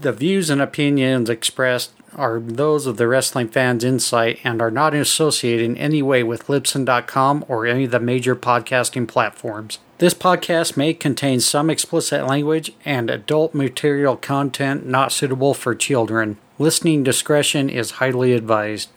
The views and opinions expressed are those of the Wrestling Fans Incite and are not associated in any way with Libsyn.com or any of the major podcasting platforms. This podcast may contain some explicit language and adult material content not suitable for children. Listening discretion is highly advised.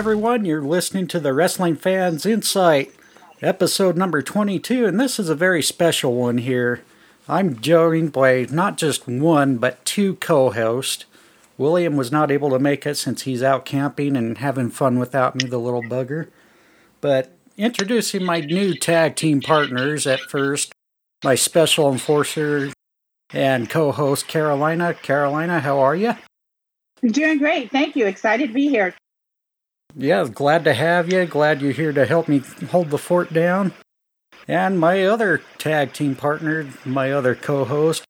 Everyone. You're listening to the Wrestling Fans Incite, episode number 22, and this is a very special one here. I'm joined by not just one, but two co hosts. William was not able to make it since he's out camping and having fun without me, the little bugger. But introducing my new tag team partners at first, my special enforcer and co host Carolina. Carolina, how are you? I'm doing great. Thank you. Excited to be here. Yeah, glad to have you. Glad you're here to help me hold the fort down. And my other tag team partner, my other co host,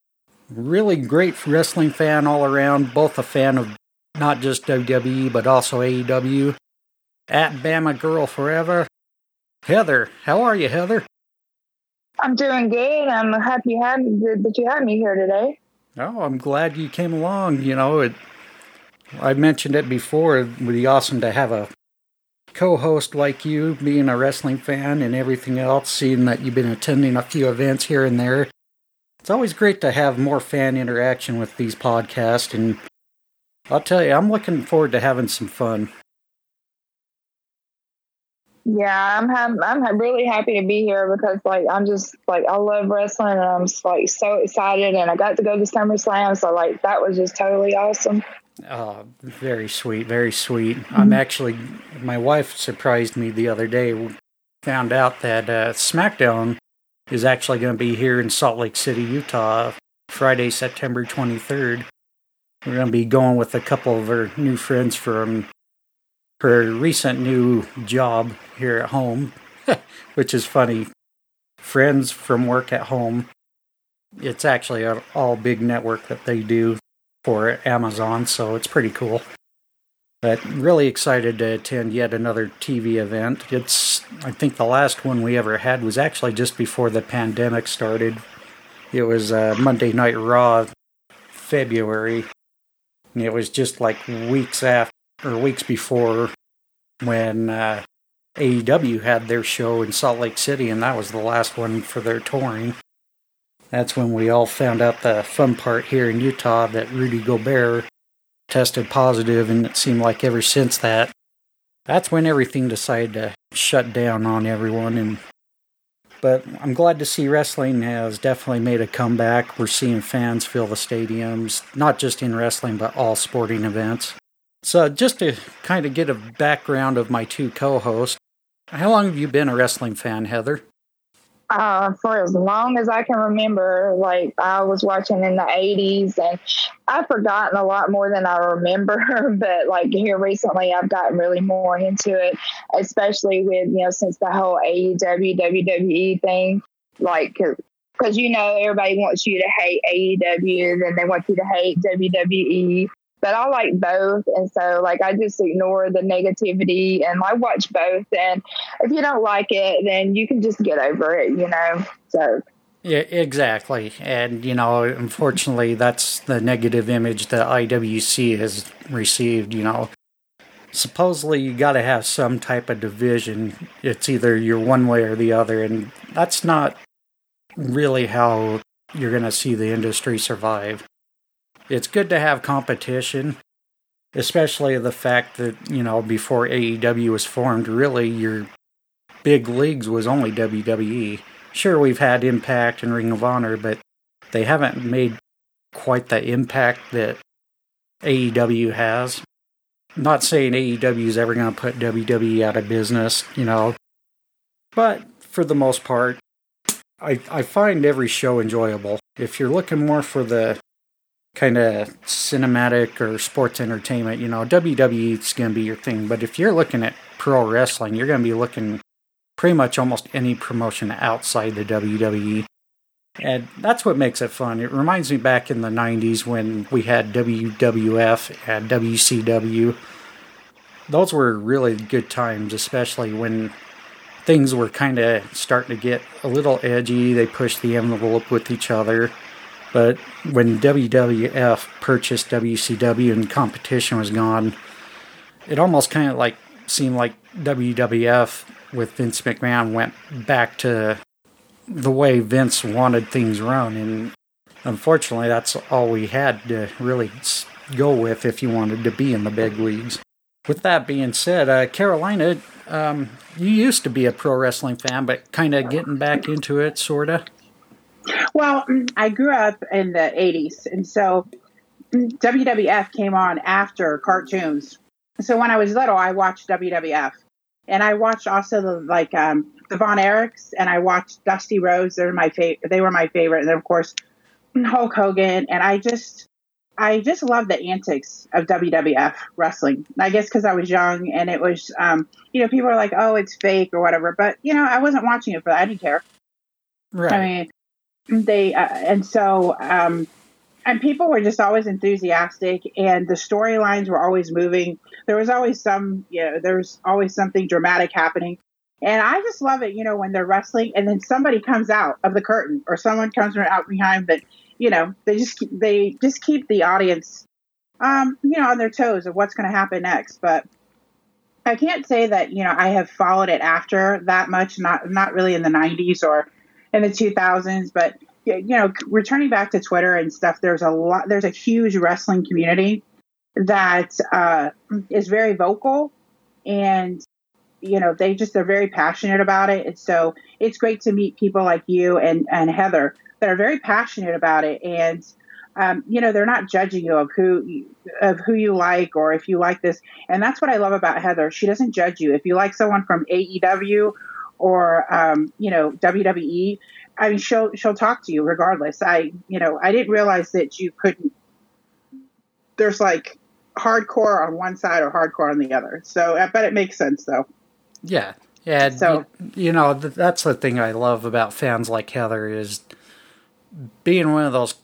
really great wrestling fan all around, both a fan of not just WWE, but also AEW. At Bama Girl Forever. Heather, how are you, Heather? I'm doing good. I'm happy had, that you had me here today. Oh, I'm glad you came along. You know, it, I mentioned it before. It would be awesome to have a co host like you, being a wrestling fan and everything else, seeing that you've been attending a few events here and there. It's always great to have more fan interaction with these podcasts, and I'll tell you, I'm looking forward to having some fun. Yeah, I'm ha- I'm really happy to be here because like I'm just like I love wrestling and I'm just, like so excited and I got to go to SummerSlam so like that was just totally awesome. Oh, very sweet, very sweet. I'm actually, my wife surprised me the other day. Found out that uh, SmackDown is actually going to be here in Salt Lake City, Utah, Friday, September 23rd. We're going to be going with a couple of our new friends from her recent new job here at home, which is funny. Friends from work at home. It's actually an all big network that they do for Amazon, so it's pretty cool. But really excited to attend yet another TV event. It's, I think the last one we ever had was actually just before the pandemic started. It was uh, Monday Night Raw, February. And it was just like weeks after, or weeks before when uh, AEW had their show in Salt Lake City, and that was the last one for their touring. That's when we all found out the fun part here in Utah that Rudy Gobert tested positive, and it seemed like ever since that, that's when everything decided to shut down on everyone. And but I'm glad to see wrestling has definitely made a comeback. We're seeing fans fill the stadiums, not just in wrestling, but all sporting events. So, just to kind of get a background of my two co hosts, how long have you been a wrestling fan, Heather? Uh, for as long as I can remember. Like I was watching in the 80s and I've forgotten a lot more than I remember. but like here recently, I've gotten really more into it, especially with, you know, since the whole AEW, WWE thing. Like, because you know, everybody wants you to hate AEW, then they want you to hate WWE but I like both. And so, like, I just ignore the negativity and I watch both. And if you don't like it, then you can just get over it, you know? So. Yeah, exactly. And, you know, unfortunately, that's the negative image that IWC has received, you know. Supposedly, you got to have some type of division. It's either you're one way or the other. And that's not really how you're going to see the industry survive it's good to have competition, especially the fact that, you know, before AEW was formed, really your big leagues was only WWE. Sure, we've had Impact and Ring of Honor, but they haven't made quite the impact that AEW has. not saying AEW is ever going to put WWE out of business, you know, but for the most part, I, I find every show enjoyable. If you're looking more for the kind of cinematic or sports entertainment, you know, WWE is going to be your thing. But if you're looking at pro wrestling, you're going to be looking pretty much almost any promotion outside the WWE. And that's what makes it fun. It reminds me back in the 90s when we had WWF and WCW. Those were really good times, especially when things were kind of starting to get a little edgy. They pushed the envelope with each other. But when WWF purchased WCW and competition was gone, it almost kind of like seemed like WWF with Vince McMahon went back to the way Vince wanted things run. And unfortunately, that's all we had to really go with if you wanted to be in the big leagues. With that being said, uh, Carolina, um, you used to be a pro wrestling fan, but kind of getting back into it, sort of. Well, I grew up in the 80s, and so WWF came on after cartoons. So when I was little, I watched WWF. And I watched also the like um, the Von Erichs, and I watched Dusty Rhodes. They're my favorite. They were my favorite, and then of course Hulk Hogan. And I just, I just love the antics of WWF wrestling. I guess because I was young, and it was, um, you know, people are like, "Oh, it's fake" or whatever. But you know, I wasn't watching it for that. I didn't care. Right. I mean, they, uh, and so, um, and people were just always enthusiastic, and the storylines were always moving. There was always some, you know, there was always something dramatic happening. And I just love it, you know, when they're wrestling and then somebody comes out of the curtain or someone comes out behind but you know, they just they just keep the audience, um, you know, on their toes of what's going to happen next. But I can't say that you know I have followed it after that much. Not not really in the '90s or in the 2000s, but you know, returning back to Twitter and stuff. There's a lot. There's a huge wrestling community that uh, is very vocal and you know they just are very passionate about it and so it's great to meet people like you and and heather that are very passionate about it and um, you know they're not judging you of who of who you like or if you like this and that's what i love about heather she doesn't judge you if you like someone from aew or um, you know wwe i mean she'll she'll talk to you regardless i you know i didn't realize that you couldn't there's like hardcore on one side or hardcore on the other so i bet it makes sense though yeah, yeah. So you, you know, that's the thing I love about fans like Heather is being one of those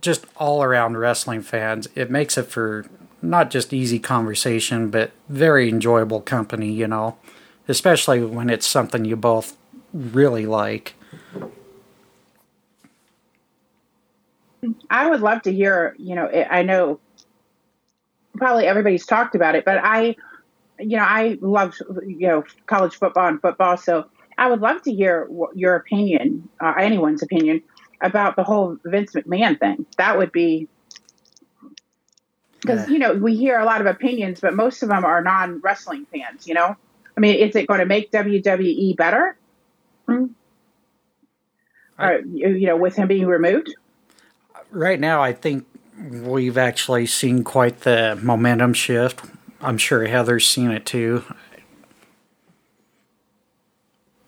just all around wrestling fans. It makes it for not just easy conversation, but very enjoyable company. You know, especially when it's something you both really like. I would love to hear. You know, I know probably everybody's talked about it, but I you know, I love you know college football and football, so I would love to hear your opinion, uh, anyone's opinion about the whole Vince McMahon thing. That would be because you know we hear a lot of opinions, but most of them are non wrestling fans. You know, I mean, is it going to make WWE better? Hmm? or, you know, with him being removed? Right now, I think we've actually seen quite the momentum shift I'm sure Heather's seen it too.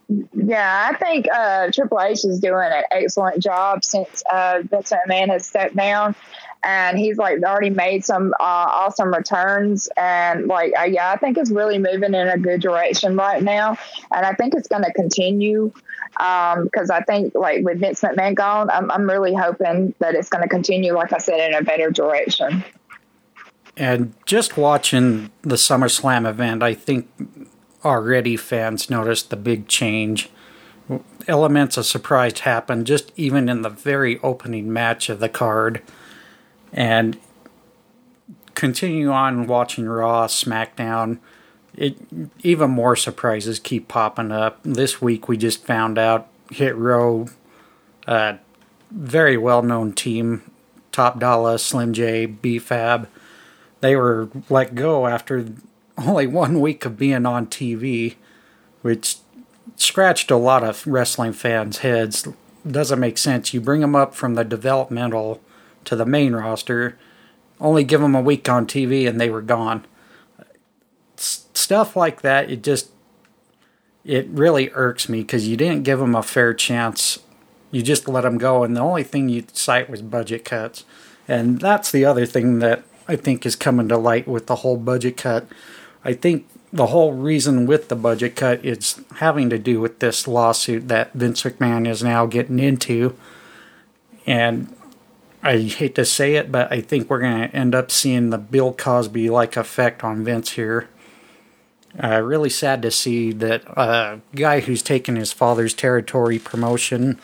Yeah, I think uh, Triple H is doing an excellent job since uh, Vince McMahon has stepped down, and he's like already made some uh, awesome returns. And like, uh, yeah, I think it's really moving in a good direction right now, and I think it's going to continue because um, I think like with Vince McMahon gone, I'm, I'm really hoping that it's going to continue, like I said, in a better direction. And just watching the SummerSlam event, I think already fans noticed the big change. Elements of surprise happened just even in the very opening match of the card. And continue on watching Raw, SmackDown, it even more surprises keep popping up. This week we just found out Hit Row, a very well known team, Top Dolla, Slim J, B-Fab, they were let go after only one week of being on TV, which scratched a lot of wrestling fans' heads. Doesn't make sense. You bring them up from the developmental to the main roster, only give them a week on TV and they were gone. S- stuff like that, it just it really irks me because you didn't give them a fair chance. You just let them go, and the only thing you cite was budget cuts. And that's the other thing that I think is coming to light with the whole budget cut. I think the whole reason with the budget cut is having to do with this lawsuit that Vince McMahon is now getting into. And I hate to say it, but I think we're going to end up seeing the Bill Cosby like effect on Vince here. Uh, really sad to see that a guy who's taken his father's territory promotion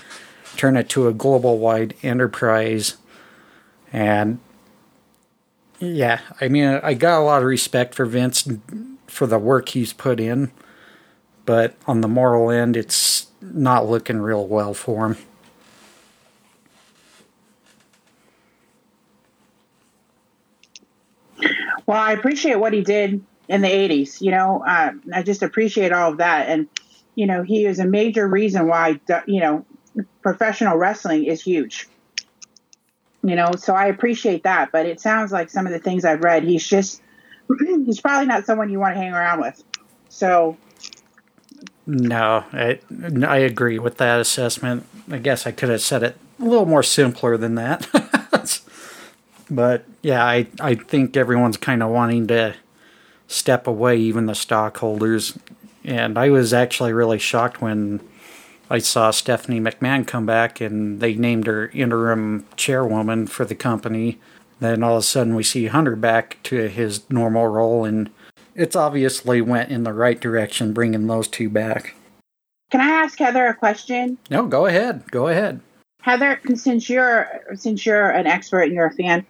turn it to a global wide enterprise. And yeah, I mean, I got a lot of respect for Vince for the work he's put in, but on the moral end, it's not looking real well for him. Well, I appreciate what he did in the 80s. You know, uh, I just appreciate all of that. And, you know, he is a major reason why, you know, professional wrestling is huge. You know, so I appreciate that. But it sounds like some of the things I've read, he's just, he's probably not someone you want to hang around with. So. No, I, I agree with that assessment. I guess I could have said it a little more simpler than that. but yeah, I, I think everyone's kind of wanting to step away, even the stockholders. And I was actually really shocked when I saw Stephanie McMahon come back and they named her interim chairwoman for the company. Then all of a sudden we see Hunter back to his normal role, and it's obviously went in the right direction bringing those two back. Can I ask Heather a question? No, go ahead. Go ahead. Heather, since you're since you're an expert and you're a fan,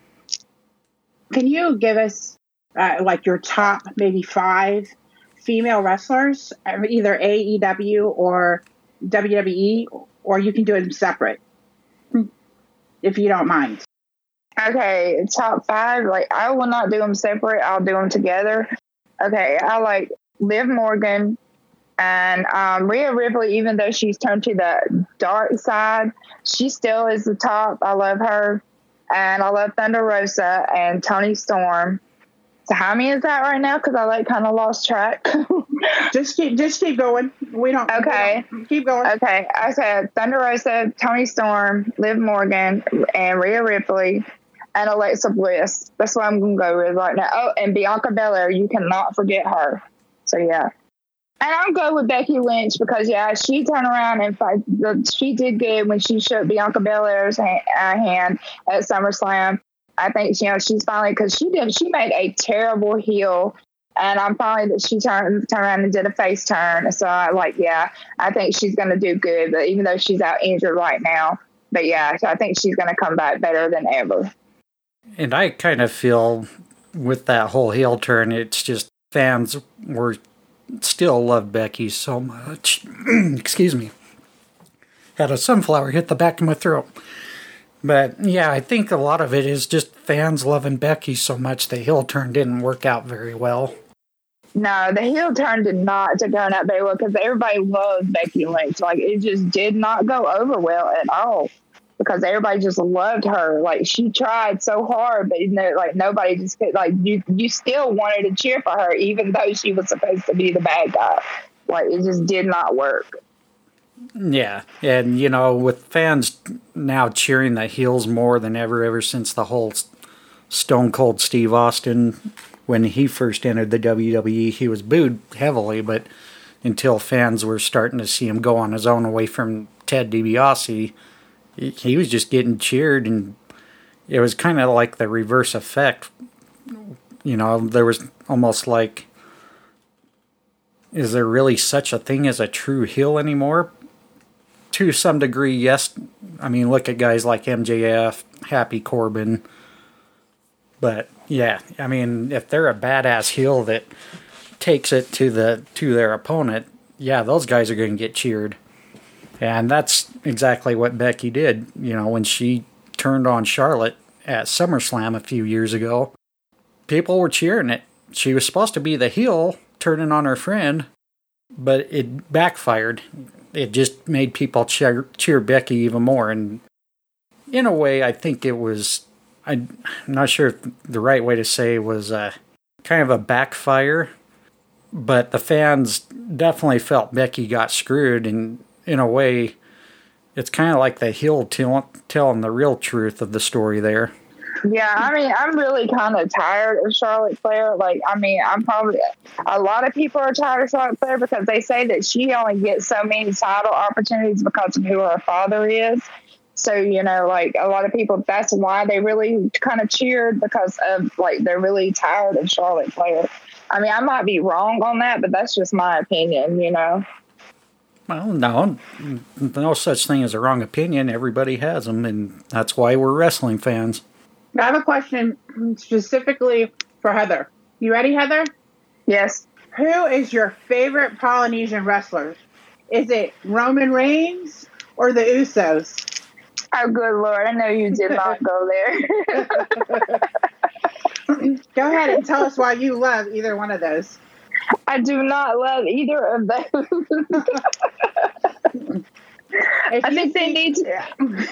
can you give us uh, like your top maybe five female wrestlers, either AEW or WWE, or you can do them separate if you don't mind. Okay, top five. Like I will not do them separate. I'll do them together. Okay, I like Liv Morgan and um, Rhea Ripley. Even though she's turned to the dark side, she still is the top. I love her, and I love Thunder Rosa and Toni Storm. So how many is that right now? Because I like kind of lost track. just keep just keep going. We don't. Okay. We don't, keep going. Okay. I said Thunder Rosa, Toni Storm, Liv Morgan, and Rhea Ripley, and Alexa Bliss. That's what I'm gonna go with right now. Oh, and Bianca Belair. You cannot forget her. So yeah. And I'm go with Becky Lynch because yeah, she turned around and fight. She did good when she shook Bianca Belair's hand, uh, hand at SummerSlam. I think you know she's finally because she did she made a terrible heel, and I'm finally that she turned turned around and did a face turn. So I like yeah, I think she's gonna do good. But even though she's out injured right now, but yeah, so I think she's gonna come back better than ever. And I kind of feel with that whole heel turn, it's just fans were still love Becky so much. Excuse me. Had a sunflower hit the back of my throat. But yeah, I think a lot of it is just fans loving Becky so much the heel turn didn't work out very well. No, the heel turn did not turn out very well because everybody loves Becky Lynch. Like it just did not go over well at all because everybody just loved her. Like she tried so hard, but you know, like nobody just could. Like you, you still wanted to cheer for her even though she was supposed to be the bad guy. Like it just did not work. Yeah, and you know, with fans now cheering the heels more than ever, ever since the whole Stone Cold Steve Austin, when he first entered the WWE, he was booed heavily, but until fans were starting to see him go on his own away from Ted DiBiase, he was just getting cheered, and it was kind of like the reverse effect. You know, there was almost like, is there really such a thing as a true heel anymore? to some degree, yes. I mean, look at guys like MJF, Happy Corbin. But yeah, I mean, if they're a badass heel that takes it to the to their opponent, yeah, those guys are going to get cheered. And that's exactly what Becky did. You know, when she turned on Charlotte at SummerSlam a few years ago, people were cheering it. She was supposed to be the heel turning on her friend, but it backfired it just made people cheer, cheer Becky even more. And in a way, I think it was, I'm not sure if the right way to say was uh, kind of a backfire, but the fans definitely felt Becky got screwed. And in a way, it's kind of like the heel tell, telling the real truth of the story there. Yeah, I mean, I'm really kind of tired of Charlotte Flair. Like, I mean, I'm probably a lot of people are tired of Charlotte Flair because they say that she only gets so many title opportunities because of who her father is. So, you know, like a lot of people, that's why they really kind of cheered because of like they're really tired of Charlotte Flair. I mean, I might be wrong on that, but that's just my opinion, you know. Well, no, no such thing as a wrong opinion. Everybody has them, and that's why we're wrestling fans. I have a question specifically for Heather. You ready, Heather? Yes. Who is your favorite Polynesian wrestler? Is it Roman Reigns or the Usos? Oh, good lord! I know you did not go there. go ahead and tell us why you love either one of those. I do not love either of those. I think they need to.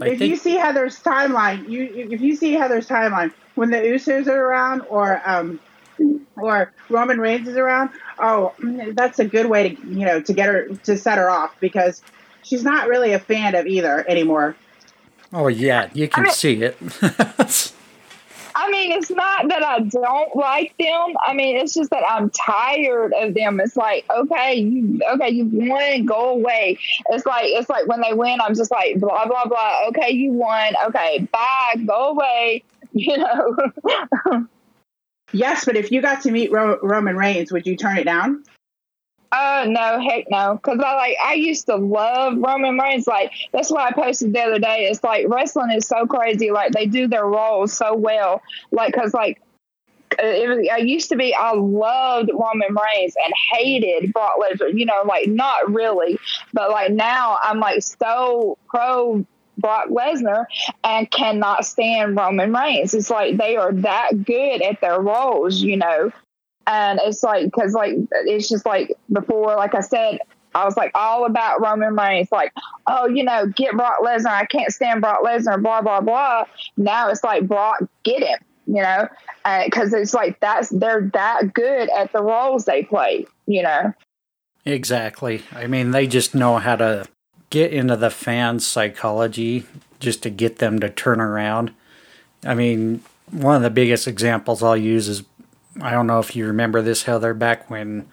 if you see Heather's timeline, you if you see Heather's timeline when the Usos are around, or um, or Roman Reigns is around, oh, that's a good way to you know to get her to set her off because she's not really a fan of either anymore. Oh yeah, you can I mean, see it. I mean, it's not that I don't like them. I mean, it's just that I'm tired of them. It's like, okay, you okay, you won, go away. It's like it's like when they win, I'm just like blah blah blah. Okay, you won. Okay, bye, go away. You know. yes, but if you got to meet Ro- Roman Reigns, would you turn it down? Uh no, heck no. Cause I like I used to love Roman Reigns. Like that's why I posted the other day. It's like wrestling is so crazy. Like they do their roles so well. Like cause like it was, I used to be I loved Roman Reigns and hated Brock Lesnar. You know, like not really, but like now I'm like so pro Brock Lesnar and cannot stand Roman Reigns. It's like they are that good at their roles, you know and it's like because like it's just like before like i said i was like all about roman reigns. Like oh you know get brock lesnar. I can't stand brock lesnar blah blah blah. Now it's like brock get him you know? Because it's like that's they're that good at the roles they play you know? Exactly. I mean they just know how to get into the fans psychology just to get them to turn around. I mean one of the biggest examples i'll use is I don't know if you remember this, Heather, back when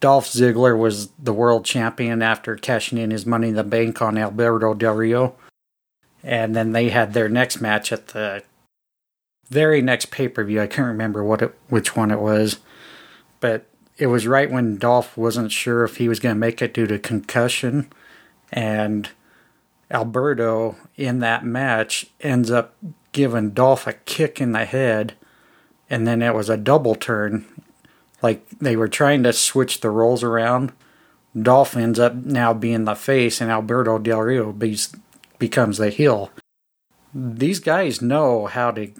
Dolph Ziggler was the world champion after cashing in his Money in the Bank on Alberto Del Rio. And then they had their next match at the very next pay per view. I can't remember what it, which one it was, but it was right when Dolph wasn't sure if he was going to make it due to concussion, and Alberto in that match ends up giving Dolph a kick in the head and then it was a double turn. Like they were trying to switch the roles around. Dolph ends up now being the face, and Alberto Del Rio becomes the heel. These guys know how to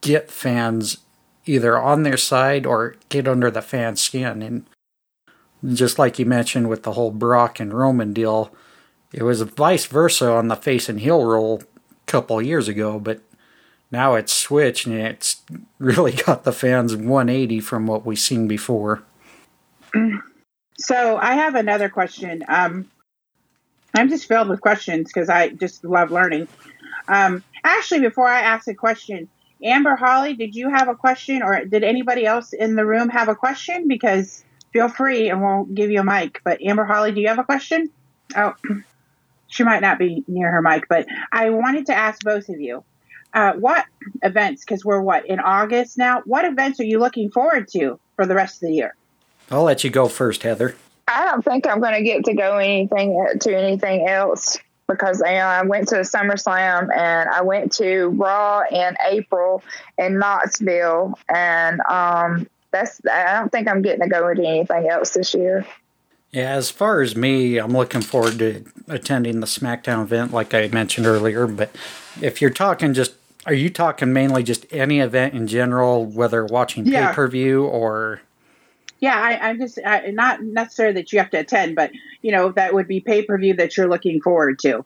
get fans either on their side or get under the fans' skin. And just like you mentioned with the whole Brock and Roman deal, it was vice versa on the face and heel role a couple years ago, but now it's switched and it's really got the fans 180 from what we've seen before. So I have another question. Um, I'm just filled with questions because I just love learning. Um, actually, before I ask a question, Amber Holly, did you have a question or did anybody else in the room have a question? Because feel free and we'll give you a mic. But Amber Holly, do you have a question? Oh, she might not be near her mic, but I wanted to ask both of you uh, what events, because we're what, in August now, what events are you looking forward to for the rest of the year? I'll let you go first, Heather. I don't think I'm going to get to go anything to anything else because you know, I went to SummerSlam and I went to Raw in April in Knoxville, and um, that's I don't think I'm getting to go into anything else this year. Yeah, as far as me, I'm looking forward to attending the SmackDown event, like I mentioned earlier. But if you're talking just are you talking mainly just any event in general, whether watching yeah. pay per view or? Yeah, I, am just I, not necessarily that you have to attend, but you know that would be pay per view that you're looking forward to.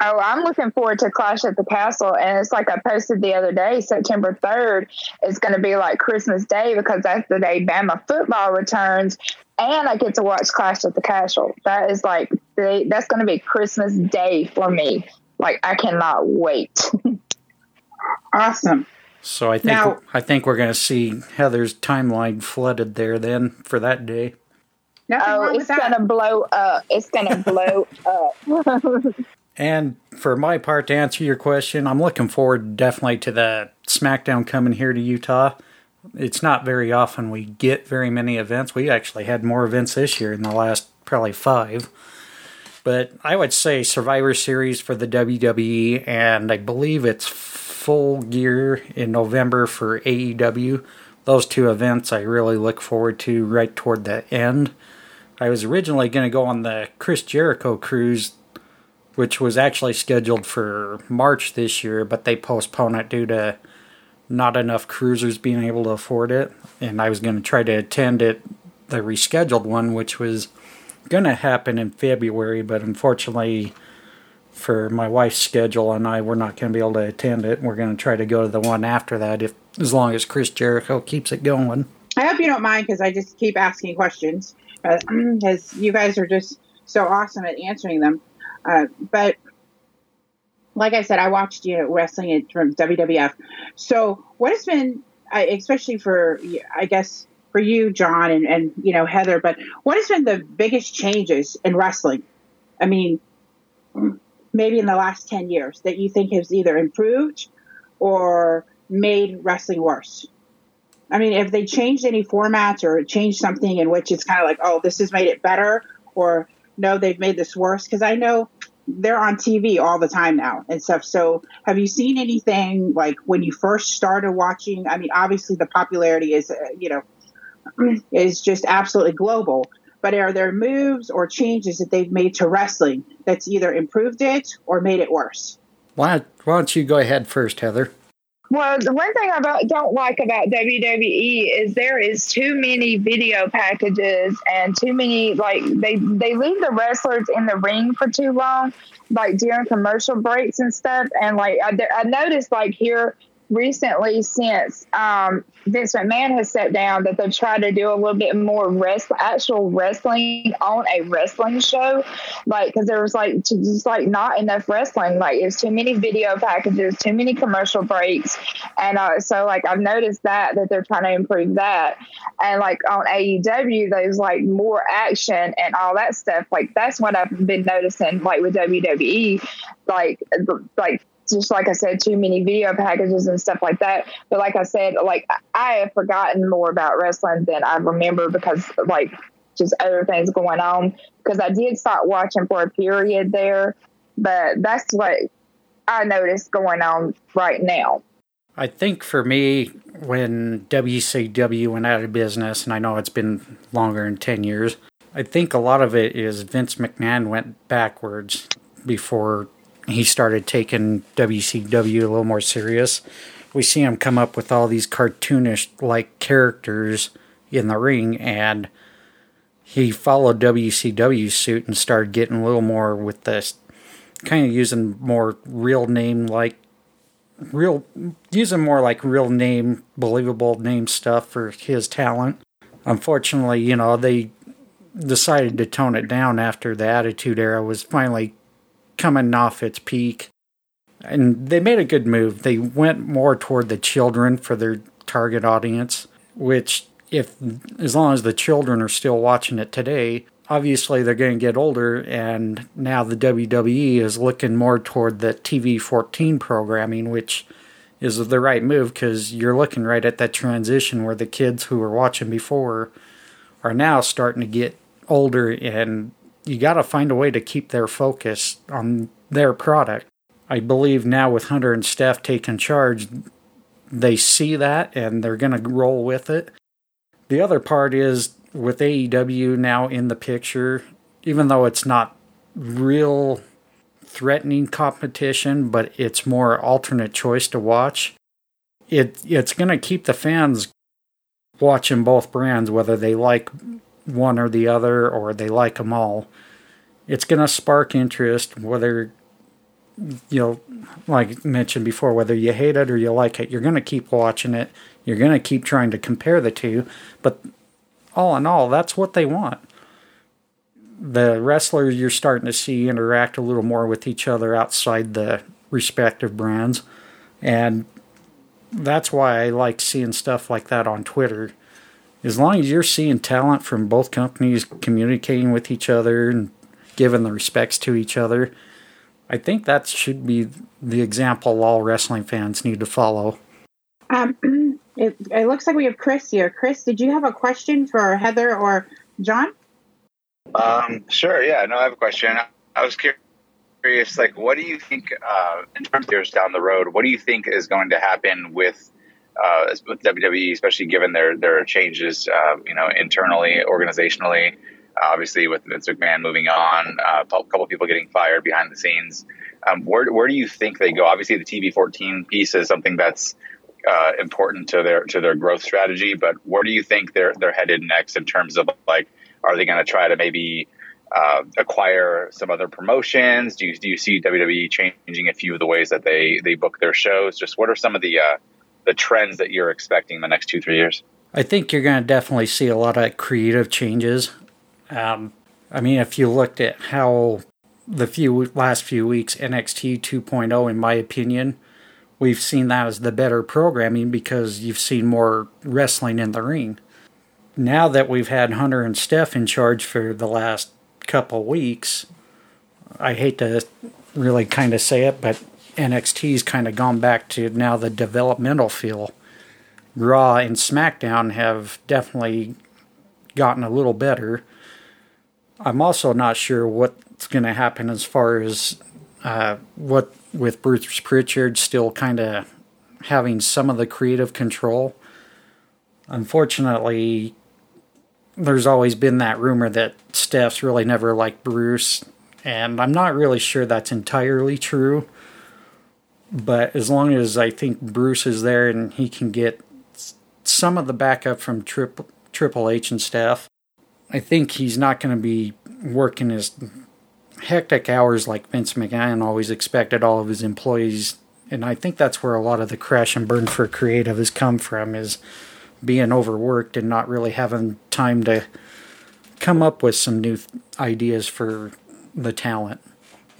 Oh, I'm looking forward to Clash at the Castle, and it's like I posted the other day, September 3rd. It's going to be like Christmas Day because that's the day Bama football returns, and I get to watch Clash at the Castle. That is like that's going to be Christmas Day for me. Like I cannot wait. Awesome. So I think now, I think we're going to see Heather's timeline flooded there then for that day. Nothing oh, it's gonna blow up. It's gonna blow up. And for my part, to answer your question, I'm looking forward definitely to the SmackDown coming here to Utah. It's not very often we get very many events. We actually had more events this year in the last probably five. But I would say Survivor Series for the WWE, and I believe it's Full Gear in November for AEW. Those two events I really look forward to right toward the end. I was originally going to go on the Chris Jericho cruise which was actually scheduled for March this year, but they postponed it due to not enough cruisers being able to afford it. And I was going to try to attend it, the rescheduled one, which was going to happen in February, but unfortunately for my wife's schedule and I, we're not going to be able to attend it. We're going to try to go to the one after that, if as long as Chris Jericho keeps it going. I hope you don't mind because I just keep asking questions because you guys are just so awesome at answering them. Uh, but like I said, I watched you know wrestling from WWF. So what has been, especially for I guess for you, John, and and you know Heather, but what has been the biggest changes in wrestling? I mean, maybe in the last ten years that you think has either improved or made wrestling worse. I mean, if they changed any formats or changed something in which it's kind of like, oh, this has made it better, or no, they've made this worse because I know they're on TV all the time now and stuff. So, have you seen anything like when you first started watching? I mean, obviously the popularity is, uh, you know, is just absolutely global. But are there moves or changes that they've made to wrestling that's either improved it or made it worse? Why, why don't you go ahead first, Heather? Well, the one thing I don't like about WWE is there is too many video packages and too many like they they leave the wrestlers in the ring for too long, like during commercial breaks and stuff. And like I, I noticed like here recently since um, Vince McMahon has sat down that they've tried to do a little bit more rest, actual wrestling on a wrestling show, like because there was like just like not enough wrestling, like it's too many video packages, too many commercial breaks, and uh, so like I've noticed that that they're trying to improve that, and like on AEW there's like more action and all that stuff. Like that's what I've been noticing, like with WWE, like like just like I said, too many video packages and stuff like that. But like I said, like I have forgotten more about wrestling than I remember because like just other things going on. Because I did start watching for a period there, but that's what I noticed going on right now. I think for me, when WCW went out of business, and I know it's been longer than 10 years, I think a lot of it is Vince McMahon went backwards before he started taking WCW a little more serious. We see him come up with all these cartoonish like characters in the ring, and he followed WCW's suit and started getting a little more with this, kind of using more real name like real using more like real name believable name stuff for his talent unfortunately you know they decided to tone it down after the attitude era was finally coming off its peak. And they made a good move. They went more toward the children for their target audience, which if as long as the children are still watching it today, obviously they're going to get older and now the WWE is looking more toward the TV 14 programming which is the right move cuz you're looking right at that transition where the kids who were watching before are now starting to get older and you got to find a way to keep their focus on their product. I believe now with Hunter and Steph taking charge, they see that and they're going to roll with it. The other part is with AEW now in the picture, even though it's not real threatening competition, but it's more alternate choice to watch. It it's going to keep the fans watching both brands, whether they like one or the other or they like them all. It's going to spark interest, whether, you know, like mentioned before, whether you hate it or you like it, you're going to keep watching it. You're going to keep trying to compare the two. But all in all, that's what they want. The wrestlers you're starting to see interact a little more with each other outside the respective brands. And that's why I like seeing stuff like that on Twitter as long as you're seeing talent from both companies communicating with each other and giving the respects to each other, I think that should be the example all wrestling fans need to follow. Um, it, it looks like we have Chris here. Chris, did you have a question for Heather or John? Um, sure. Yeah. No, I have a question. I was curious, like, what do you think uh, in terms of years down the road? What do you think is going to happen with uh, with WWE, especially given their their changes, uh, you know, internally, organizationally? obviously, with Vince McMahon moving on, uh, a couple people getting fired behind the scenes. Um, where where do you think they go? Obviously, the TV fourteen piece is something that's uh, important to their to their growth strategy. But where do you think they're they're headed next in terms of like, are they going to try to maybe uh, acquire some other promotions? Do you do you see WWE changing a few of the ways that they they book their shows? Just what are some of the uh, the trends that you're expecting in the next two three years? I think you're going to definitely see a lot of creative changes. Um, I mean, if you looked at how the few last few weeks NXT 2.0, in my opinion, we've seen that as the better programming because you've seen more wrestling in the ring. Now that we've had Hunter and Steph in charge for the last couple weeks, I hate to really kind of say it, but NXT's kind of gone back to now the developmental feel. Raw and SmackDown have definitely gotten a little better. I'm also not sure what's going to happen as far as uh, what with Bruce Pritchard still kind of having some of the creative control. Unfortunately, there's always been that rumor that Steph's really never liked Bruce, and I'm not really sure that's entirely true. But as long as I think Bruce is there and he can get some of the backup from Triple Triple H and Steph, I think he's not going to be working his hectic hours like Vince McMahon always expected all of his employees. And I think that's where a lot of the crash and burn for creative has come from is being overworked and not really having time to come up with some new ideas for the talent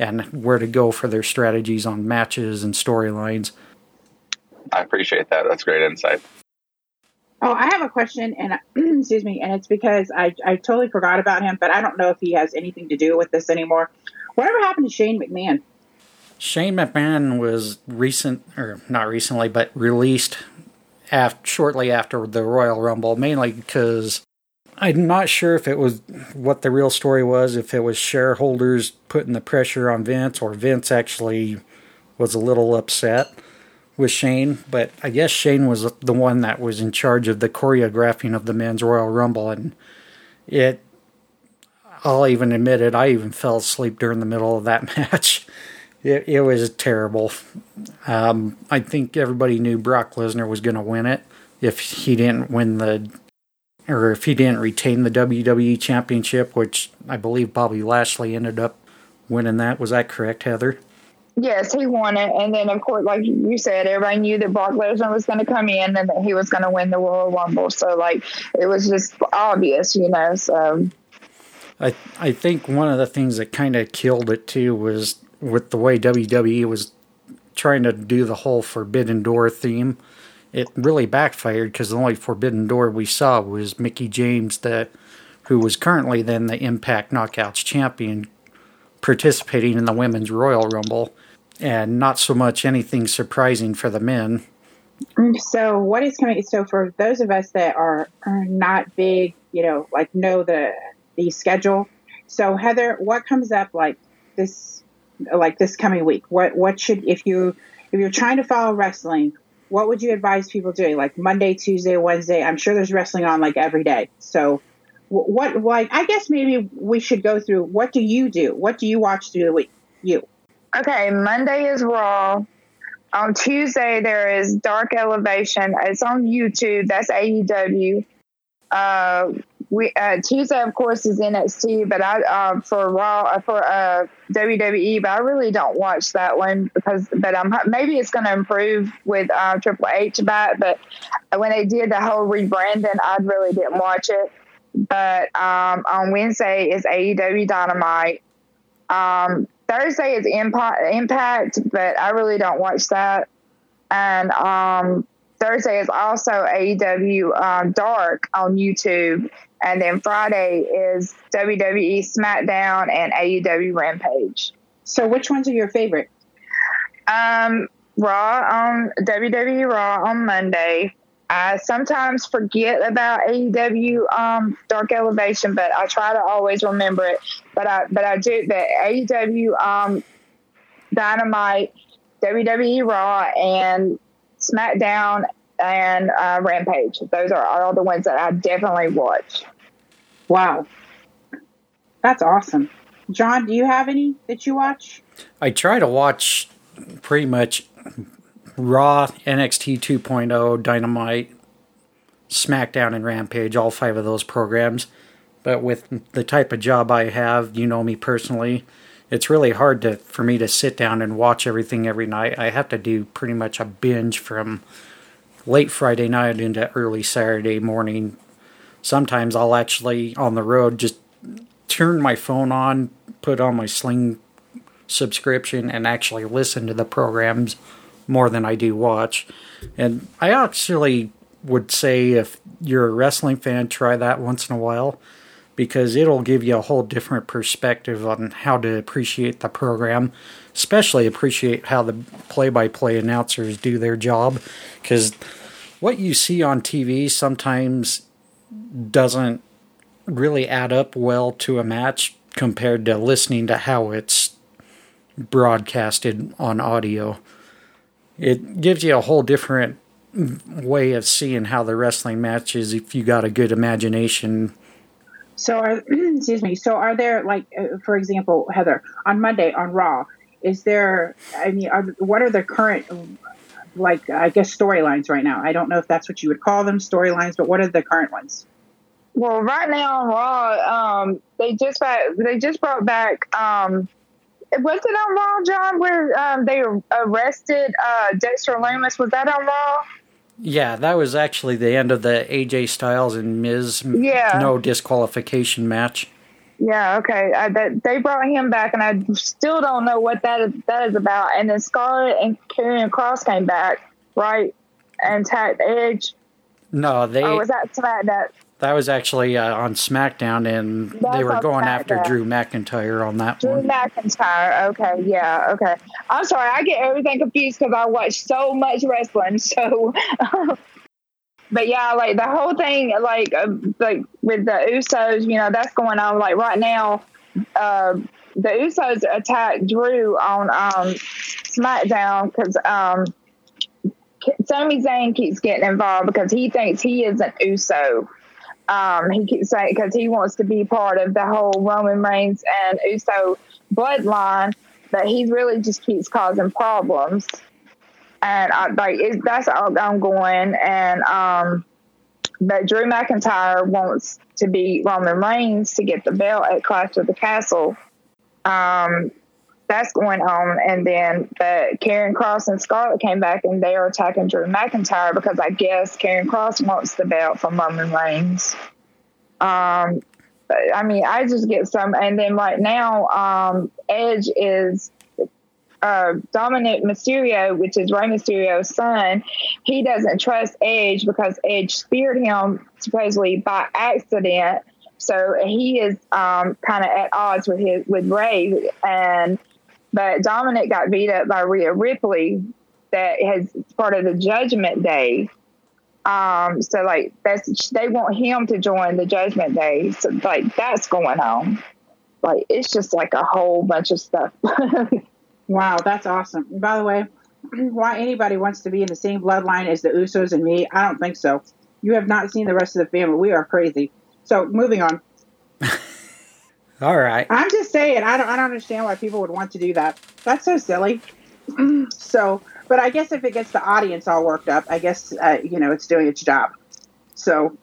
and where to go for their strategies on matches and storylines. I appreciate that. That's great insight. Oh, I have a question, and excuse me, and it's because I, I totally forgot about him, but I don't know if he has anything to do with this anymore. Whatever happened to Shane McMahon? Shane McMahon was recent, or not recently, but released after, shortly after the Royal Rumble, mainly because I'm not sure if it was what the real story was, if it was shareholders putting the pressure on Vince, or Vince actually was a little upset with Shane, but I guess Shane was the one that was in charge of the choreographing of the men's Royal Rumble, and it. I'll even admit it. I even fell asleep during the middle of that match. It, it was terrible. Um, I think everybody knew Brock Lesnar was going to win it if he didn't win the, or if he didn't retain the WWE Championship, which I believe Bobby Lashley ended up winning that. Was that correct, Heather? Yes, he won it, and then of course, like you said, everybody knew that Brock Lesnar was going to come in and that he was going to win the Royal Rumble. So, like, it was just obvious, you know. So, I I think one of the things that kind of killed it too was with the way WWE was trying to do the whole Forbidden Door theme. It really backfired because the only Forbidden Door we saw was Mickie James, that who was currently then the Impact Knockouts champion, participating in the Women's Royal Rumble and not so much anything surprising for the men. Mm, so, what is coming? So, for those of us that are, are not big, you know, like know the the schedule. So, Heather, what comes up like this, like this coming week? What what should if you if you're trying to follow wrestling, what would you advise people doing? Like Monday, Tuesday, Wednesday. I'm sure there's wrestling on like every day. So, what like I guess maybe we should go through. What do you do? What do you watch through the week? You. Okay, Monday is Raw. On Tuesday, there is Dark Elevation. It's on YouTube. That's AEW. Uh, we uh, Tuesday, of course, is NXT, but I uh, for Raw for uh, WWE, but I really don't watch that one because. But I'm maybe it's going to improve with uh, Triple H back. But when they did the whole rebranding, I really didn't watch it. But um, on Wednesday is AEW Dynamite. Um, Thursday is Impact, Impact, but I really don't watch that. And um, Thursday is also AEW um, Dark on YouTube, and then Friday is WWE SmackDown and AEW Rampage. So, which ones are your favorite? Um, Raw on WWE Raw on Monday. I sometimes forget about AEW um, Dark Elevation, but I try to always remember it. But I but I do the AEW um, Dynamite, WWE Raw, and SmackDown and uh, Rampage. Those are all the ones that I definitely watch. Wow, that's awesome. John, do you have any that you watch? I try to watch pretty much Raw, NXT 2.0, Dynamite, SmackDown, and Rampage, all five of those programs. But with the type of job I have, you know me personally, it's really hard to for me to sit down and watch everything every night. I have to do pretty much a binge from late Friday night into early Saturday morning. Sometimes I'll actually on the road just turn my phone on, put on my Sling subscription, and actually listen to the programs more than I do watch. And I actually would say if you're a wrestling fan, try that once in a while because it'll give you a whole different perspective on how to appreciate the program, especially appreciate how the play by play announcers do their job. Because what you see on TV sometimes doesn't really add up well to a match compared to listening to how it's broadcasted on audio. It gives you a whole different way of seeing how the wrestling match is if you got a good imagination so, are, excuse me. So, are there like, uh, for example, Heather, on Monday on Raw, is there? I mean, are, what are the current, like, I guess storylines right now? I don't know if that's what you would call them storylines, but what are the current ones? Well, right now on Raw, um, they just back, they just brought back. Um, was it on Raw, John, where um, they arrested uh, Dexter Lumis? Was that on Raw? Yeah, that was actually the end of the AJ Styles and Miz yeah. no disqualification match. Yeah, okay. I, that, they brought him back, and I still don't know what that is, that is about. And then Scarlett and Karrion Kross came back, right, and attacked Edge. No, they. Oh, was that SmackDown? That was actually uh, on SmackDown, and That's they were going after Drew McIntyre on that Drew one. Drew McIntyre. Okay, yeah, okay. I'm sorry, I get everything confused because I watch so much wrestling. So, but yeah, like the whole thing, like uh, like with the Usos, you know, that's going on. Like right now, uh, the Usos attacked Drew on um, SmackDown because. Um, Sami Zayn keeps getting involved because he thinks he is an Uso. Um, he keeps saying because he wants to be part of the whole Roman Reigns and Uso bloodline, but he really just keeps causing problems. And I, like it, that's ongoing. And um, but Drew McIntyre wants to be Roman Reigns to get the belt at Clash of the Castle. Um, that's going on. And then the Karrion Kross and Scarlett came back and they are attacking Drew McIntyre because I guess Karrion Kross wants the belt from Roman Reigns. Um, I mean, I just get some. And then right now, um, Edge is uh, Dominik Mysterio, which is Rey Mysterio's son, he doesn't trust Edge because Edge speared him supposedly by accident. So he is um, kind of at odds with his with Rey, and but Dominik got beat up by Rhea Ripley that has part of the Judgment Day. Um, so like that's they want him to join the Judgment Day. So like that's going on. Like it's just like a whole bunch of stuff. wow, that's awesome. By the way, why anybody wants to be in the same bloodline as the Usos and me, I don't think so. You have not seen the rest of the family. We are crazy. So moving on. All right. I'm just saying, I don't, I don't understand why people would want to do that. That's so silly. so, but I guess if it gets the audience all worked up, I guess uh, you know it's doing its job. So,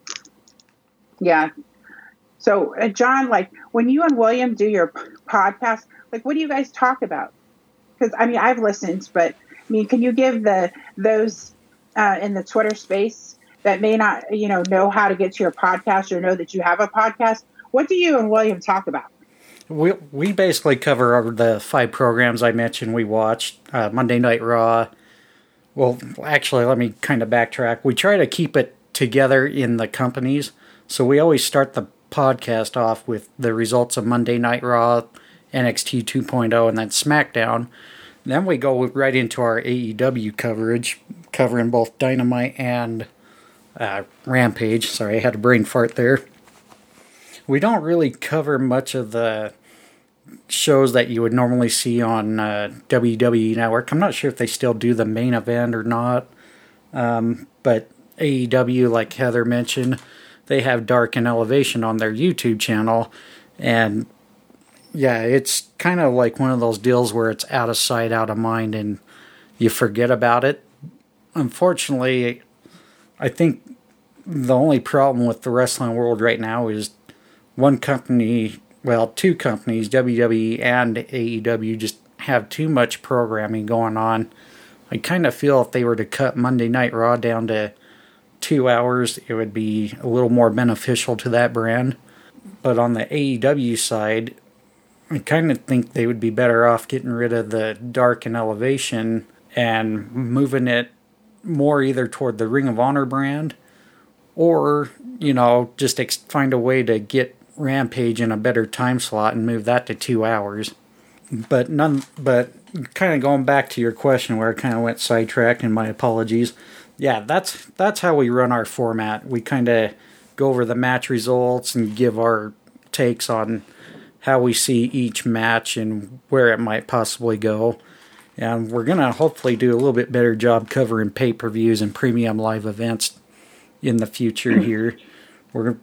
yeah. So, uh, John, like when you and William do your podcast, like what do you guys talk about? Because I mean, I've listened, but I mean, can you give the those uh, in the Twitter space that may not, you know, know how to get to your podcast or know that you have a podcast? What do you and William talk about? We we basically cover the five programs I mentioned. We watched uh, Monday Night Raw, Well, actually, let me kind of backtrack. We try to keep it together in the companies. So we always start the podcast off with the results of Monday Night Raw, NXT 2.0, and then SmackDown. Then we go right into our AEW coverage, covering both Dynamite and uh, Rampage. Sorry, I had a brain fart there. We don't really cover much of the shows that you would normally see on uh, WWE Network. I'm not sure if they still do the main event or not. Um, but AEW, like Heather mentioned, they have Dark and Elevation on their YouTube channel. And yeah, it's kind of like one of those deals where it's out of sight, out of mind, and you forget about it. Unfortunately, I think the only problem with the wrestling world right now is one company well, two companies, WWE and AEW, just have too much programming going on. I kind of feel if they were to cut Monday Night Raw down to two hours, it would be a little more beneficial to that brand. But on the AEW side, I kind of think they would be better off getting rid of the dark and elevation and moving it more either toward the Ring of Honor brand or, you know, just ex- find a way to get Rampage in a better time slot and move that to two hours. But none. But kind of going back to your question, where I kind of went sidetracked, and my apologies. Yeah, that's that's how we run our format. We kind of go over the match results and give our takes on how we see each match and where it might possibly go. And we're going to hopefully do a little bit better job covering pay per views and premium live events in the future here. We're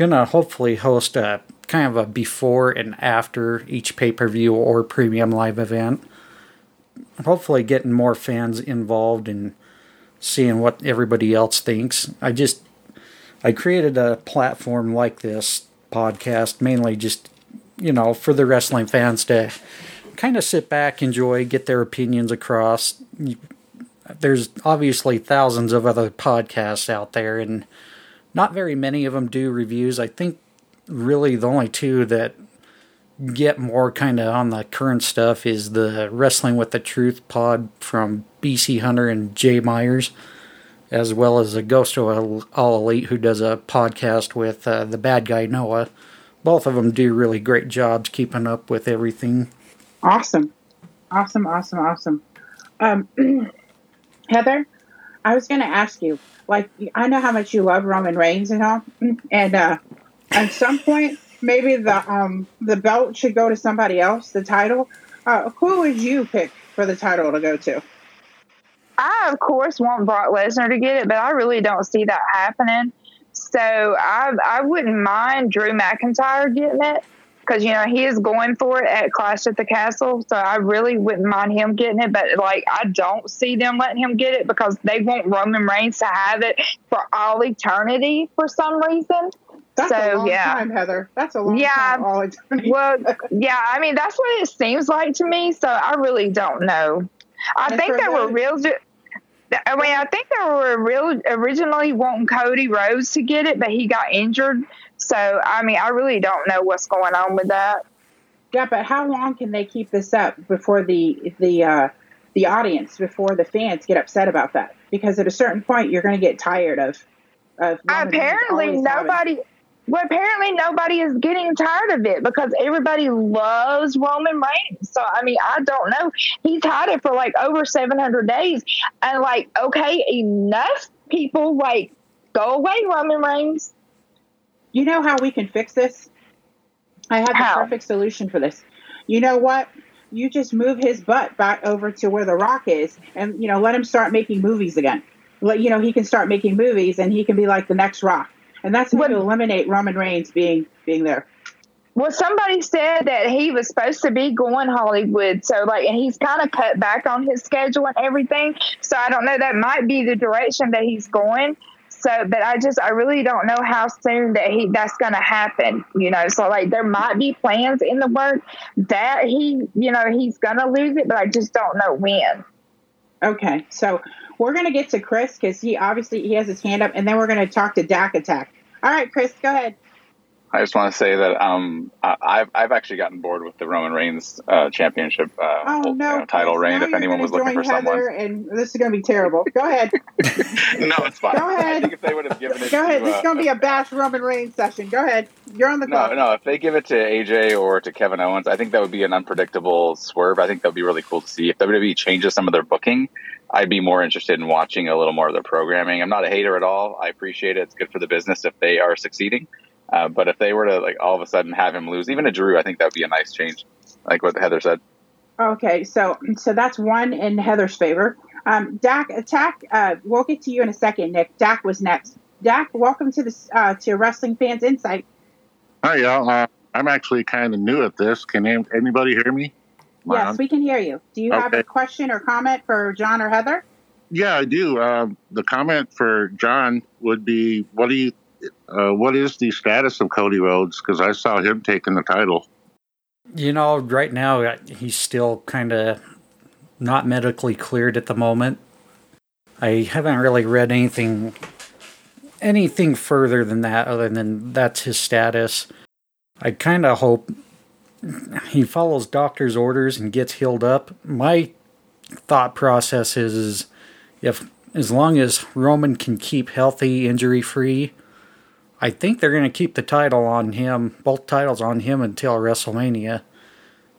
gonna hopefully host a kind of a before and after each pay per view or premium live event. Hopefully, getting more fans involved and seeing what everybody else thinks. I just I created a platform like this podcast mainly just you know for the wrestling fans to kind of sit back, enjoy, get their opinions across. There's obviously thousands of other podcasts out there, and not very many of them do reviews. I think really the only two that get more kind of on the current stuff is the Wrestling with the Truth pod from BC Hunter and Jay Myers, as well as the Ghost of All Elite, who does a podcast with uh, the bad guy Noah. Both of them do really great jobs keeping up with everything. Awesome. Awesome, awesome, awesome. Um, Heather, I was going to ask you like I know how much you love Roman Reigns and all, and uh, at some point maybe the um the belt should go to somebody else. The title. Uh, who would you pick for the title to go to? I of course want Brock Lesnar to get it, but I really don't see that happening. So I I wouldn't mind Drew McIntyre getting it because you know he is going for it at Clash at the Castle. So I really wouldn't mind him getting it, but like I don't see them letting him get it because they want Roman Reigns to have it for all eternity for some reason. That's so, a long yeah. time, Heather. That's a long yeah, time. All eternity. well, yeah. I mean, that's what it seems like to me. So I really don't know. I and think they were real. I mean, I think they were real originally wanting Cody Rhodes to get it, but he got injured. So, I mean, I really don't know what's going on with that. Yeah, but how long can they keep this up before the the uh, the audience, before the fans get upset about that? Because at a certain point, you're going to get tired of. of apparently, nobody. Having... Well, apparently nobody is getting tired of it because everybody loves Roman Reigns. So I mean, I don't know. He's had it for like over 700 days, and like, okay, enough people like go away, Roman Reigns. You know how we can fix this? I have the perfect solution for this. You know what? You just move his butt back over to where the rock is and, you know, let him start making movies again. Let, you know, he can start making movies and he can be like the next rock. And that's how you eliminate Roman Reigns being being there. Well, somebody said that he was supposed to be going Hollywood, so like, and he's kind of cut back on his schedule and everything. So I don't know. That might be the direction that he's going. So, but I just, I really don't know how soon that he, that's going to happen, you know. So, like, there might be plans in the work that he, you know, he's going to lose it, but I just don't know when. Okay. So, we're going to get to Chris because he obviously he has his hand up, and then we're going to talk to Dak Attack. All right, Chris, go ahead. I just want to say that um, I've I've actually gotten bored with the Roman Reigns uh, championship uh, oh, no, you know, title reign. If anyone was looking for Heather someone, and this is going to be terrible. Go ahead. no, it's fine. Go ahead. I think if they would have given it, go ahead. To, this is going to be a bash Roman Reigns session. Go ahead. You're on the clock. No, no. If they give it to AJ or to Kevin Owens, I think that would be an unpredictable swerve. I think that would be really cool to see. If WWE changes some of their booking, I'd be more interested in watching a little more of their programming. I'm not a hater at all. I appreciate it. It's good for the business if they are succeeding. Uh, but if they were to like all of a sudden have him lose, even a Drew, I think that would be a nice change, like what Heather said. Okay, so so that's one in Heather's favor. Um, Dak, attack. Uh, we'll get to you in a second, Nick. Dak was next. Dak, welcome to the uh, to Wrestling Fans Incite. Hi, y'all. Uh, I'm actually kind of new at this. Can anybody hear me? Am yes, we can hear you. Do you okay. have a question or comment for John or Heather? Yeah, I do. Uh, the comment for John would be, "What do you uh, what is the status of Cody Rhodes? Because I saw him taking the title. You know, right now he's still kind of not medically cleared at the moment. I haven't really read anything anything further than that other than that's his status. I kind of hope he follows doctor's orders and gets healed up. My thought process is if as long as Roman can keep healthy, injury free, I think they're going to keep the title on him, both titles on him until WrestleMania,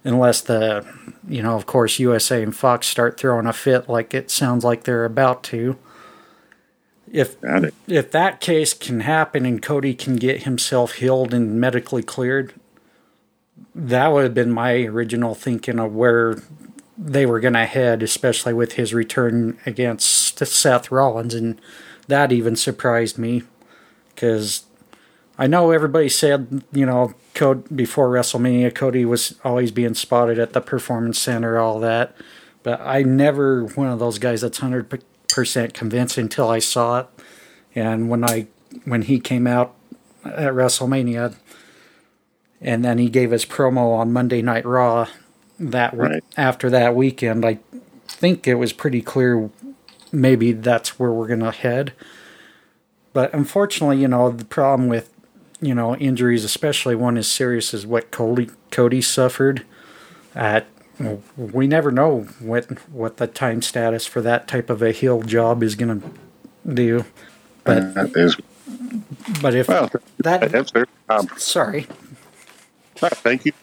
unless the, you know, of course, USA and Fox start throwing a fit like it sounds like they're about to. If if that case can happen and Cody can get himself healed and medically cleared, that would have been my original thinking of where they were going to head, especially with his return against Seth Rollins, and that even surprised me because I know everybody said, you know, Cody, before WrestleMania, Cody was always being spotted at the Performance Center, all that. But I never one of those guys that's hundred percent convinced until I saw it. And when I when he came out at WrestleMania, and then he gave his promo on Monday Night Raw that right. after that weekend, I think it was pretty clear maybe that's where we're gonna head. But unfortunately, you know, the problem with you know injuries, especially one as serious as what Cody Cody suffered. At we never know what what the time status for that type of a heel job is going to do. But but if well, that um, sorry. thank you.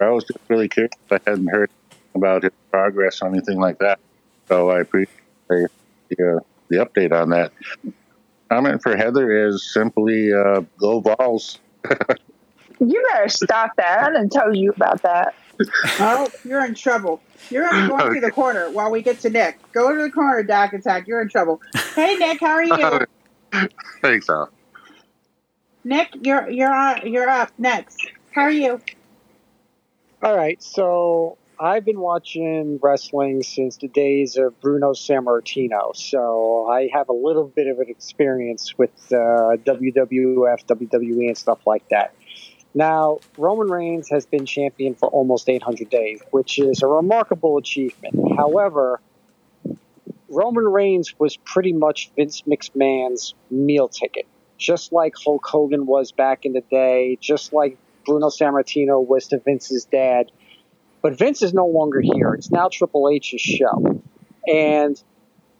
I was just really curious. I hadn't heard about his progress or anything like that, so I appreciate the, uh, the update on that comment for Heather is simply uh, go balls. you better stop that. I didn't tell you about that. Oh, you're in trouble. You're going okay. to the corner while we get to Nick. Go to the corner, Dak Attack. You're in trouble. Hey, Nick, how are you? Thanks, Al. Nick, you're you're on, you're up next. How are you? All right, so I've been watching wrestling since the days of Bruno Sammartino, so I have a little bit of an experience with uh, WWF, WWE, and stuff like that. Now, Roman Reigns has been champion for almost 800 days, which is a remarkable achievement. However, Roman Reigns was pretty much Vince McMahon's meal ticket, just like Hulk Hogan was back in the day, just like Bruno Sammartino was to Vince's dad but Vince is no longer here. It's now Triple H's show. And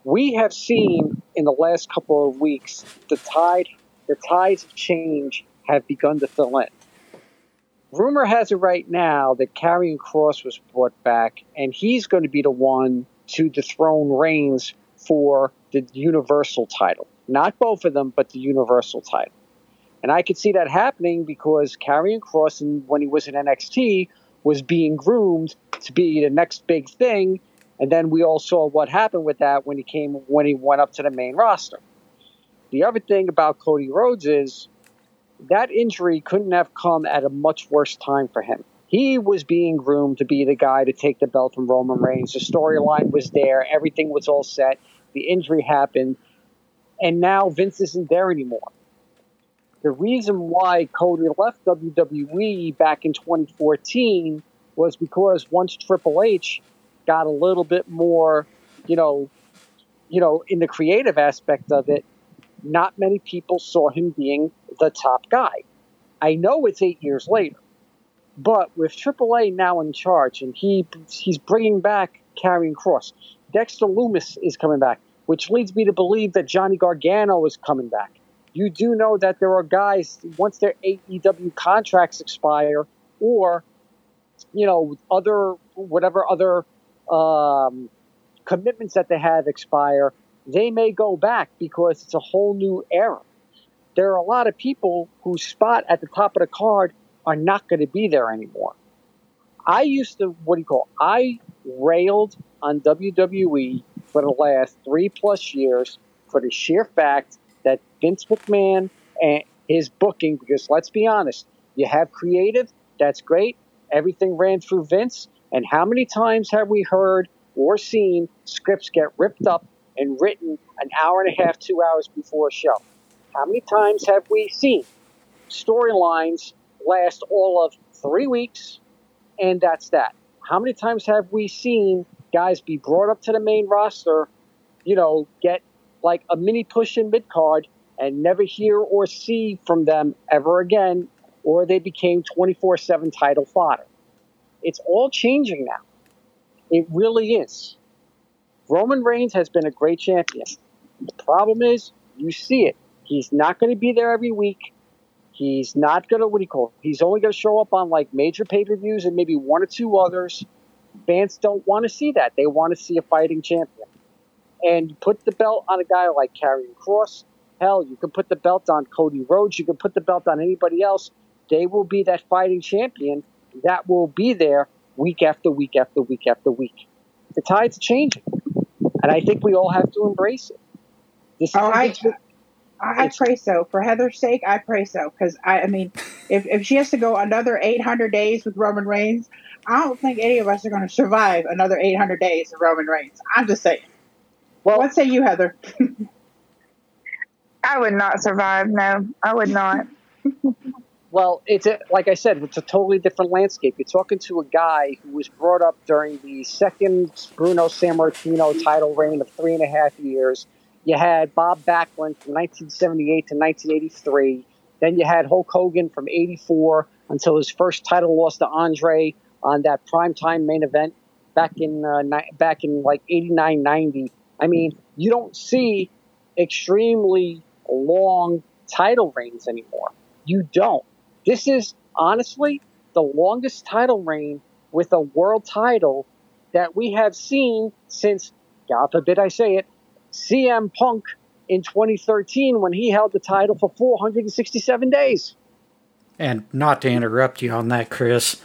we have seen in the last couple of weeks the tide the tides of change have begun to fill in. Rumor has it right now that Karrion Kross was brought back, and he's going to be the one to dethrone Reigns for the Universal title. Not both of them, but the Universal title. And I could see that happening because Karrion Kross, when he was in NXT, was being groomed to be the next big thing. And then we all saw what happened with that when he came when he went up to the main roster. The other thing about Cody Rhodes is that injury couldn't have come at a much worse time for him. He was being groomed to be the guy to take the belt from Roman Reigns. The storyline was there, everything was all set. The injury happened, and now Vince isn't there anymore. The reason why Cody left WWE back in 2014 was because once Triple H got a little bit more, you know, you know, in the creative aspect of it, not many people saw him being the top guy. I know it's eight years later, but with Triple H now in charge, and he he's bringing back Karrion Kross, Dexter Lumis is coming back, which leads me to believe that Johnny Gargano is coming back. You do know that there are guys once their AEW contracts expire, or you know other whatever other um, commitments that they have expire, they may go back because it's a whole new era. There are a lot of people whose spot at the top of the card are not going to be there anymore. I used to, what do you call, I railed on WWE for the last three plus years for the sheer fact that Vince McMahon and his booking, because let's be honest, you have creative, that's great. Everything ran through Vince. And how many times have we heard or seen scripts get ripped up and written an hour and a half, two hours before a show? How many times have we seen storylines last all of three weeks and that's that? How many times have we seen guys be brought up to the main roster, you know, get like a mini push in mid card and never hear or see from them ever again, or they became 24 7 title fodder? It's all changing now. It really is. Roman Reigns has been a great champion. The problem is, you see it. He's not going to be there every week. He's not going to, what do you call it? He's only going to show up on like major pay per views and maybe one or two others. Fans don't want to see that. They want to see a fighting champion. And you put the belt on a guy like Karrion Kross. Hell, you can put the belt on Cody Rhodes. You can put the belt on anybody else. They will be that fighting champion that will be there week after week after week after week. The tide's changing. And I think we all have to embrace it. This oh, I, I, I pray so. For Heather's sake, I pray so. Because, I, I mean, if, if she has to go another 800 days with Roman Reigns, I don't think any of us are going to survive another 800 days of Roman Reigns. I'm just saying. Well, what say you, Heather? I would not survive. No, I would not. Well, it's a, like I said, it's a totally different landscape. You're talking to a guy who was brought up during the second Bruno Sammartino title reign of three and a half years. You had Bob Backlund from 1978 to 1983. Then you had Hulk Hogan from 84 until his first title loss to Andre on that primetime main event back in uh, ni- back in like 89 90. I mean, you don't see extremely long title reigns anymore. You don't. This is honestly the longest title reign with a world title that we have seen since, God forbid I say it, CM Punk in 2013 when he held the title for 467 days. And not to interrupt you on that, Chris,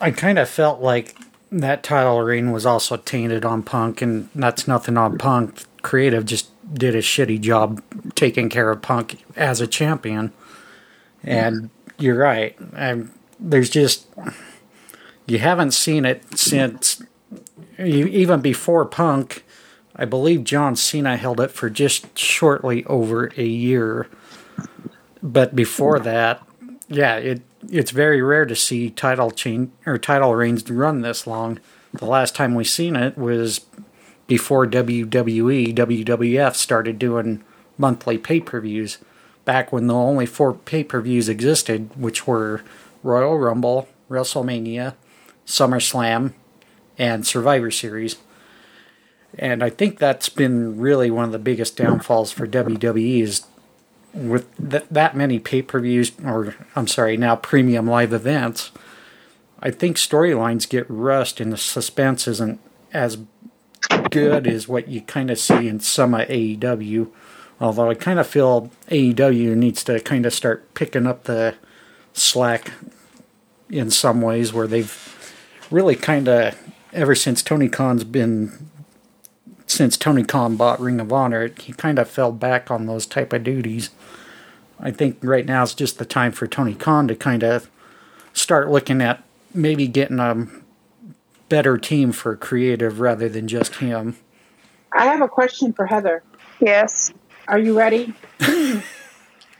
I kind of felt like that title reign was also tainted on Punk, and that's nothing on Punk. Creative just did a shitty job taking care of Punk as a champion. And you're right. I'm, there's just you haven't seen it since even before Punk. I believe John Cena held it for just shortly over a year. But before that, yeah, it it's very rare to see title chain or title reigns run this long. The last time we seen it was before WWE, WWF started doing monthly pay-per-views back when the only four pay per views existed, which were Royal Rumble, WrestleMania, SummerSlam, and Survivor Series. And I think that's been really one of the biggest downfalls for WWE is with th- that many pay per views, or I'm sorry, now premium live events. I think storylines get rushed and the suspense isn't as good as what you kind of see in some of AEW. Although I kind of feel AEW needs to kind of start picking up the slack in some ways where they've really kind of, ever since Tony Khan's been, since Tony Khan bought Ring of Honor, he kind of fell back on those type of duties. I think right now is just the time for Tony Khan to kind of start looking at maybe getting a better team for creative rather than just him. I have a question for Heather. Yes. Are you ready? Don't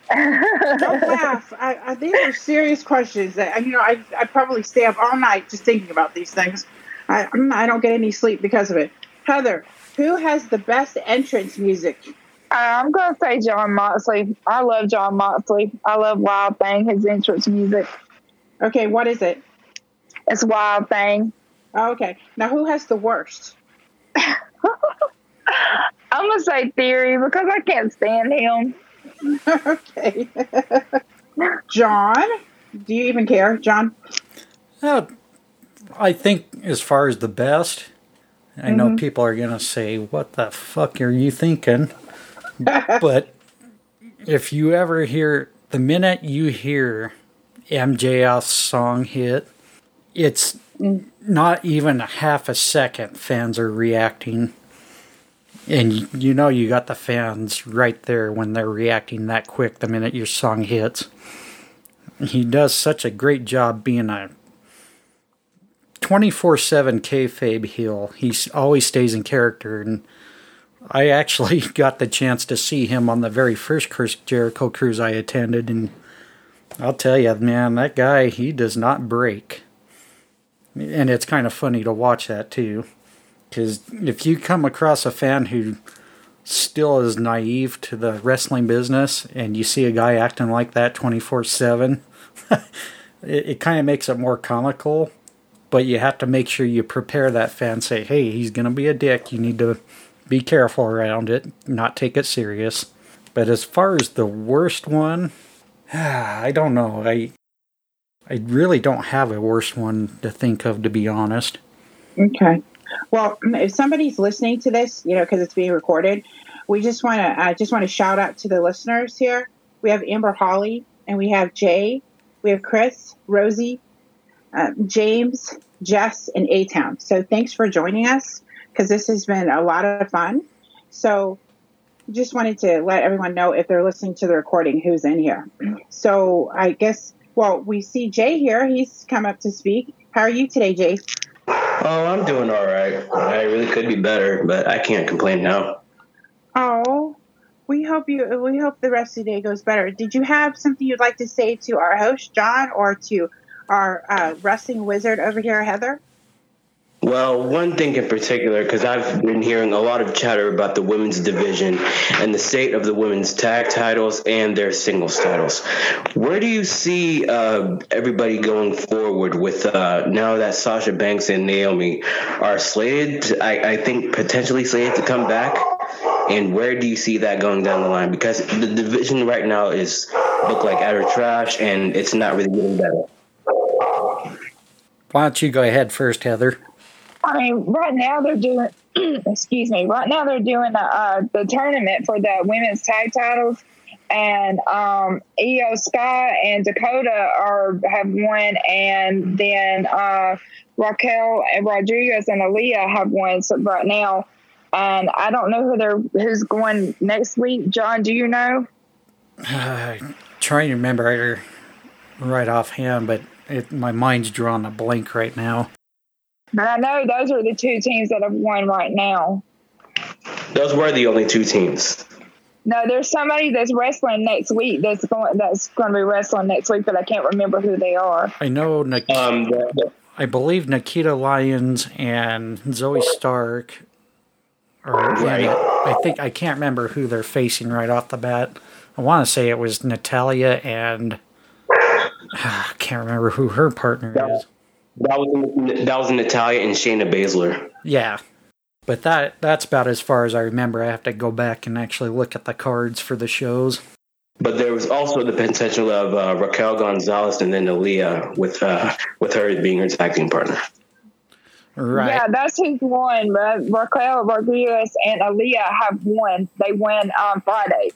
laugh. I, I, these are serious questions. That, you know, I, I probably stay up all night just thinking about these things. I, I don't get any sleep because of it. Heather, who has the best entrance music Uh, I'm gonna say Jon Moxley. I love Jon Moxley. I love Wild Thing. His entrance music. Okay, what is it? It's Wild Thing. Oh, okay. Now, who has the worst? I'm gonna say Theory because I can't stand him. okay. John, do you even care, John? Uh, I think as far as the best, I know mm-hmm. people are going to say, What the fuck are you thinking? but if you ever hear, the minute you hear MJF's song hit, it's mm. not even a half a second fans are reacting. And you, you know you got the fans right there when they're reacting that quick the minute your song hits. He does such a great job being a 24 7 kayfabe heel. He always stays in character. And I actually got the chance to see him on the very first Chris Jericho cruise I attended. And I'll tell you, man, that guy, he does not break. And it's kind of funny to watch that too. Because if you come across a fan who still is naive to the wrestling business and you see a guy acting like that 24 7, it, it kind of makes it more comical. But you have to make sure you prepare that fan, say, hey, he's going to be a dick. You need to be careful around it, not take it serious. But as far as the worst one, I don't know. I I really don't have a worse one to think of, to be honest. Okay. Well, if somebody's listening to this, you know, because it's being recorded, we just want to i just want to shout out to the listeners here. We have Amber Holly, and we have Jay, we have Chris, Rosie, uh, James, Jess, and A Town. So thanks for joining us because this has been a lot of fun. So just wanted to let everyone know if they're listening to the recording who's in here. So I guess, well, we see Jay here. He's come up to speak. How are you today, Jay? Oh, I'm doing all right. I really could be better, but I can't complain now. Oh, we hope you. We hope the rest of the day goes better. Did you have something you'd like to say to our host John or to our uh, wrestling wizard over here, Heather? Well, one thing in particular, because I've been hearing a lot of chatter about the women's division and the state of the women's tag titles and their singles titles. Where do you see uh, everybody going forward with uh, now that Sasha Banks and Naomi are slated, I, I think potentially slated to come back? And where do you see that going down the line? Because the division right now is look like utter trash, and it's not really getting better. Why don't you go ahead first, Heather? I mean, right now they're doing. excuse me. Right now they're doing the, uh, the tournament for the women's tag titles, and um, Iyo Sky and Dakota are have won, and then uh, Raquel and Rodriguez and Aaliyah have won so right now. And I don't know who they're who's going next week. John, do you know? Uh, trying to remember right offhand, but it, my mind's drawn a blank right now. But I know those are the two teams that have won right now. Those were the only two teams. No, there's somebody that's wrestling next week. That's going. That's going to be wrestling next week, but I can't remember who they are. I know. Nik- Um, the- the- I believe Nikita Lyons and Zoey Stark Or Right. it. I think I can't remember who they're facing right off the bat. I want to say it was Natalya and I can't remember who her partner is. that was that was Natalya and Shayna Baszler. Yeah. But that that's about as far as I remember. I have to go back and actually look at the cards for the shows. But there was also the potential of uh, Raquel Gonzalez and then Aaliyah with uh, with her being her tag team partner. Right. Yeah, that's who's won. Ra- Raquel Rodriguez and Aaliyah have won. They won on Friday.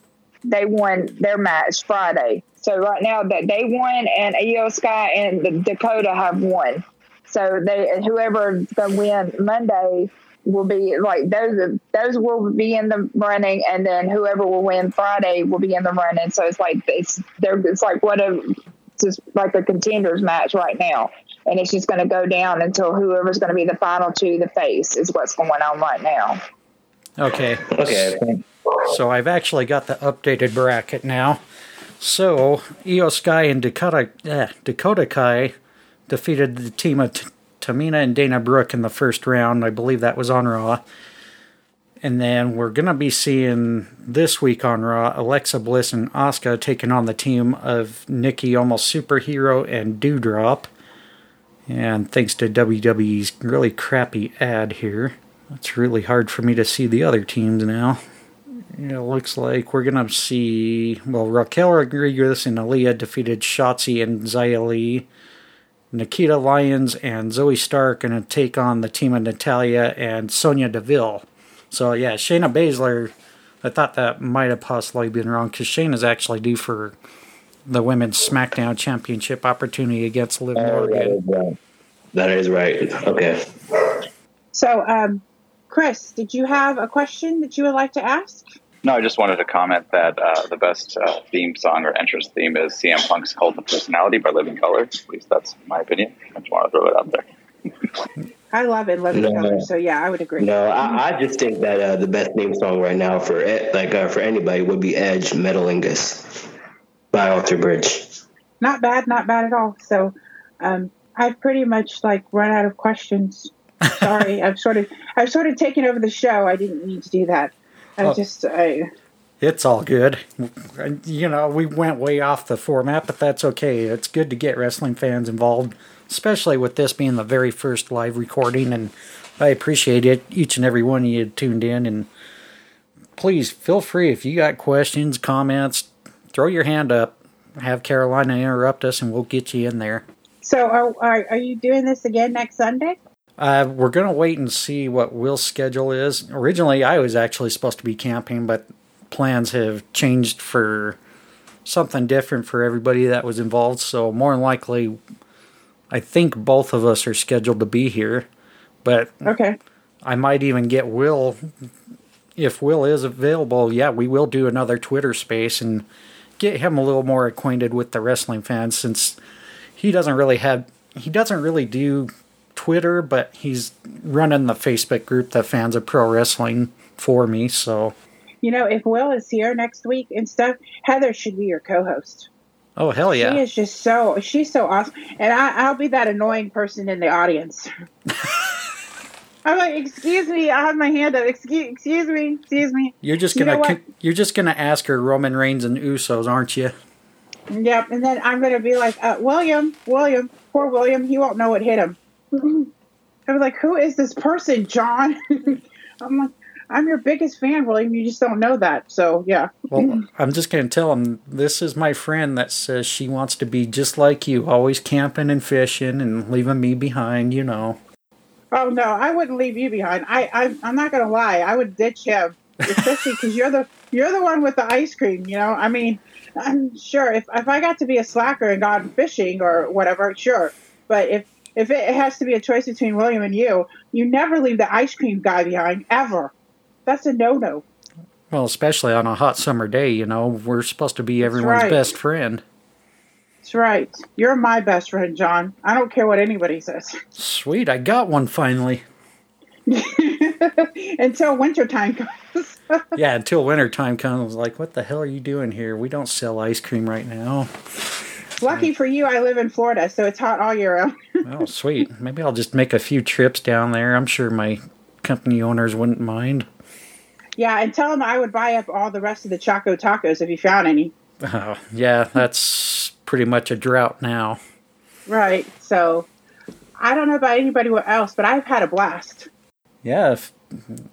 They won their match Friday. So right now that they won, and Iyo Sky and the Dakota have won. So they and whoever's gonna win Monday will be like those. Those will be in the running, and then whoever will win Friday will be in the running. So it's like it's they're it's like what a just like a contenders match right now. And it's just going to go down until whoever's going to be the final two, the face, is what's going on right now. Okay. Okay. So I've actually got the updated bracket now. So Iyo Sky and Dakota eh, Dakota Kai defeated the team of T- Tamina and Dana Brooke in the first round. I believe that was on Raw. And then we're to be seeing this week on Raw Alexa Bliss and Asuka taking on the team of Nikki Almost Superhero and Doudrop. And thanks to WWE's really crappy ad here, it's really hard for me to see the other teams now. It looks like we're going to see, well, Raquel Rodriguez and Aaliyah defeated Shotzi and Xia Li. Nikita Lyons and Zoe Stark going to take on the team of Natalya and Sonya Deville. So, yeah, Shayna Baszler, I thought that might have possibly been wrong because Shayna's actually due for the Women's SmackDown Championship opportunity against Liv that Morgan. is right. That is right. Okay. So, um, Chris, did you have a question that you would like to ask? No, I just wanted to comment that uh, the best uh, theme song or entrance theme is CM Punk's Cult of Personality by Living Colour. At least that's my opinion. I just want to throw it out there. I love it, Living No. Color. So yeah, I would agree. No, I, I just think that uh, the best theme song right now for e- like uh, for anybody would be Edge Metalingus by Alter Bridge. Not bad, not bad at all. So, um, I've pretty much like run out of questions. Sorry, I've sort of I've sort of taken over the show. I didn't need to do that. I Oh. just I It's all good. You know, we went way off the format, but that's okay. It's good to get wrestling fans involved, especially with this being the very first live recording. And I appreciate it, each and every one of you tuned in. And please feel free if you got questions, comments, throw your hand up. Have Carolina interrupt us, and we'll get you in there. so are, are are you doing this again next Sunday? Uh, we're going to wait and see what Will's schedule is. Originally, I was actually supposed to be camping, but plans have changed for something different for everybody that was involved. So, more than likely, I think both of us are scheduled to be here. But Okay. I might even get Will. If Will is available, yeah, we will do another Twitter space and get him a little more acquainted with the wrestling fans since he doesn't really have he doesn't really do Twitter, but he's running the Facebook group the fans of pro wrestling for me. So, You know, if Will is here next week and stuff, Heather should be your co-host. oh hell yeah. She is just so she's so awesome, and I, I'll be that annoying person in the audience. I'm like, excuse me, I have my hand up. Excuse, excuse me, excuse me. you're just gonna know what? you're just gonna ask her Roman Reigns and Usos, aren't you? Yep, and then I'm gonna be like, uh, William, William, poor William, he won't know what hit him. I was like, who is this person, John? I'm like, I'm your biggest fan, William. You just don't know that. So yeah, Well, I'm just going to tell him this is my friend that says she wants to be just like you, always camping and fishing and leaving me behind, you know. Oh no, I wouldn't leave you behind. I, I I'm not gonna lie, I would ditch him, especially because you're the you're the one with the ice cream. You know, I mean, I'm sure if if I got to be a slacker and gone fishing or whatever, sure. But if if it has to be a choice between William and you, you never leave the ice cream guy behind ever. That's a no no. Well, especially on a hot summer day, you know, we're supposed to be everyone's right. best friend. That's right. You're my best friend, John. I don't care what anybody says. Sweet, I got one finally. Until wintertime comes. Yeah, until winter time comes, like, what the hell are you doing here? We don't sell ice cream right now. Lucky for you, I live in Florida, so it's hot all year round. Oh, sweet. Maybe I'll just make a few trips down there. I'm sure my company owners wouldn't mind. Yeah, and tell them I would buy up all the rest of the Choco Tacos if you found any. Oh, yeah, that's pretty much a drought now. Right. So I don't know about anybody else, but I've had a blast. Yeah, if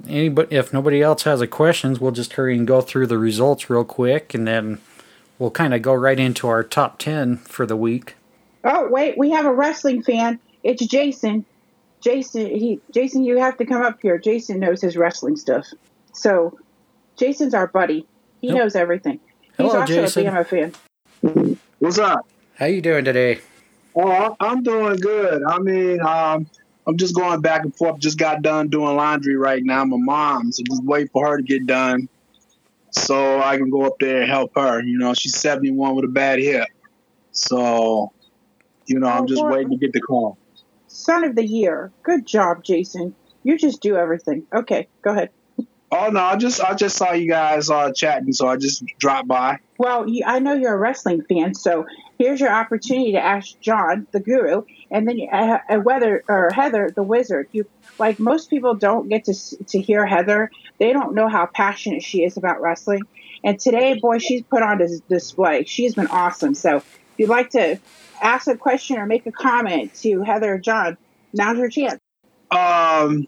anybody, if nobody else has a questions, we'll just hurry and go through the results real quick, and then we'll kind of go right into our top ten for the week. Oh wait, we have a wrestling fan. It's Jason. Jason, he Jason, you have to come up here. Jason knows his wrestling stuff. So Jason's our buddy. He Yep. knows everything. He's Hello, also Jason. a BMO fan. What's up? How you doing today? Oh, I'm doing good. I mean, um, I'm just going back and forth. Just got done doing laundry right now. My mom, so just wait for her to get done, so I can go up there and help her. You know, she's 71 with a bad hip, so you know, I'm just waiting to get the call. Son of the year. Good job, Jason. You just do everything. Okay, go ahead. Oh no, I just I just saw you guys uh, chatting, so I just dropped by. Well, you, I know you're a wrestling fan, so here's your opportunity to ask John, the guru, and then uh, uh, Weather or Heather the Wizard. You like most people don't get to to hear Heather. They don't know how passionate she is about wrestling. And today, boy, she's put on this display. She's been awesome. So if you'd like to ask a question or make a comment to Heather or John, now's your chance. Um,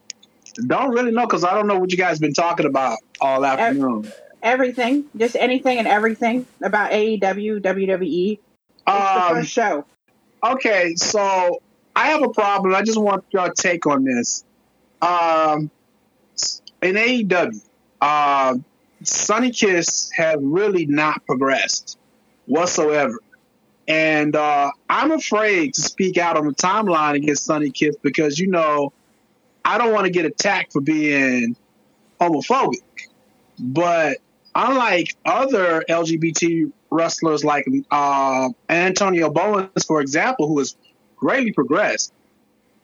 don't really know because I don't know what you guys been talking about all afternoon. Everything, just anything and everything about AEW, WWE. It's um, the first show. Okay, so I have a problem. I just want your take on this. Um, in AEW, uh, Sonny Kiss has really not progressed whatsoever. And uh, I'm afraid to speak out on the timeline against Sonny Kiss because, you know, I don't want to get attacked for being homophobic. But unlike other LGBT wrestlers like uh, Antonio Bowens, for example, who has greatly progressed,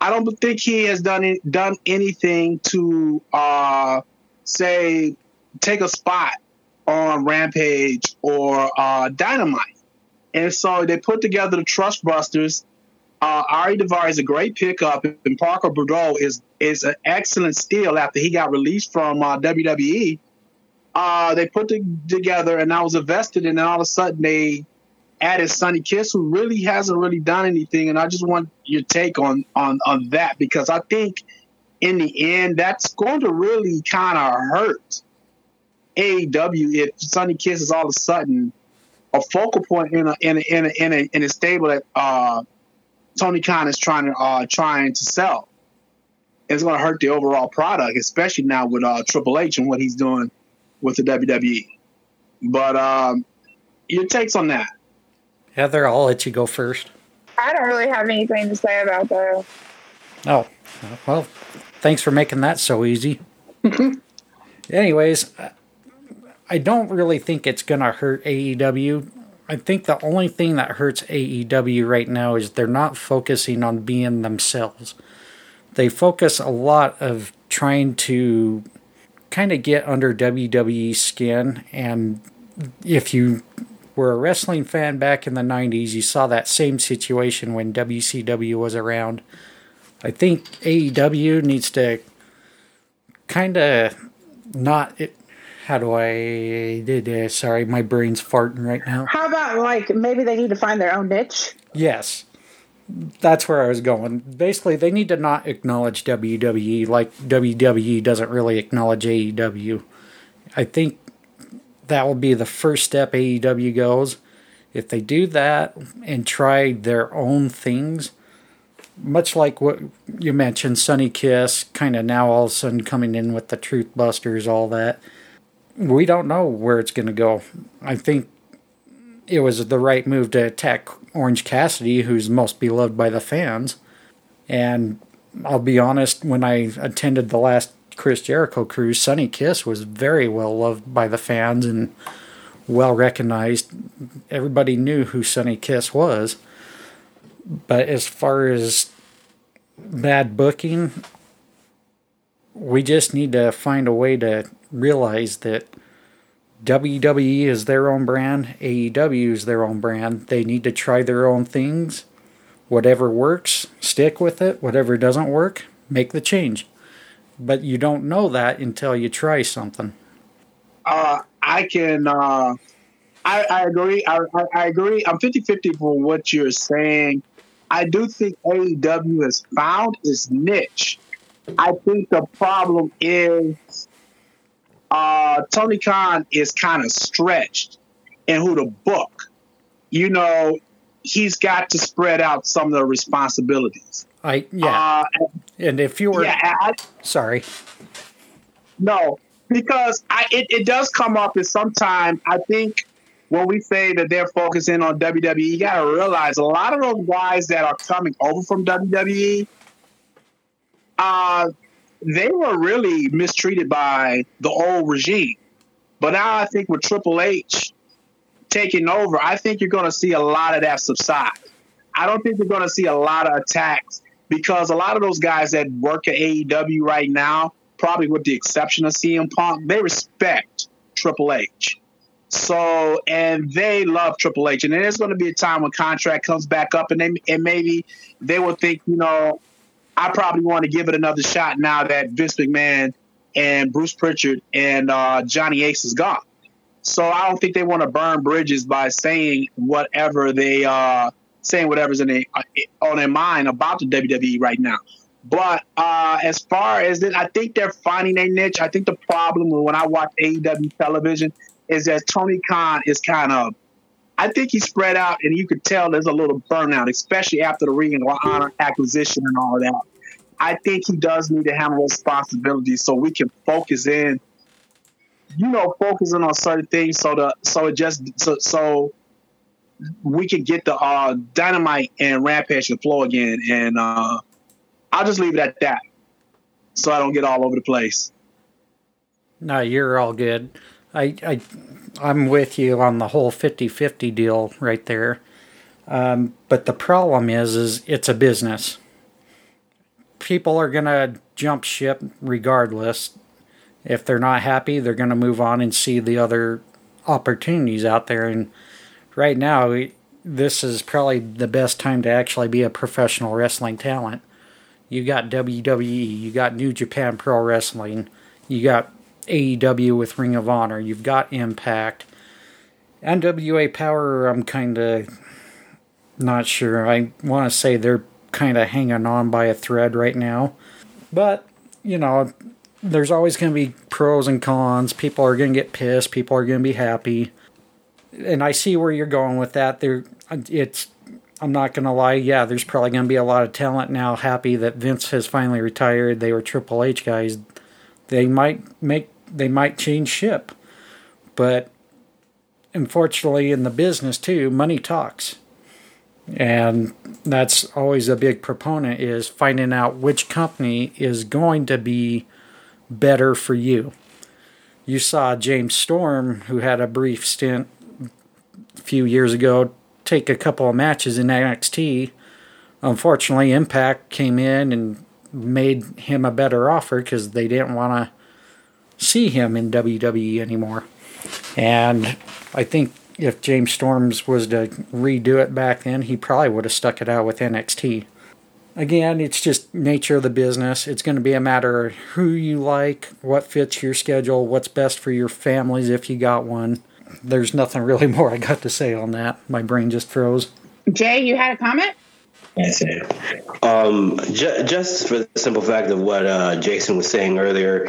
I don't think he has done done anything to uh, say take a spot on Rampage or uh, Dynamite. And so they put together the Trust Busters. Uh, Ari Daivari is a great pickup, and Parker Boudreaux is is an excellent steal after he got released from uh, WWE. Uh, they put it together, and I was invested, and then all of a sudden they added Sonny Kiss, who really hasn't really done anything. And I just want your take on on on that because I think in the end that's going to really kind of hurt AEW if Sonny Kiss is all of a sudden a focal point in a in a in a in a, in a stable that uh, Tony Khan is trying to uh, trying to sell. It's going to hurt the overall product, especially now with uh, Triple H and what he's doing with the WWE. But um, your takes on that? Heather, I'll let you go first. I don't really have anything to say about that. Oh, well, thanks for making that so easy. Anyways, I don't really think it's going to hurt AEW. I think the only thing that hurts AEW right now is they're not focusing on being themselves. They focus a lot of trying to kind of get under WWE's skin. And if you were a wrestling fan back in the 90s, you saw that same situation when WCW was around. I think AEW needs to kind of not it, how do I did uh, sorry my brain's farting right now. How about like maybe they need to find their own niche? Yes. That's where I was going. Basically, they need to not acknowledge WWE like WWE doesn't really acknowledge AEW. I think that will be the first step AEW goes. If they do that and try their own things, much like what you mentioned, Sonny Kiss, kind of now all of a sudden coming in with the Truth Busters, all that we don't know where it's going to go. I think it was the right move to attack Orange Cassidy, who's most beloved by the fans. And I'll be honest, when I attended the last Chris Jericho cruise, Sonny Kiss was very well loved by the fans and well recognized. Everybody knew who Sonny Kiss was. But as far as bad booking, we just need to find a way to realize that WWE is their own brand, AEW is their own brand. They need to try their own things. Whatever works, stick with it. Whatever doesn't work, make the change. But you don't know that until you try something. Uh, I can. Uh, I, I, agree. I, I agree. I'm 50 50 for what you're saying. I do think AEW has found its niche. I think the problem is uh, Tony Khan is kind of stretched in who to book. You know, he's got to spread out some of the responsibilities. I yeah. Uh, and if you were yeah, I, sorry, no, because I it, it does come up as sometimes I think when we say that they're focusing on WWE, you got to realize a lot of those guys that are coming over from WWE, uh, they were really mistreated by the old regime. But now I think with Triple H taking over, I think you're going to see a lot of that subside. I don't think you're going to see a lot of attacks because a lot of those guys that work at AEW right now, probably with the exception of CM Punk, they respect Triple H. So, and they love Triple H, and there's going to be a time when contract comes back up, and they and maybe they will think, you know, I probably want to give it another shot now that Vince McMahon and Bruce Pritchard and uh, Johnny Ace is gone. So I don't think they want to burn bridges by saying whatever they uh saying whatever's in their, uh, on their mind about the WWE right now. But uh, as far as this, I think they're finding a niche. I think the problem when I watch AEW television is that Tony Khan is kind of, I think he's spread out, and you could tell there's a little burnout, especially after the Ring of Honor acquisition and all that. I think he does need to have responsibilities so we can focus in, you know, focusing on certain things so the so it just so so we can get the uh, dynamite and rampage to flow again. And uh, I'll just leave it at that, so I don't get all over the place. No, you're all good. I, I, I'm with you on the whole 50-50 deal right there. Um, but the problem is, is it's a business. People are gonna jump ship regardless. If they're not happy, they're gonna move on and see the other opportunities out there. And right now, this is probably the best time to actually be a professional wrestling talent. You got WWE, you got New Japan Pro Wrestling, you got AEW with Ring of Honor. You've got Impact. NWA Power, I'm kind of not sure. I want to say they're kind of hanging on by a thread right now. But, you know, there's always going to be pros and cons. People are going to get pissed. People are going to be happy. And I see where you're going with that. There, it's. I'm not going to lie. Yeah, there's probably going to be a lot of talent now happy that Vince has finally retired. They were Triple H guys. They might make they might change ship. But unfortunately, in the business too, money talks. And that's always a big proponent is finding out which company is going to be better for you. You saw James Storm, who had a brief stint few years ago, take a couple of matches in NXT. Unfortunately, Impact came in and made him a better offer because they didn't want to see him in WWE anymore. And I think if James Storms was to redo it back then, he probably would have stuck it out with NXT. Again, it's just nature of the business. It's going to be a matter of who you like, what fits your schedule, what's best for your families if you got one. There's nothing really more I got to say on that. My brain just froze. Jay, you had a comment? That's it. Um, ju- just for the simple fact of what uh, Jason was saying earlier,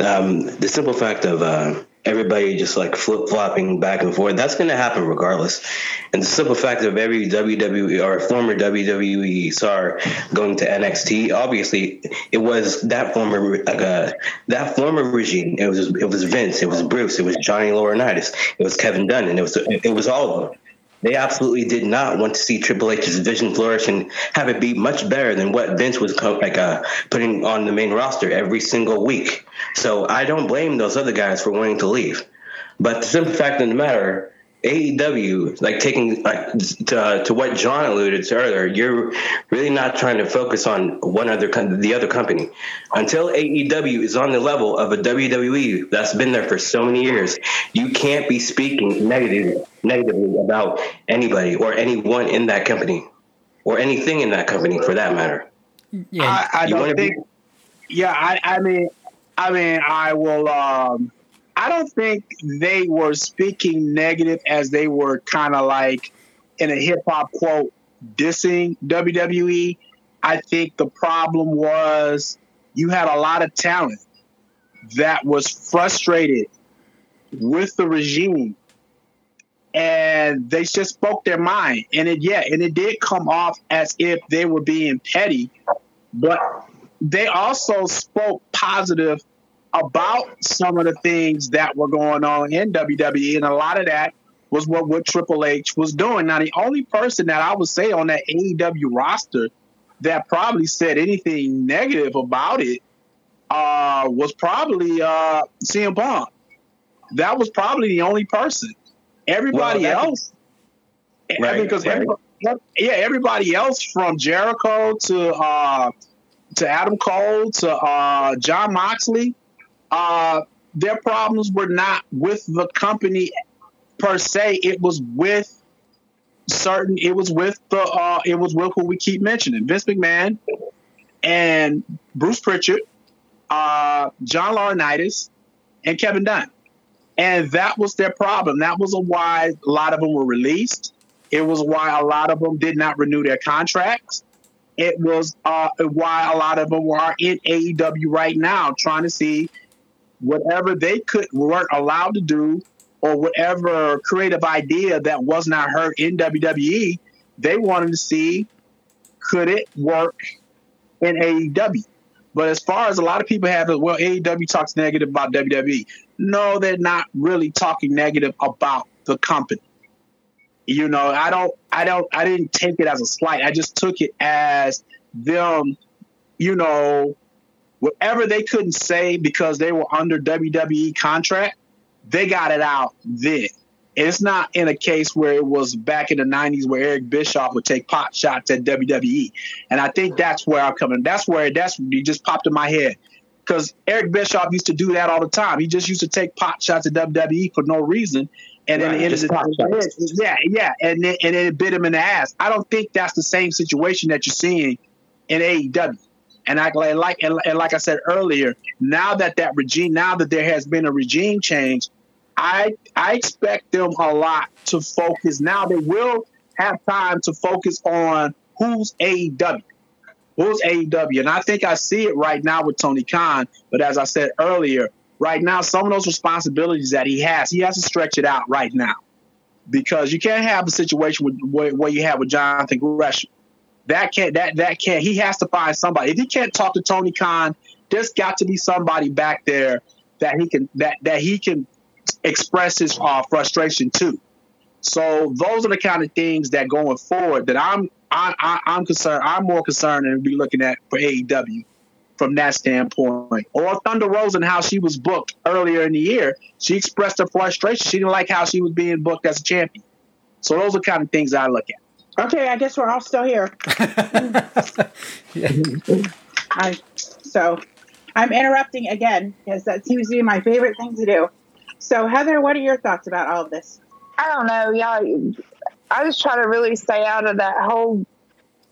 um, the simple fact of uh, everybody just like flip flopping back and forth, that's going to happen regardless. And the simple fact of every WWE or former WWE star going to NXT, obviously, it was that former uh, that former regime. It was it was Vince, it was Bruce, it was Johnny Laurinaitis, it was Kevin Dunn, and it was it was all of them. They absolutely did not want to see Triple H's vision flourish and have it be much better than what Vince was like uh, putting on the main roster every single week. So I don't blame those other guys for wanting to leave. But the simple fact of the matter AEW, like taking like to, uh, to what John alluded to earlier, you're really not trying to focus on one other the other company. Until AEW is on the level of a WWE that's been there for so many years, you can't be speaking negative, negatively about anybody or anyone in that company or anything in that company for that matter. Yeah, I, I don't think. Be- yeah, I, I mean, I mean, I will. Um, I don't think they were speaking negative as they were kind of like in a hip hop quote dissing WWE. I think the problem was you had a lot of talent that was frustrated with the regime and they just spoke their mind and it yeah and it did come off as if they were being petty but they also spoke positive about some of the things that were going on in WWE, and a lot of that was what, what Triple H was doing. Now, the only person that I would say on that AEW roster that probably said anything negative about it uh, was probably uh, CM Punk. That was probably the only person. Everybody well, else, right, because right. yeah, everybody else from Jericho to uh, to Adam Cole to uh, Jon Moxley uh, their problems were not with the company per se. It was with certain. It was with the. Uh, it was with who we keep mentioning, Vince McMahon and Bruce Pritchard, uh, John Laurinaitis, and Kevin Dunn. And that was their problem. That was why a lot of them were released. It was why a lot of them did not renew their contracts. It was uh, why a lot of them are in AEW right now, trying to see whatever they could weren't allowed to do, or whatever creative idea that was not heard in WWE. They wanted to see could it work in AEW. But as far as a lot of people have well, AEW talks negative about WWE. No, they're not really talking negative about the company. You know, I don't, I don't, I didn't take it as a slight. I just took it as them, you know, whatever they couldn't say because they were under WWE contract, they got it out then. It's not in a case where it was back in the 90s where Eric Bischoff would take pot shots at WWE. And I think that's where I'm coming. That's where that's he just popped in my head. Because Eric Bischoff used to do that all the time. He just used to take pot shots at WWE for no reason. And then it ended the yeah, yeah, and then, and then it bit him in the ass. I don't think that's the same situation that you're seeing in AEW. And I like and, and like I said earlier, now that that regime, now that there has been a regime change, I I expect them a lot to focus. Now they will have time to focus on who's AEW. Who's AEW? And I think I see it right now with Tony Khan. But as I said earlier, right now, some of those responsibilities that he has, he has to stretch it out right now. Because you can't have a situation with, where, where you have with Jonathan Gresham. That can't that that can't he has to find somebody. If he can't talk to Tony Khan, there's got to be somebody back there that he can that that he can express his uh, frustration to. So those are the kind of things that going forward that I'm I, am concerned. I'm more concerned and be looking at for AEW from that standpoint. Or Thunder Rosa and how she was booked earlier in the year. She expressed her frustration. She didn't like how she was being booked as a champion. So those are kind of things I look at. Okay, I guess we're all still here. yeah. I, so I'm interrupting again because that seems to be my favorite thing to do. So, Heather, what are your thoughts about all of this? I don't know. Yeah, I just try to really stay out of that whole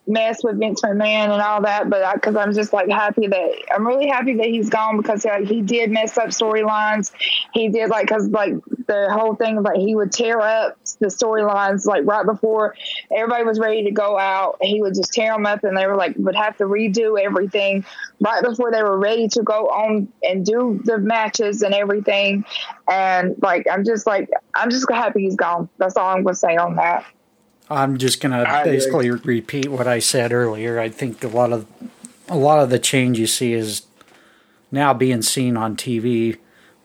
mess with Vince McMahon and all that, but because I'm just like happy that I'm really happy that he's gone because like, he did mess up storylines. He did like because like the whole thing like he would tear up the storylines like right before everybody was ready to go out. He would just tear them up, and they were like would have to redo everything right before they were ready to go on and do the matches and everything. And like I'm just like I'm just happy he's gone. That's all I'm gonna say on that. I'm just going to basically repeat what I said earlier. I think a lot of a lot of the change you see is now being seen on TV,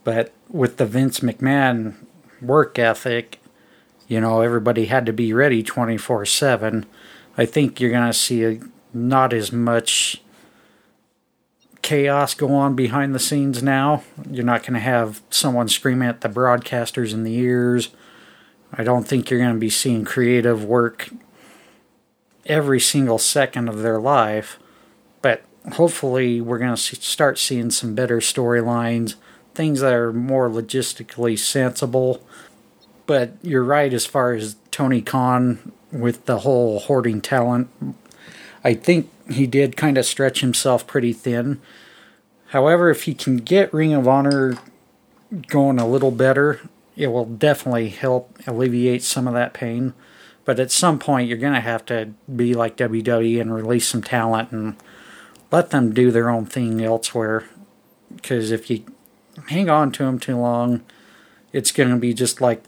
but with the Vince McMahon work ethic, you know, everybody had to be ready 24/7. I think you're going to see a, not as much chaos go on behind the scenes now. You're not going to have someone screaming at the broadcasters in the ears I don't think you're going to be seeing creative work every single second of their life, but hopefully we're going to start seeing some better storylines, things that are more logistically sensible. But you're right as far as Tony Khan with the whole hoarding talent. I think he did kind of stretch himself pretty thin. However, if he can get Ring of Honor going a little better, it will definitely help alleviate some of that pain. But at some point, you're going to have to be like WWE and release some talent and let them do their own thing elsewhere. Because if you hang on to them too long, it's going to be just like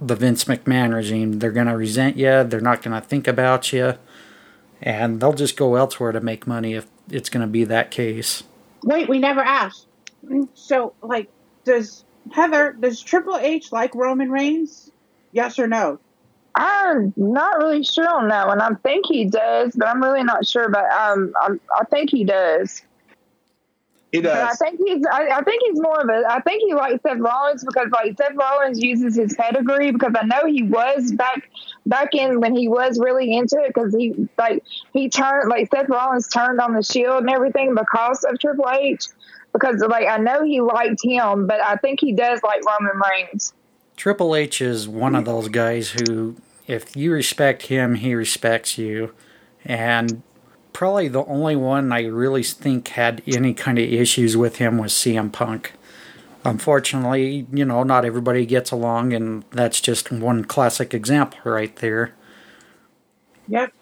the Vince McMahon regime. They're going to resent you, they're not going to think about you, and they'll just go elsewhere to make money if it's going to be that case. Wait, we never asked. So, like, does Heather, does Triple H like Roman Reigns? Yes or no? I'm not really sure on that one. I think he does, but I'm really not sure. But um, I'm, I think he does. He does. But I think he's. I, I, think he's more of a. I think he likes Seth Rollins because like Seth Rollins uses his pedigree because I know he was back back in when he was really into it because he like he turned like Seth Rollins turned on the Shield and everything because of Triple H because like I know he liked him, but I think he does like Roman Reigns. Triple H is one of those guys who, if you respect him, he respects you. And probably the only one I really think had any kind of issues with him was CM Punk. Unfortunately, you know, not everybody gets along, and that's just one classic example right there. Yep.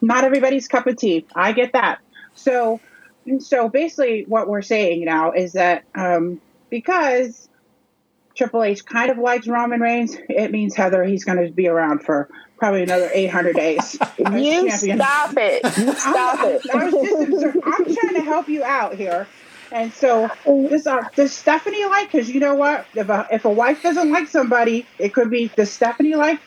Not everybody's cup of tea. I get that. So, so basically, what we're saying now is that um, because Triple H kind of likes Roman Reigns, it means Heather he's going to be around for probably another 800 days. you stop it. You stop I'm, it. I was just, I'm trying to help you out here. And so, does, uh, does Stephanie like? Because you know what? If a, if a wife doesn't like somebody, it could be. Does Stephanie like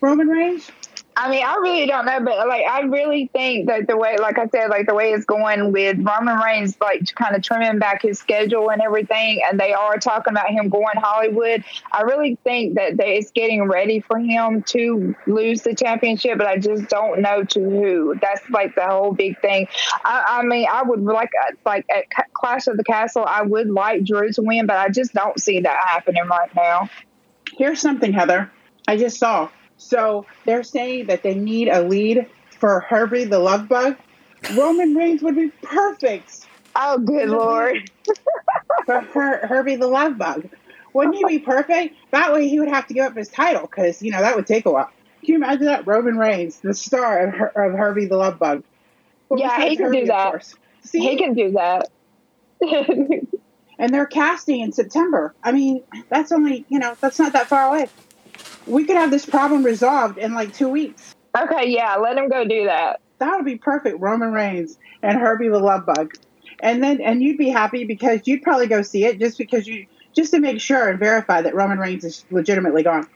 Roman Reigns? I mean, I really don't know, but like, I really think that the way, like I said, like the way it's going with Roman Reigns, like kind of trimming back his schedule and everything, and they are talking about him going Hollywood. I really think that they, it's getting ready for him to lose the championship, but I just don't know to who. That's like the whole big thing. I, I mean, I would like, uh, like at Clash of the Castle, I would like Drew to win, but I just don't see that happening right now. Here's something, Heather. I just saw. So they're saying that they need a lead for Herbie the Love Bug. Roman Reigns would be perfect. Oh, good lord! for Her- Herbie the Love Bug, wouldn't he be perfect? That way he would have to give up his title because you know that would take a while. Can you imagine that? Roman Reigns, the star of, Her- of Herbie the Love Bug. Well, yeah, he can Herbie, do that. He can do that. and they're casting in September. I mean, that's only you know that's not that far away we could have this problem resolved in like two weeks. Okay, yeah, let him go do that. That would be perfect. Roman Reigns and Herbie the Love Bug, and then and you'd be happy because you'd probably go see it just because you just to make sure and verify that Roman Reigns is legitimately gone.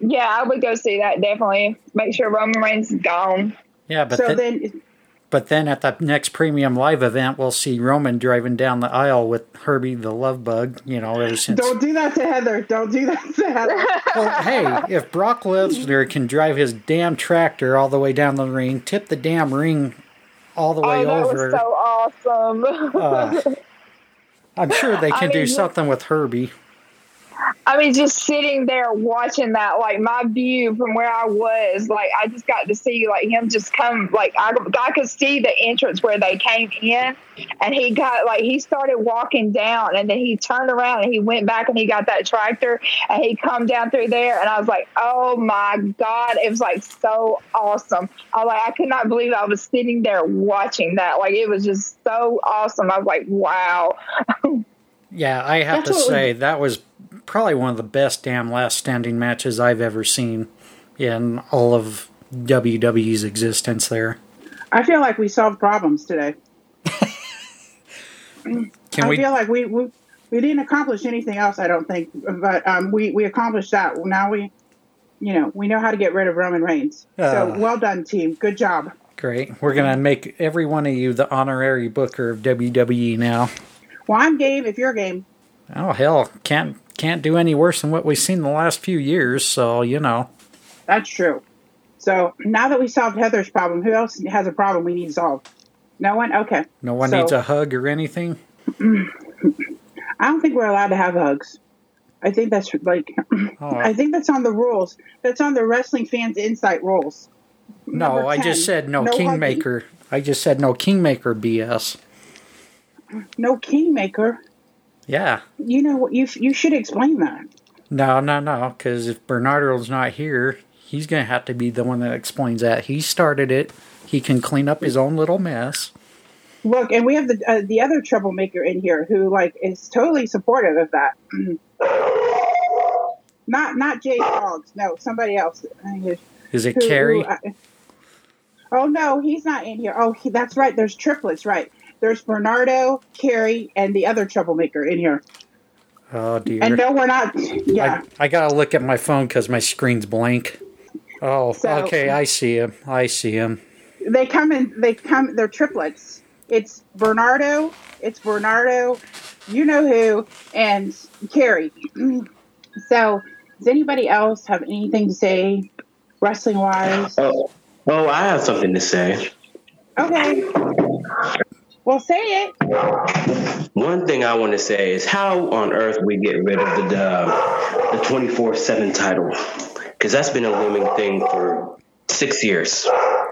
Yeah, I would go see that definitely. Make sure Roman Reigns is gone. Yeah, but so then but then at the next premium live event, we'll see Roman driving down the aisle with Herbie the Love Bug. You know, ever since. Don't do that to Heather. Don't do that to Heather. well, hey, if Brock Lesnar can drive his damn tractor all the way down the ring, tip the damn ring all the way oh, over. so awesome. uh, I'm sure they can I mean, do something with Herbie. I mean, just sitting there watching that, like my view from where I was, like I just got to see like him just come, like I, I could see the entrance where they came in, and he got like he started walking down, and then he turned around and he went back and he got that tractor and he come down through there, and I was like, oh my god, it was like so awesome. I like I could not believe I was sitting there watching that, like it was just so awesome. I was like, wow. yeah, I have That's to say that was probably one of the best damn last standing matches I've ever seen in all of WWE's existence there. I feel like we solved problems today. Can I we... feel like we, we we didn't accomplish anything else, I don't think, but um, we we accomplished that. Now we, you know, we know how to get rid of Roman Reigns. Uh, so well done, team. Good job. Great. We're gonna make every one of you the honorary booker of WWE now. Well, I'm game. If you're game. Oh hell, can't can't do any worse than what we've seen the last few years. So you know. That's true. So now that we solved Heather's problem, who else has a problem we need solved? No one. Okay. No one so, needs a hug or anything. I don't think we're allowed to have hugs. I think that's like, oh. I think that's on the rules. That's on the Wrestling Fans Incite rules. No, I just said no, no kingmaker. Hugging. I just said no kingmaker BS. No kingmaker. Yeah. You know, what? you you should explain that. No, no, no. Because if Bernardo's not here, he's going to have to be the one that explains that. He started it. He can clean up his own little mess. Look, and we have the uh, the other troublemaker in here who like is totally supportive of that. not not Jay Boggs. No, somebody else. Is it who, Carrie? Who, uh, oh no, he's not in here. Oh, he, that's right. There's triplets, right? There's Bernardo, Carrie, and the other troublemaker in here. Oh dear. And no, we're not. Yeah. I, I gotta look at my phone because my screen's blank. Oh, so, okay. I see him. I see him. They come in. They come. They're triplets. It's Bernardo. It's Bernardo. You know who, and Carrie. So, does anybody else have anything to say, wrestling wise? Oh, oh, I have something to say. Okay. Well, say it. One thing I want to say is how on earth we get rid of the dub. the 24 7 title? Because that's been a looming thing for six years.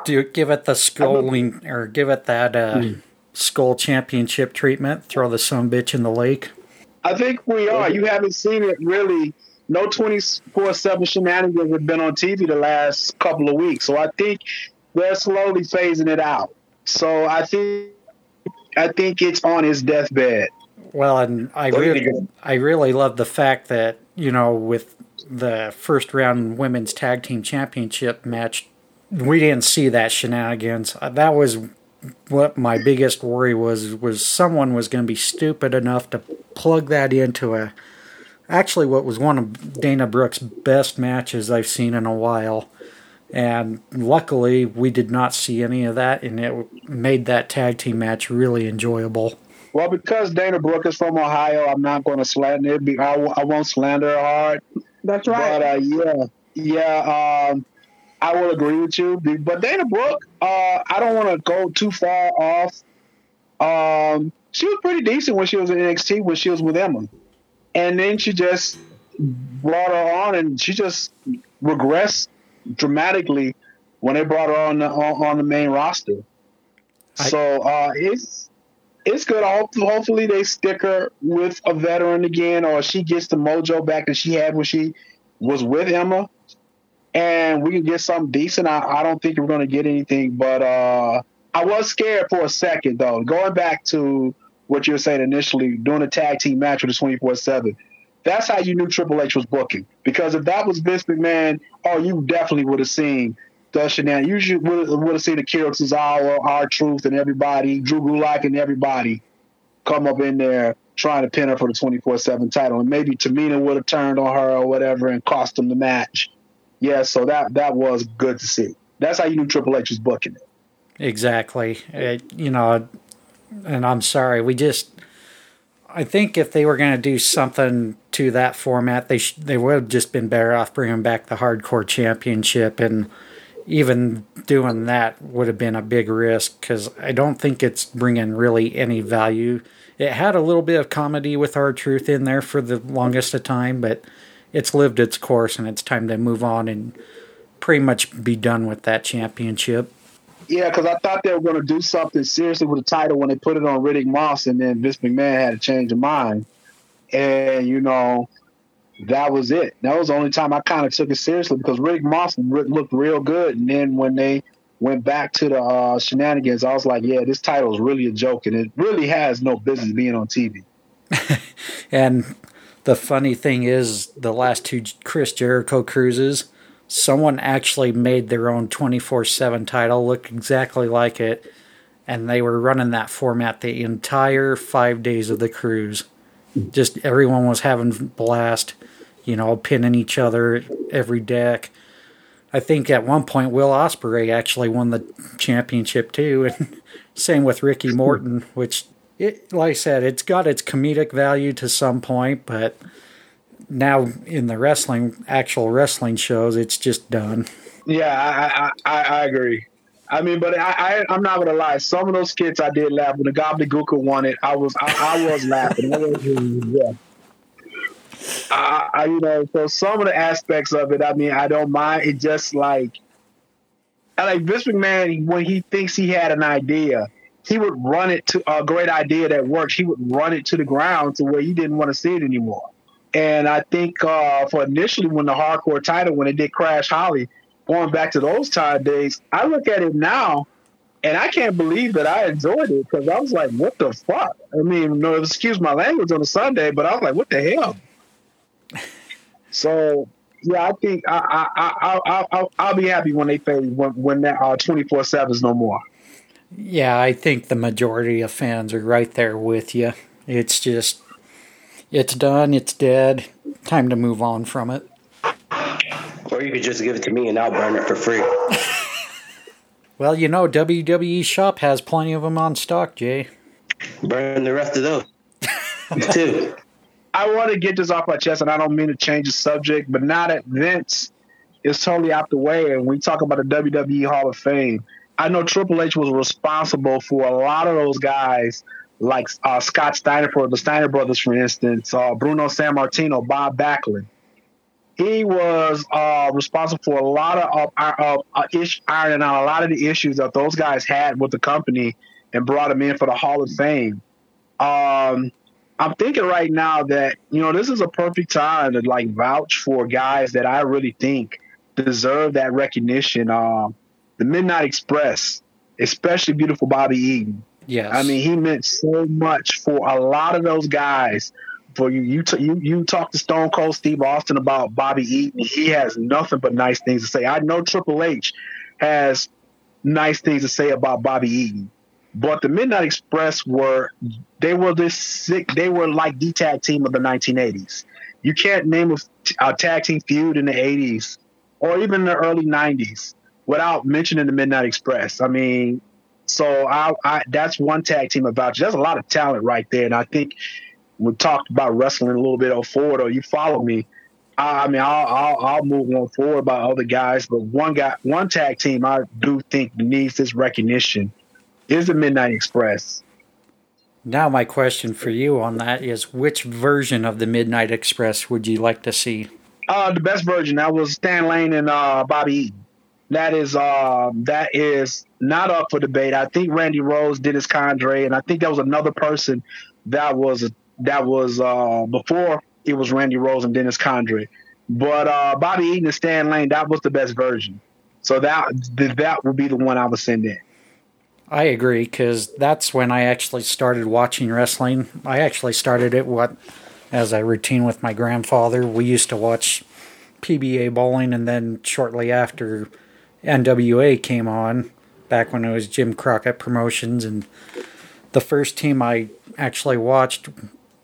Do you give it the sculling or give it that uh, mm. skull championship treatment? Throw the son bitch in the lake? I think we are. You haven't seen it really. No 24 7 shenanigans have been on TV the last couple of weeks. So I think they're slowly phasing it out. So I think I think it's on his deathbed. Well, and I really, I really love the fact that you know with the first round women's tag team championship match, we didn't see that shenanigans. Uh, that was what my biggest worry was. Was someone was going to be stupid enough to plug that into a, actually what was one of Dana Brooke's best matches I've seen in a while. And luckily, we did not see any of that, and it made that tag team match really enjoyable. Well, because Dana Brooke is from Ohio, I'm not going to slander it. I, I won't slander her hard. That's right. But uh, yeah, yeah, um, I will agree with you. But Dana Brooke, uh, I don't want to go too far off. Um, she was pretty decent when she was in NXT when she was with Emma, and then she just brought her on, and she just regressed dramatically when they brought her on the on, on the main roster. I, so uh, it's it's good. Hopefully, they stick her with a veteran again, or she gets the mojo back that she had when she was with Emma, and we can get something decent. I, I don't think we're going to get anything, but uh, I was scared for a second though. Going back to what you were saying initially, doing a tag team match with the twenty four seven. That's how you knew Triple H was booking. Because if that was Vince McMahon, oh, you definitely would have seen the shenanigans. You would have seen Akira Tozawa, R-Truth, and everybody, Drew Gulak, and everybody come up in there trying to pin her for the 24 7 title. And maybe Tamina would have turned on her or whatever and cost them the match. Yeah, so that, that was good to see. That's how you knew Triple H was booking it. Exactly. It, you know, and I'm sorry, we just I think if they were going to do something to that format, they sh- they would have just been better off bringing back the hardcore championship, and even doing that would have been a big risk because I don't think it's bringing really any value. It had a little bit of comedy with R-Truth in there for the longest of time, but it's lived its course, and it's time to move on and pretty much be done with that championship. Yeah, because I thought they were going to do something seriously with the title when they put it on Riddick Moss, and then Vince McMahon had a change of mind, and you know that was it. That was the only time I kind of took it seriously because Riddick Moss looked real good, and then when they went back to the uh, shenanigans, I was like, yeah, this title is really a joke, and it really has no business being on TV. and the funny thing is, the last two Chris Jericho cruises someone actually made their own 24 7 title look exactly like it, and they were running that format the entire five days of the cruise. Just everyone was having blast, you know, pinning each other every deck. I think at one point Will Ospreay actually won the championship too, and same with Ricky Morton, which it like I said, it's got its comedic value to some point, but now in the wrestling, actual wrestling shows, it's just done. Yeah, I I, I agree. I mean, but I, I am not gonna lie. Some of those skits I did laugh when the Gobbledygooker won it. I was I, I was laughing. Yeah. I, I, you know, so some of the aspects of it, I mean, I don't mind. It just like, I like Vince McMahon when he thinks he had an idea, he would run it to a great idea that works. He would run it to the ground to where he didn't want to see it anymore. And I think uh, for initially when the hardcore title, when it did Crash Holly, going back to those time days, I look at it now and I can't believe that I enjoyed it because I was like, what the fuck? I mean, no, excuse my language on a Sunday, but I was like, what the hell? so, yeah, I think I, I, I, I, I'll be happy when they fade when, when that uh, 24 7 is no more. Yeah, I think the majority of fans are right there with you. It's just it's done, it's dead. Time to move on from it. Or you could just give it to me and I'll burn it for free. well, you know, WWE Shop has plenty of them on stock, Jay. Burn the rest of those, too. I want to get this off my chest, and I don't mean to change the subject, but now that Vince is totally out the way, and we talk about the WWE Hall of Fame, I know Triple H was responsible for a lot of those guys like uh, Scott Steiner for the Steiner brothers, for instance, uh, Bruno Sammartino, Bob Backlund. he was uh, responsible for a lot of uh, uh, ish, ironing out a lot of the issues that those guys had with the company and brought them in for the Hall of Fame. Um, I'm thinking right now that you know this is a perfect time to like vouch for guys that I really think deserve that recognition. Um, the Midnight Express, especially beautiful Bobby Eaton. Yes. I mean, he meant so much for a lot of those guys. For you, you, t- you, you talk to Stone Cold Steve Austin about Bobby Eaton. He has nothing but nice things to say. I know Triple H has nice things to say about Bobby Eaton, but the Midnight Express were they were this sick. They were like the tag team of the 1980s. You can't name a, a tag team feud in the 80s or even the early 90s without mentioning the Midnight Express. I mean, so I, I that's one tag team about you. There's a lot of talent right there, and I think we talked about wrestling a little bit on forward, or you follow me. I, I mean, I'll, I'll, I'll move on forward about other guys, but one guy, one tag team, I do think needs this recognition is the Midnight Express. Now, my question for you on that is which version of the Midnight Express would you like to see? Uh, the best version that was Stan Lane and uh, Bobby Eaton. That is uh, that is not up for debate. I think Randy Rose, Dennis Condrey, and I think there was another person that was that was uh, before it was Randy Rose and Dennis Condrey. But uh, Bobby Eaton and Stan Lane, that was the best version. So that that would be the one I would send in. I agree because that's when I actually started watching wrestling. I actually started it what as a routine with my grandfather. We used to watch PBA bowling, and then shortly after NWA came on, back when it was Jim Crockett Promotions, and the first team I actually watched,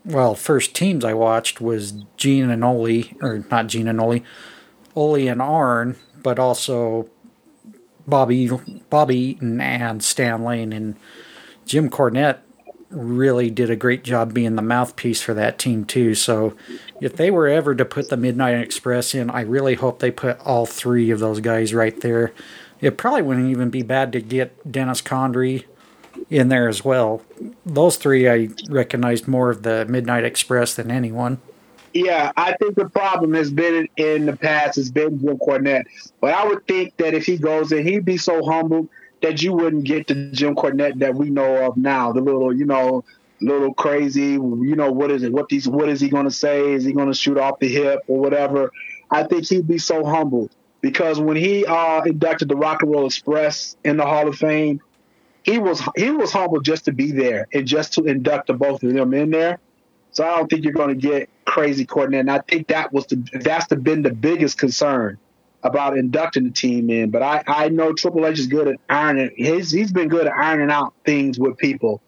well, first teams I watched was Gene and Ole, or not Gene and Ole, Ole and Arn, but also Bobby Bobby Eaton and Stan Lane and Jim Cornette really did a great job being the mouthpiece for that team too. So if they were ever to put the Midnight Express in, I really hope they put all three of those guys right there. It probably wouldn't even be bad to get Dennis Condrey in there as well. Those three I recognized more of the Midnight Express than anyone. Yeah, I think the problem has been in the past has been Jim Cornette. But I would think that if he goes in, he'd be so humble that you wouldn't get the Jim Cornette that we know of now. The little, you know, little crazy, you know, what is it? What these what is he gonna say? Is he gonna shoot off the hip or whatever? I think he'd be so humble. Because when he uh, inducted the Rock and Roll Express in the Hall of Fame, he was he was humble just to be there and just to induct the both of them in there. So I don't think you're going to get crazy Cornette. And I think that was the that's the, been the biggest concern about inducting the team in. But I, I know Triple H is good at ironing. He's he's been good at ironing out things with people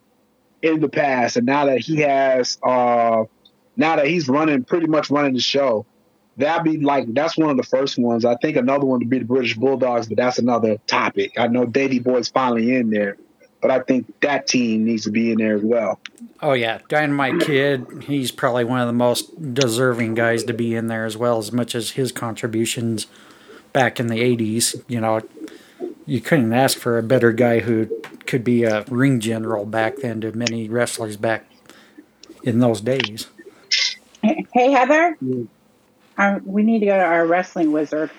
in the past, and now that he has, uh, now that he's running pretty much running the show, that'd be like that's one of the first ones. I think another one to be the British Bulldogs, but that's another topic. I know Davy Boy's finally in there, but I think that team needs to be in there as well. Oh yeah, Dynamite Kid. He's probably one of the most deserving guys to be in there as well, as much as his contributions back in the 80s. You know, you couldn't ask for a better guy who could be a ring general back then to many wrestlers back in those days. Hey, Heather. Um, we need to go to our wrestling wizard.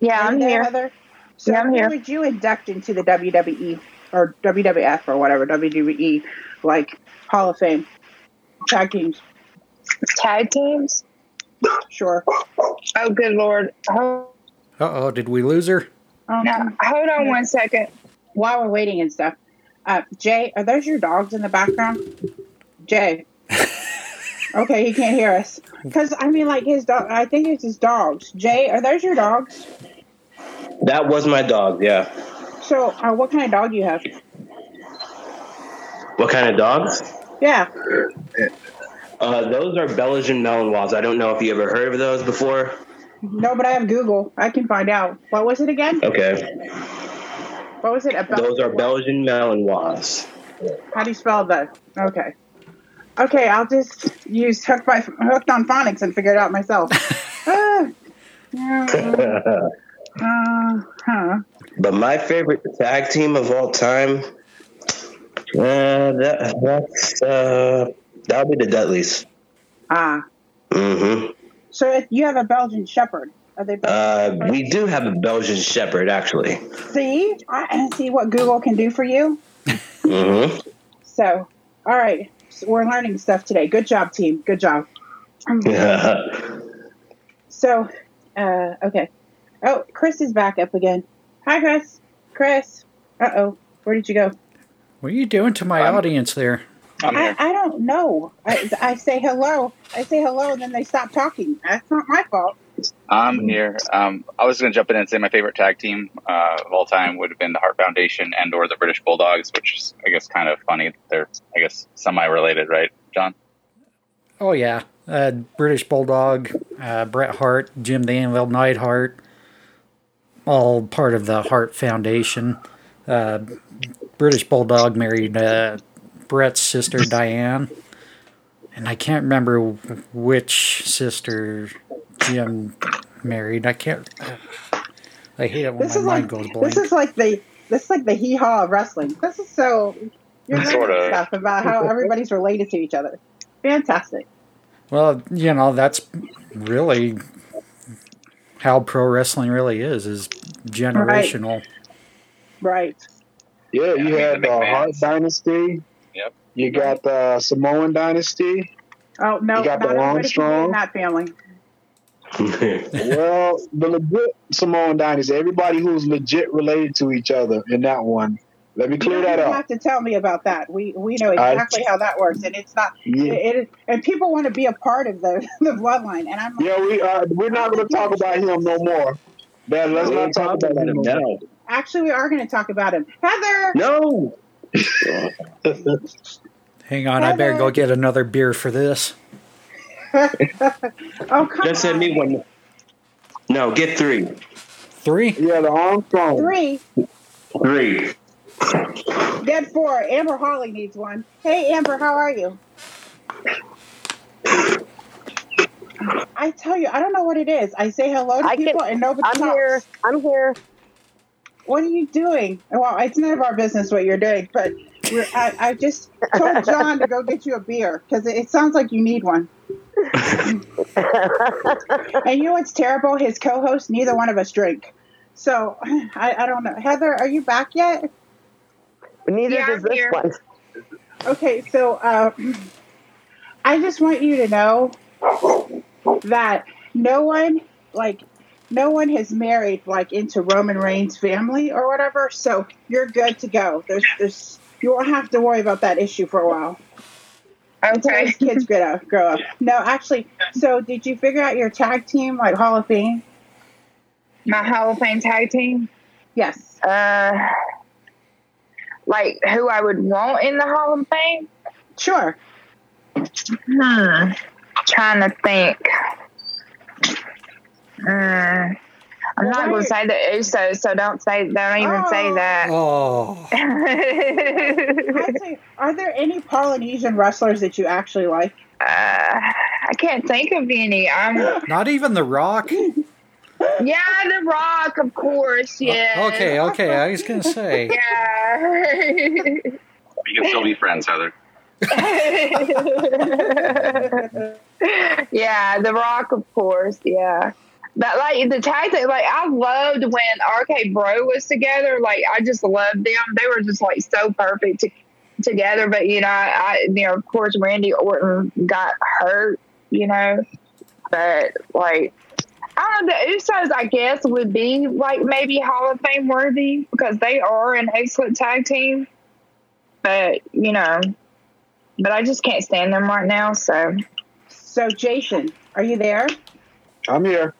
Yeah, Are I'm you there, here. Heather? So Yeah, I'm who would you induct into the WWE or WWF or whatever WWE like Hall of Fame tag teams? Tag teams? Sure. Oh, good lord. Oh, Uh oh, did we lose her? Um, now, hold on one second. While we're waiting and stuff, uh, Jay, are those your dogs in the background? Jay. Okay, he can't hear us. Because, I mean, like his dog, I think it's his dogs. Jay, are those your dogs? That was my dog. Yeah. So, uh, what kind of dog do you have? What kind of dogs? Yeah. Uh, those are Belgian Malinois. I don't know if you ever heard of those before. No, but I have Google. I can find out. What was it again? Okay. What was it? About Those are Belgian Malinois. How do you spell that? Okay. Okay, I'll just use hooked by hooked on phonics and figure it out myself. Ah. Yeah. uh, huh. But my favorite tag team of all time, uh, that, that's uh, that'll be the Dudleys. Ah. hmm So if you have a Belgian Shepherd. Are they Uh, we do have a Belgian Shepherd, actually. see? I see what Google can do for you. hmm So, all right, so we're learning stuff today. Good job, team. Good job. So, uh, okay. Oh, Chris is back up again. Hi, Chris. Chris. Uh oh. Where did you go? What are you doing to my Um, audience there? I'm I, don't know. I, I say hello. I say hello, and then they stop talking. That's not my fault. I'm here. Um, I was going to jump in and say my favorite tag team uh, of all time would have been the Hart Foundation and or the British Bulldogs, which is, I guess, kind of funny. They're, I guess, semi-related, right, John? Oh yeah, uh, British Bulldog, uh, Bret Hart, Jim the Anvil Neidhart, all part of the Hart Foundation. Uh, British Bulldog married uh, Bret's sister Diane, and I can't remember which sister Jim married. I can't. I hate it when This my is mind like goes blank. this is like the this is like the hee haw of wrestling. This is so you're Sorta. stuff about how everybody's related to each other. Fantastic. Well, you know, that's really how pro wrestling really is, is generational. Right. Yeah, you I mean, had the the Hart Dynasty. Yep. You got the Samoan Dynasty. Oh no, You got not the everybody can Armstrong. that family. well, the legit Samoan Dynasty. Everybody who's legit related to each other in that one. Let me You clear don't that even up. have to tell me about that. We we know I- exactly how that works, and it's not. Yeah. It, it and people want to be a part of the the bloodline, and I'm like, Yeah, we uh, we're not going to talk about him no more. Dad, let's not talk about him. No. now. actually, we are going to talk about him. Heather. No. Hang on, I better go get another beer for this. oh come Just send on. me one. No, get three. Three? Yeah, the Armstrong. Three. Three. Dead four. Amber Holly needs one. Hey, Amber, how are you? I tell you, I don't know what it is. I say hello to I can- people and nobody I'm talks. here. I'm here. What are you doing? Well, it's none of our business what you're doing, but we're, I, I just told John to go get you a beer because it, it sounds like you need one. And you know what's terrible? His co-host, neither one of us drink. So I, I don't know. Heather, are you back yet? Neither Yeah, does I'm this here. one. Okay, so uh, I just want you to know that no one, like, no one has married like into Roman Reigns' family or whatever. So you're good to go. There's, there's, you won't have to worry about that issue for a while Okay. kids grow up. Grow up. No, actually. So did you figure out your tag team, like Hall of Fame? My Hall of Fame tag team. Yes. Uh, like who I would want in the Hall of Fame? Sure. Hmm. Trying to think. Uh, I'm not going to say the Usos, so don't say, don't even say Oh. that. Oh, say, are there any Polynesian wrestlers that you actually like? uh, I can't think of any. I'm not even The Rock? yeah, The Rock, of course. Yeah. Okay, okay, I was going to say. Yeah. We can still be friends, Heather. yeah, The Rock, of course. Yeah. But like the tag team, like I loved when RK Bro was together. Like I just loved them. They were just like so perfect to, together. But you know, I you know, of course, Randy Orton got hurt. You know, but like I don't know. The Usos, I guess, would be like maybe Hall of Fame worthy because they are an excellent tag team. But you know, but I just can't stand them right now. So So Jason, are you there? I'm here.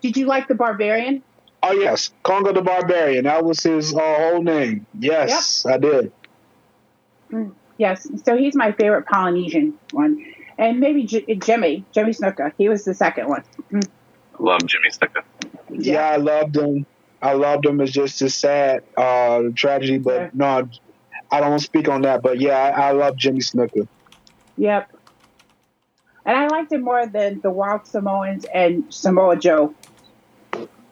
Did you like the Barbarian? Oh yes, Konga the Barbarian. That was his uh, whole name. Yes, I did. Yes. So he's my favorite Polynesian one, and maybe J- Jimmy, Jimmy Snuka. He was the second one. Love Jimmy Snuka. Yeah, I loved him. I loved him. It's just a sad uh, tragedy, but Yeah. no, I don't speak on that. But yeah, I, I love Jimmy Snuka. Yep. And I liked him more than the Wild Samoans and Samoa Joe.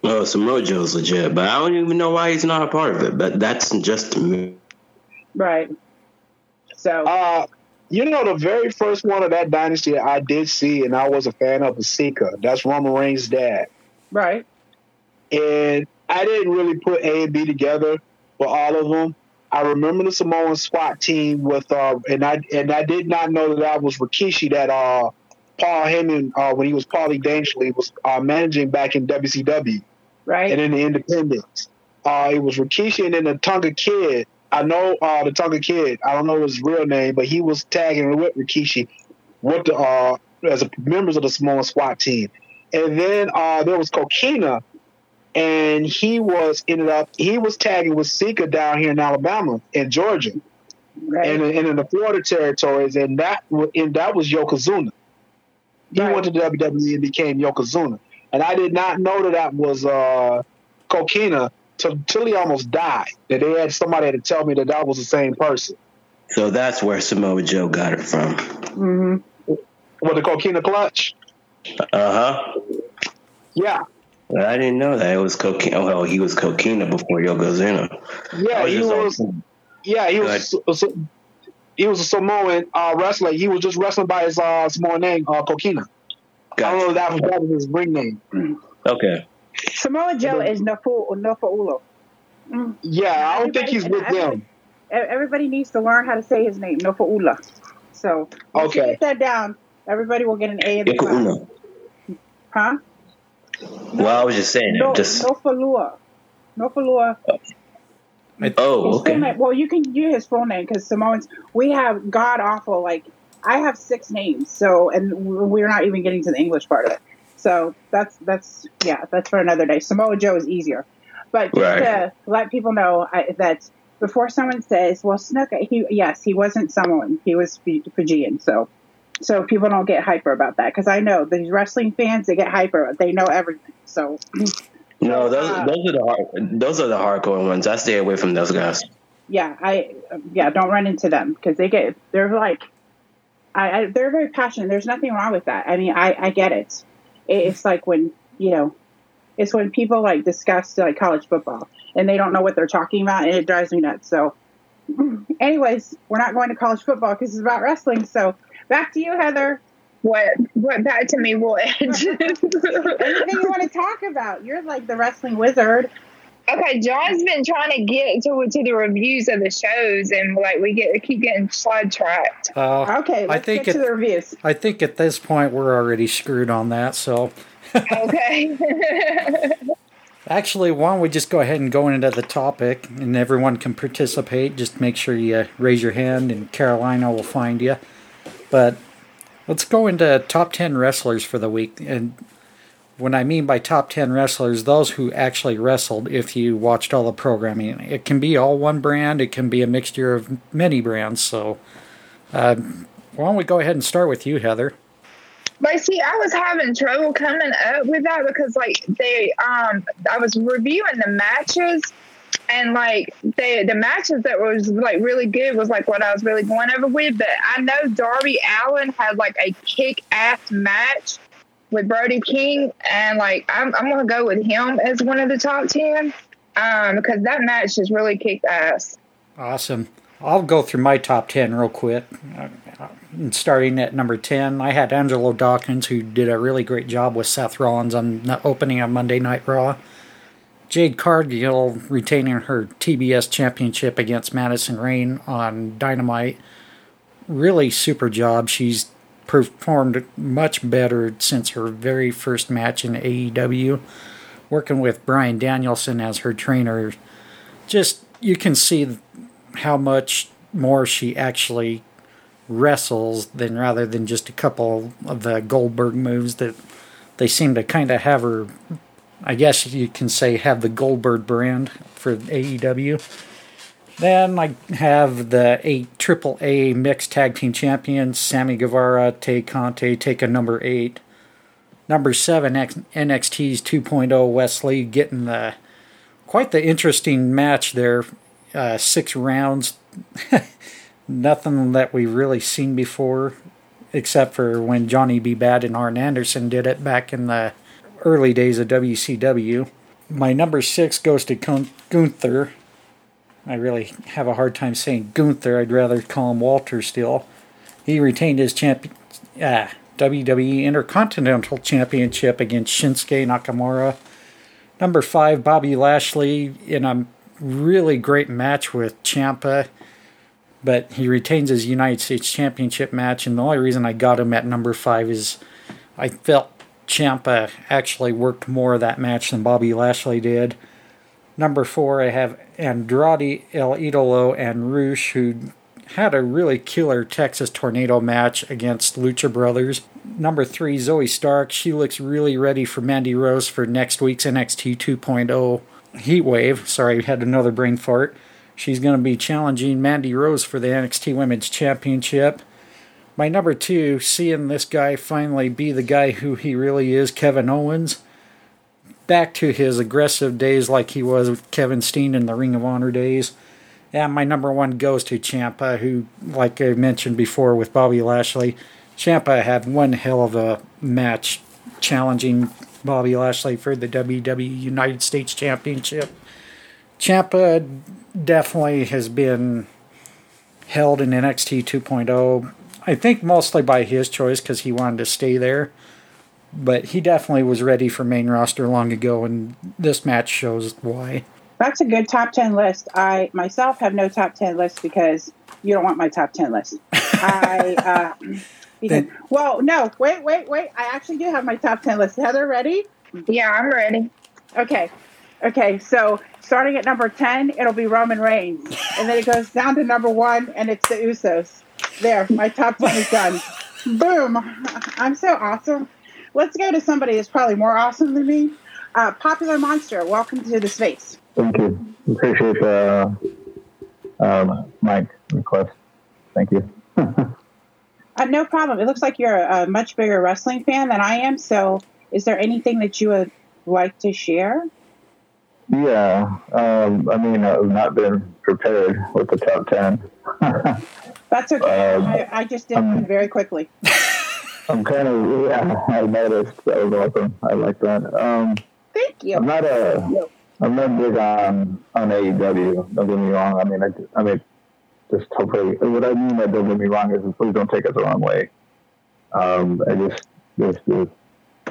Oh, Samoa Joe's legit, but I don't even know why he's not a part of it. But that's just me. Right. So Uh, You know, the very first one of that dynasty I did see, and I was a fan of, was Sika. That's Roman Reigns' dad. Right. And I didn't really put A and B together for all of them. I remember the Samoan SWAT team with, uh, and I and I did not know that that was Rikishi that uh, Paul Heyman, uh, when he was Paulie Dangerously, was uh, managing back in WCW Right. and in the Independence. Uh, it was Rikishi and then the Tonga Kid. I know uh, the Tonga Kid. I don't know his real name, but he was tagging with Rikishi with the uh, as a, members of the Samoan SWAT team. And then uh, there was Kokina, and he was ended up he was tagging with Sika down here in Alabama and Georgia, right. and, and in the Florida territories, and that and that was Yokozuna. He Right. went to WWE and became Yokozuna, and I did not know that that was uh, Kokina till, till he almost died. That they had somebody had to tell me that that was the same person. So that's where Samoa Joe got it from. hmm With the Coquina clutch, Uh huh. yeah, I didn't know that it was cocaine. Oh, well, he was Kokina before Yokozuna. yeah, I he just was. Yeah, he was. A- a- He was a Samoan uh, wrestler. He was just wrestling by his uh, Samoan name, uh, Kokina. I don't know if that was, that was his ring name. Okay. Samoa Joe is Nofu Nofaulo. Yeah, I don't think he's with them. Everybody needs to learn how to say his name, Nofaula. So once you get that down, everybody will get an A in the class. Yokozuna. Huh? Well, I was just saying No, it. Just Nofalua. Nofalua. Oh, His full okay. well, you can use his full name because Samoans, we have god awful, like, I have six names, so, and we're not even getting to the English part of it. So that's, that's, yeah, that's for another day. Samoa Joe is easier. But just Right. to let people know I, that before someone says, well, Snuka, he, yes, he wasn't Samoan, he was Fi- Fijian, so. So people don't get hyper about that because I know these wrestling fans they get hyper. They know everything. So No, those uh, those are the hard, those are the hardcore ones. I stay away from those guys. yeah, I yeah, don't run into them because they get they're like, I, I they're very passionate. There's nothing wrong with that. I mean, I I get it. it. It's like when you know, it's when people like discuss like college football and they don't know what they're talking about, and it drives me nuts. So, anyways, we're not going to college football because it's about wrestling. So back to you, Heather. What? What? Back to me. would. Anything you want to talk about? You're like the wrestling wizard. Okay, John's been trying to get to to the reviews of the shows, and like we get keep getting sidetracked. Uh, Okay, I let's think get to the reviews. I think at this point we're already screwed on that. So Okay. actually, why don't we just go ahead and go into the topic, and everyone can participate. Just make sure you raise your hand, and Carolina will find you. But let's go into top ten wrestlers for the week, and when I mean by top 10 wrestlers, those who actually wrestled if you watched all the programming. It can be all one brand, it can be a mixture of many brands. So, uh, why don't we go ahead and start with you, Heather? But see, I was having trouble coming up with that because like they um I was reviewing the matches and like they the matches that was like really good was like what I was really going over with. But I know Darby Allin had like a kick ass match with Brody King and like I'm I'm gonna go with him as one of the top ten. Um, because that match just really kicked ass. Awesome. I'll go through my top 10 real quick. Uh, Starting at number 10, I had Angelo Dawkins, who did a really great job with Seth Rollins on the opening on Monday Night Raw. Jade Cargill retaining her TBS championship against Madison Rayne on Dynamite. Really super job. She's performed much better since her very first match in AEW. Working with Bryan Danielson as her trainer, just you can see how much more she actually wrestles than rather than just a couple of the Goldberg moves that they seem to kind of have her. I guess you can say have the Goldberg brand for AEW. Then I have the eight triple A mixed tag team champions Sammy Guevara, Tay Conti take a number eight. Number seven NXT's 2.0 Wes Lee getting the quite the interesting match there. Uh, six rounds, nothing that we've really seen before, except for when Johnny B. Badd and Arn Anderson did it back in the early days of WCW. My number six goes to Gun- Gunther. I really have a hard time saying Gunther. I'd rather call him Walter still. He retained his champion, uh, WWE Intercontinental Championship against Shinsuke Nakamura. Number five, Bobby Lashley in a really great match with Ciampa, but he retains his United States Championship match. And the only reason I got him at number five is I felt Ciampa actually worked more of that match than Bobby Lashley did. Number four, I have Andrade El Idolo and Rush, who had a really killer Texas Tornado match against Lucha Brothers. Number three, Zoey Stark. She looks really ready for Mandy Rose for next week's NXT 2.0 Heat Wave. Sorry, had another brain fart. She's going to be challenging Mandy Rose for the NXT Women's Championship. My number two, seeing this guy finally be the guy who he really is, Kevin Owens. Back to his aggressive days like he was with Kevin Steen in the Ring of Honor days. And my number one goes to Ciampa, who, like I mentioned before with Bobby Lashley, Ciampa had one hell of a match challenging Bobby Lashley for the WWE United States Championship. Ciampa definitely has been held in NXT 2.0. I think mostly by his choice because he wanted to stay there. But he definitely was ready for main roster long ago, and this match shows why. That's a good top 10 list. I myself have no top 10 list because you don't want my top 10 list. I, uh, because, Then- well, no, wait, wait, wait. I actually do have my top 10 list. Heather, ready? Yeah, I'm ready. Okay. Okay, so starting at number 10, it'll be Roman Reigns. And then it goes down to number one, and it's the Usos. There, my top 10 is done. Boom. I'm so awesome. Let's go to somebody who's probably more awesome than me. Uh, Popular Monster, welcome to the space. Thank you. Appreciate the um, mic request. Thank you. Uh, no problem. It looks like you're a, a much bigger wrestling fan than I am. So, is there anything that you would like to share? Yeah, um, I mean, I've not been prepared with the top 10. That's okay. Um, I, I just did one very quickly. I'm kind of, yeah, I noticed. That was awesome. I like that. Um, Thank you. I'm not a, I'm not big on, on AEW. Don't get me wrong. I mean, I, I mean, just hopefully, what I mean by don't get me wrong is please don't take it the wrong way. Um, I just, just, just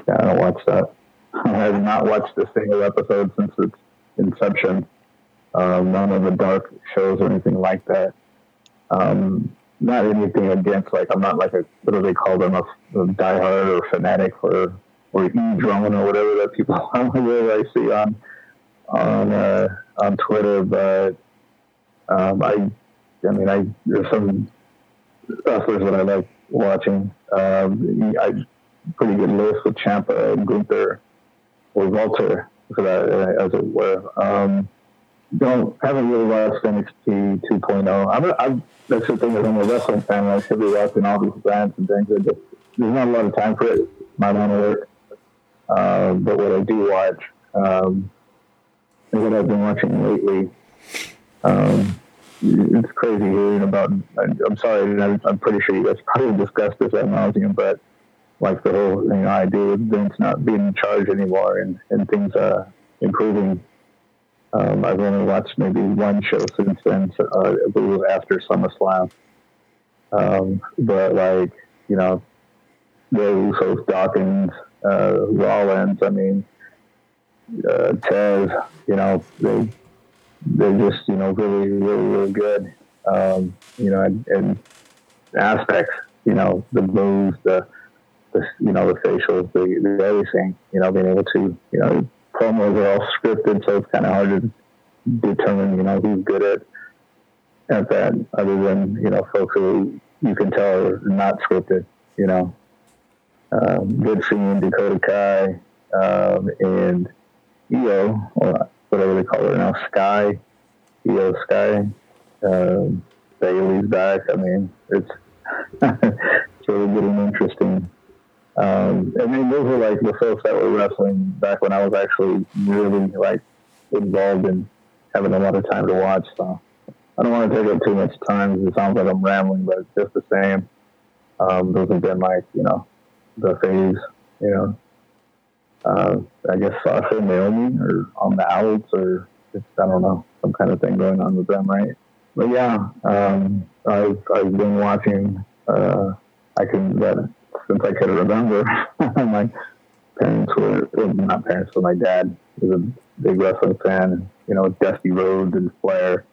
yeah, I don't watch that. I have not watched a single episode since its inception. Um, none of the dark shows or anything like that. Um, not anything against like I'm not like a what do they call them a, a diehard or fanatic or or e drone or whatever that people I see on on uh, on Twitter, but um, I I mean I there's some wrestlers that I like watching. Um, I pretty good list with Ciampa and Gunther or Walter, uh, as it were. Um, don't haven't really watched NXT 2.0. I'm, I'm that's the thing I'm a wrestling fan. I should be watching all these brands and things. Just, there's not a lot of time for it. My of work. Uh, but what I do watch, um, and what I've been watching lately, um, it's crazy hearing about. I'm sorry, I'm, pretty sure you guys probably discussed this at nauseum, but like the whole you know idea with Vince not being in charge anymore and and things uh, improving. Um, I've only watched maybe one show since then, so, uh, I believe after SummerSlam. Um, but like you know, the Usos, Dawkins, uh, Rollins. I mean, uh, Tez. You know, they they're just you know really really really good. Um, you know, and, and aspects. You know, the moves, the the you know the facials, the, the everything. You know, being able to you know promos are all scripted, so it's kind of hard to determine you know who's good at at that, other than you know folks who you can tell are not scripted. You know, um, good seeing Dakota Kai um, and Io, or whatever they call her now, Sky, Iyo Sky. Um, Bayley's back. I mean, it's it's really getting interesting. Um, I mean, those were like the folks that were wrestling back when I was actually really like involved in having a lot of time to watch. So I don't want to take up too much time. It sounds like I'm rambling, but it's just the same. Um, those have been like you know the phase. You know, uh, I guess Sasha and Naomi or on the outs or it's, I don't know some kind of thing going on with them, right? But yeah, um, I've I've been watching uh, I can that since I could remember, my parents were well, not parents, but my dad was a big wrestling fan. You know, Dusty Rhodes and Flair.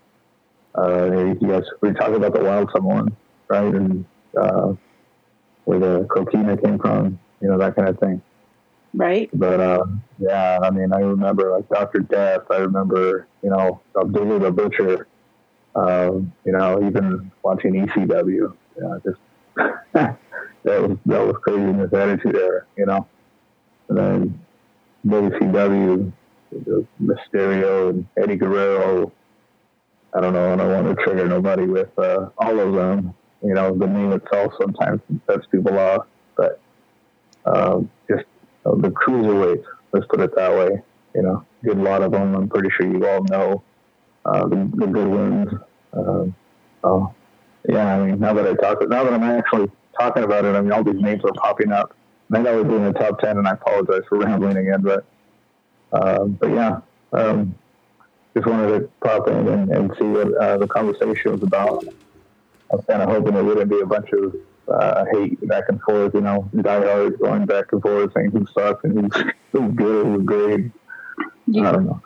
Uh, he guys we talk about the Wild Samoan, right? And uh, where the coquina came from, you know, that kind of thing. Right. But uh, yeah, I mean, I remember like Doctor Death. I remember, you know, Abdullah the Butcher. Um, you know, even watching ECW. Yeah, just that was that was crazy in this attitude era. You know, and then WCW, Mysterio and Eddie Guerrero. I don't know. I don't want to trigger nobody with uh, all of them. You know, the name itself sometimes sets people off, but um, just uh, the cruiserweights. Let's put it that way. You know, good lot of them. I'm pretty sure you all know uh, the, the good ones. Um, so, yeah, I mean, now that I talk, now that I'm actually talking about it, I mean, all these names are popping up. I know doing the top ten, and I apologize for rambling again, but uh, but yeah, um, just wanted to pop in and, and see what uh, the conversation was about. I was kind of hoping it wouldn't be a bunch of uh, hate back and forth, you know, diehards going back and forth saying who sucks and who's, who's good, who's great. I don't know.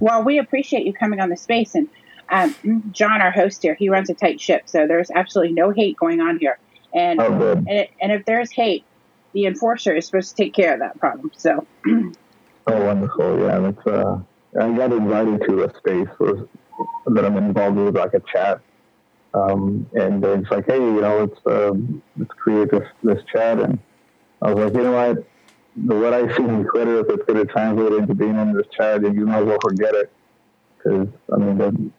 Well, we appreciate you coming on the space. And um, John, our host here, he runs a tight ship. So there's absolutely no hate going on here. And, Oh, and, it, and if there's hate, the enforcer is supposed to take care of that problem. So, Oh, wonderful. Yeah, that's, uh, I got invited to a space that I'm involved with, like a chat. Um, and it's like, hey, you know, let's, um, let's create this, this chat. And I was like, you know what? What I see on Twitter, if it's going to translate into being in this chat, then you might as well forget it. Because, I mean, I'm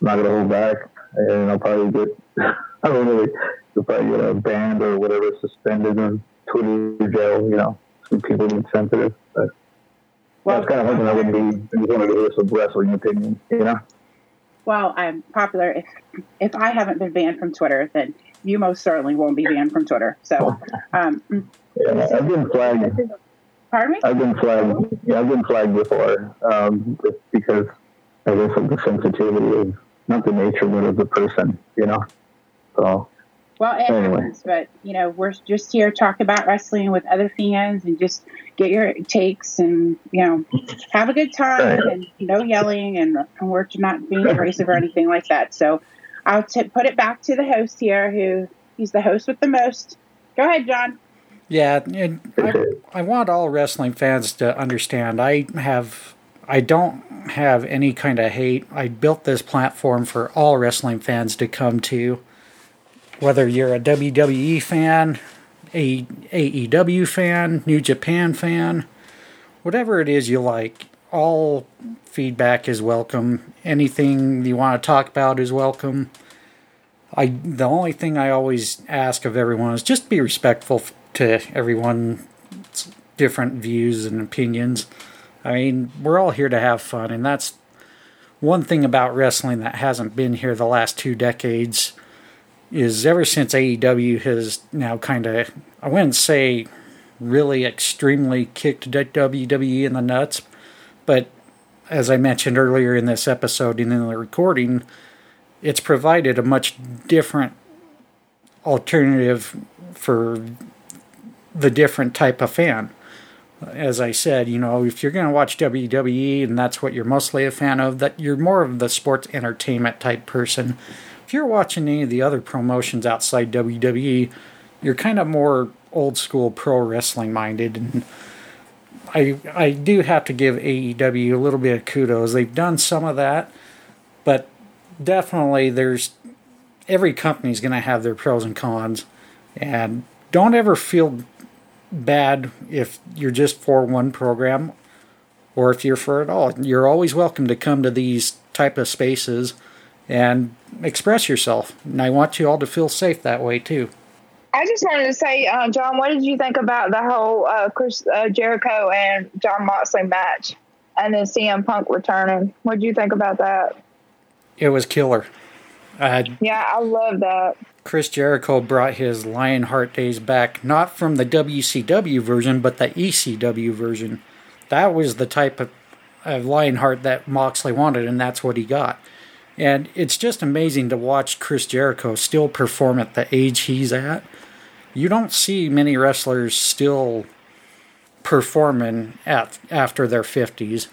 not going to hold back. And I'll probably get, I don't really, you'll probably get a banned or whatever, suspended or Twitter jail, you know. Some people get sensitive. But I was kind of hoping I wouldn't be, I just wanted to hear some wrestling opinion, you know? well, I'm popular. If, if I haven't been banned from Twitter, then you most certainly won't be banned from Twitter. So, um, Yeah, I've been flagged. pardon me? I've been flagged. Yeah, I've been flagged before, um, just because I guess of the sensitivity of not the nature, but of the person, you know. So Well, it Anyway. happens, but you know, we're just here to talk about wrestling with other fans and just get your takes and you know, have a good time and no yelling and, and we're not being abrasive or anything like that. So I'll t- put it back to the host here, who he's the host with the most. Go ahead, John. Yeah, and I, I want all wrestling fans to understand. I have, I don't have any kind of hate. I built this platform for all wrestling fans to come to, whether you're a WWE fan, a AEW fan, New Japan fan, whatever it is you like. All feedback is welcome. Anything you want to talk about is welcome. I the only thing I always ask of everyone is just be respectful to everyone's different views and opinions. I mean, we're all here to have fun, and that's one thing about wrestling that hasn't been here the last two decades. Is ever since AEW has now kind of I wouldn't say really extremely kicked WWE in the nuts, but as I mentioned earlier in this episode and in the recording, it's provided a much different alternative for the different type of fan. As I said, you know, if you're going to watch WWE and that's what you're mostly a fan of, that you're more of the sports entertainment type person. You're watching any of the other promotions outside WWE, you're kind of more old school pro wrestling minded and I I do have to give AEW a little bit of kudos. They've done some of that, but definitely there's every company's going to have their pros and cons and don't ever feel bad if you're just for one program or if you're for it all you're always welcome to come to these type of spaces and express yourself and i want you all to feel safe that way too I just wanted to say, uh, John, what did you think about the whole uh, Chris uh, Jericho and Jon Moxley match, and then CM Punk returning? What did you think about that? it was killer Yeah, I love that. Chris Jericho brought his Lionheart days back, not from the WCW version, but the ECW version. That was the type of, of Lionheart that Moxley wanted, and that's what he got. And it's just amazing to watch Chris Jericho still perform at the age he's at. You don't see many wrestlers still performing at after their 50s.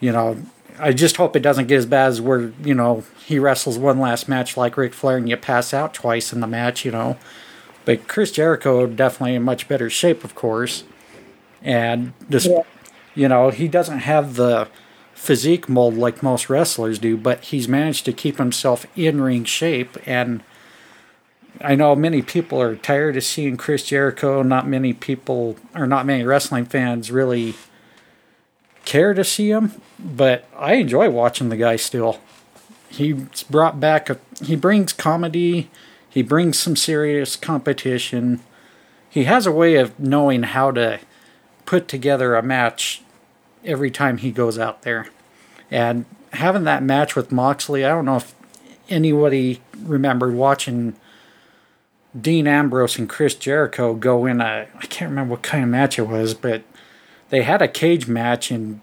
You know, I just hope it doesn't get as bad as where, you know, he wrestles one last match like Ric Flair and you pass out twice in the match, you know. But Chris Jericho definitely in much better shape, of course. And just, yeah. you know, he doesn't have the physique mold like most wrestlers do, but he's managed to keep himself in ring shape. And I know many people are tired of seeing Chris Jericho. Not many people, or not many wrestling fans, really care to see him. But I enjoy watching the guy still. He's brought back a, he brings comedy he brings some serious competition. He has a way of knowing how to put together a match every time he goes out there. And having that match with Moxley, I don't know if anybody remembered watching Dean Ambrose and Chris Jericho go in a I can't remember what kind of match it was, but they had a cage match and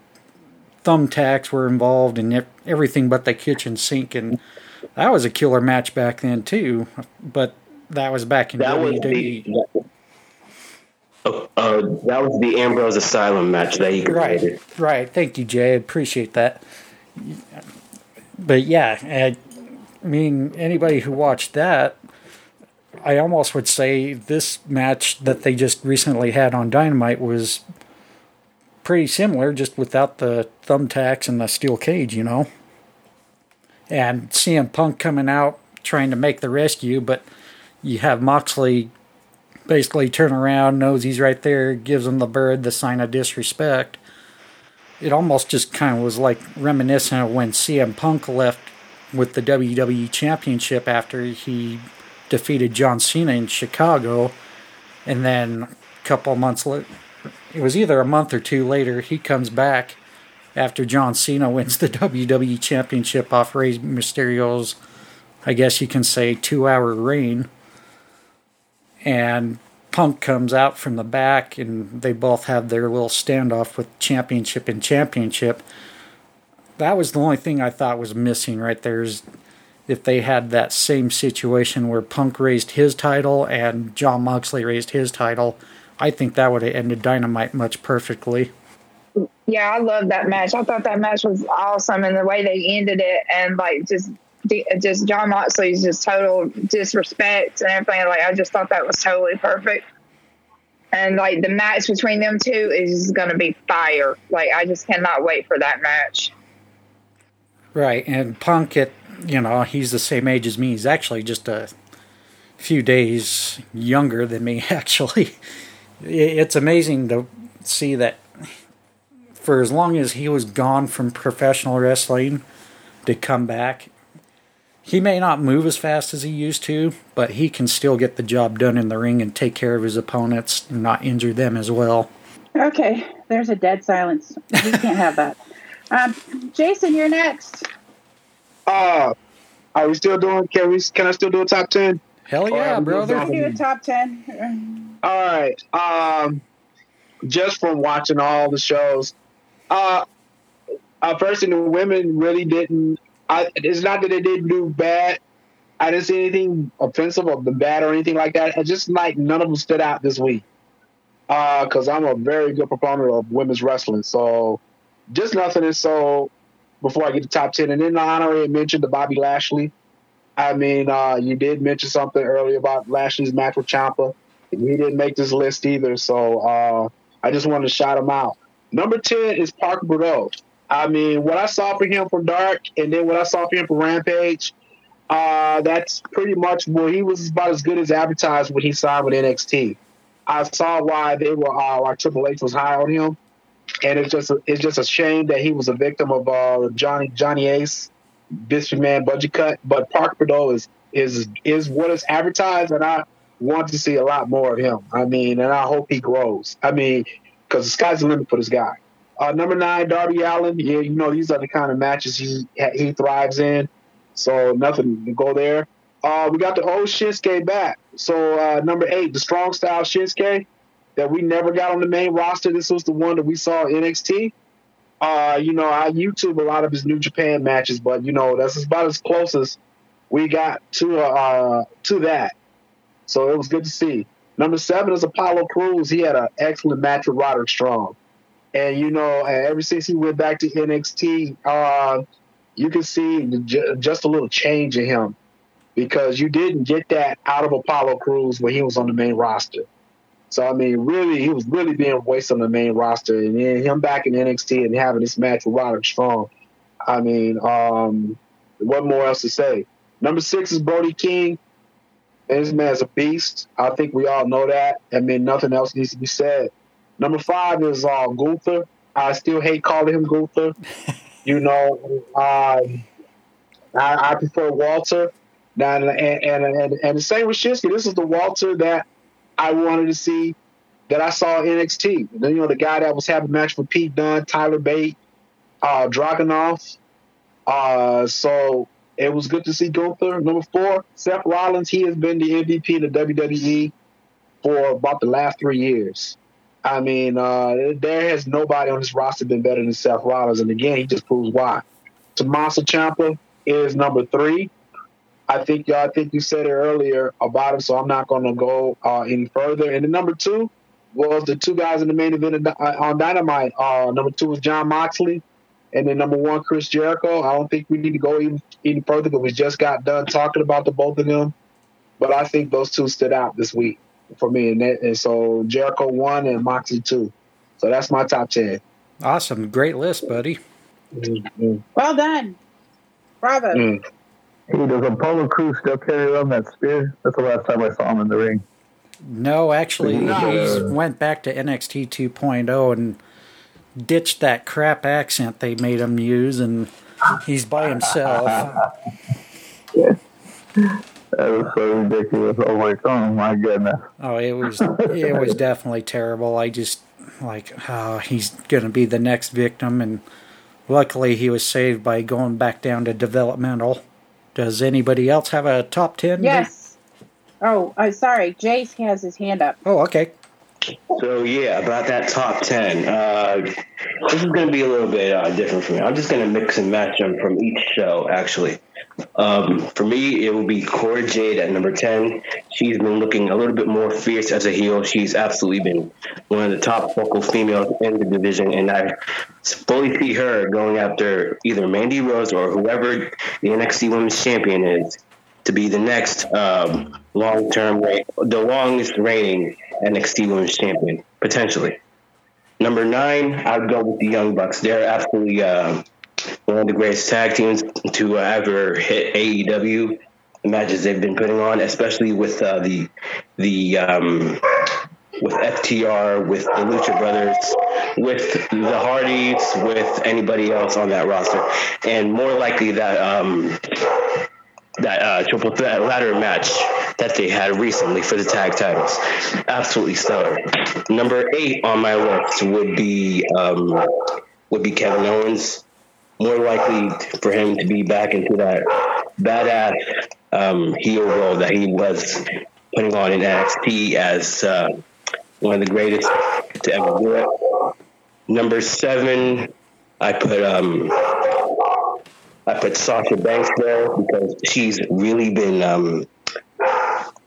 thumbtacks were involved and everything but the kitchen sink and that was a killer match back then too, but that was back in that WWE. Was the, uh, uh, that was the Ambrose Asylum match that he created. Right, right. Thank you, Jay. I appreciate that. But yeah, I mean, anybody who watched that, I almost would say this match that they just recently had on Dynamite was pretty similar, just without the thumbtacks and the steel cage, you know and CM Punk coming out trying to make the rescue, but you have Moxley basically turn around, knows he's right there, gives him the bird, the sign of disrespect. It almost just kind of was like reminiscent of when CM Punk left with the WWE Championship after he defeated John Cena in Chicago, and then a couple months later, it was either a month or two later, he comes back after John Cena wins the WWE Championship off Rey Mysterio's, I guess you can say, two hour reign. And Punk comes out from the back, and they both have their little standoff with championship and championship. That was the only thing I thought was missing right there. Is if they had that same situation where Punk raised his title and Jon Moxley raised his title, I think that would have ended Dynamite much perfectly yeah, I love that match. I thought that match was awesome, and the way they ended it, and like just just Jon Moxley's just total disrespect and everything. Like I just thought that was totally perfect. And like the match between them two is going to be fire. Like I just cannot wait for that match. Right, and Punk, at you know, he's the same age as me. He's actually just a few days younger than me. Actually, it's amazing to see that for as long as he was gone from professional wrestling to come back, he may not move as fast as he used to, but he can still get the job done in the ring and take care of his opponents and not injure them as well. Okay, there's a dead silence. We can't have that. Um, Jason, you're next. Uh, are we still doing? Can we? Can I still do a top ten? Hell yeah, brother! do a top ten. All right. Um, just from watching all the shows, uh, uh, first, and the women really didn't. I, it's not that they didn't do bad. I didn't see anything offensive or bad or anything like that. It's just like none of them stood out this week. Because uh, I'm a very good proponent of women's wrestling. So just nothing. And so before I get to top 10, and then I already mentioned the Bobby Lashley. I mean, uh, you did mention something earlier about Lashley's match with Ciampa. He didn't make this list either. So uh, I just wanted to shout him out. Number 10 is Park Boudreaux. I mean, what I saw for him from Dark and then what I saw for him for Rampage, uh, that's pretty much well, he was about as good as advertised when he signed with NXT. I saw why they were uh, why Triple H was high on him, and it's just it's just a shame that he was a victim of uh, Johnny Johnny Ace, Biscuit Man budget cut. But Parker Boudreaux is is is what is advertised, and I want to see a lot more of him. I mean, and I hope he grows. I mean, because the sky's the limit for this guy. Uh, number nine, Darby Allin. Yeah, you know these are the kind of matches he he thrives in. So nothing to go there. Uh, we got the old Shinsuke back. So uh, number eight, the strong style Shinsuke that we never got on the main roster. This was the one that we saw NXT. Uh, you know, I YouTube a lot of his New Japan matches, but you know that's about as close as we got to uh to that. So it was good to see. Number seven is Apollo Crews. He had an excellent match with Roderick Strong, and you know, ever since he went back to NXT, uh, you can see just a little change in him because you didn't get that out of Apollo Crews when he was on the main roster. So I mean, really, he was really being wasted on the main roster, and then him back in NXT and having this match with Roderick Strong. I mean, um, what more else to say? Number six is Brody King. And this man's a beast. I think we all know that. I mean, nothing else needs to be said. Number five is uh, Gunther. I still hate calling him Gunther. you know, um, I, I prefer Walter. And, and, and, and the same with Shinsuke. This is the Walter that I wanted to see that I saw NXT. You know, the guy that was having a match with Pete Dunne, Tyler Bate, uh, Dragunov. Uh, so it was good to see Gunther. Number four, Seth Rollins. He has been the MVP in the WWE for about the last three years. I mean, uh, there has nobody on this roster been better than Seth Rollins, and again, he just proves why. Tommaso Ciampa is number three. I think y'all. I think you said it earlier about him, so I'm not going to go uh, any further. And the number two was the two guys in the main event uh, on Dynamite. Uh, number two was Jon Moxley, and then number one Chris Jericho. I don't think we need to go even any further because we just got done talking about the both of them. But I think those two stood out this week for me, and, that, and so Jericho one and Moxie two. So that's my top ten. Awesome, great list, buddy. Mm-hmm. Well done, bravo. Mm. Hey, does Apollo Crews still carry around that spear? That's the last time I saw him in the ring. No, actually, he went back to NXT 2.0 and ditched that crap accent they made him use, and he's by himself. yeah. That was so ridiculous. Oh my, oh my goodness. Oh, it was it was definitely terrible. I just like, oh, he's gonna be the next victim, and luckily he was saved by going back down to developmental. Does anybody else have a top 10? Yes. Oh, uh, sorry. Jace has his hand up. Oh, okay. So, yeah, about that top 10. Uh, this is going to be a little bit uh, different for me. I'm just going to mix and match them from each show, actually. Um, for me, it will be Cora Jade at number 10. She's been looking a little bit more fierce as a heel. She's absolutely been one of the top vocal females in the division, and I fully see her going after either Mandy Rose or whoever the NXT Women's Champion is to be the next um, long term, the longest reigning NXT Women's Champion, potentially. Number nine, I'd go with the Young Bucks. They're absolutely. Uh, one of the greatest tag teams to uh, ever hit AEW. The matches they've been putting on, especially with uh, the the um, with FTR, with the Lucha Brothers, with the Hardys, with anybody else on that roster, and more likely that um, that uh, triple threat ladder match that they had recently for the tag titles. Absolutely stellar. Number eight on my list would be um, would be Kevin Owens more likely for him to be back into that badass um, heel role that he was putting on in NXT as uh, one of the greatest to ever do it. Number seven, I put um, I put Sasha Banks there because she's really been um,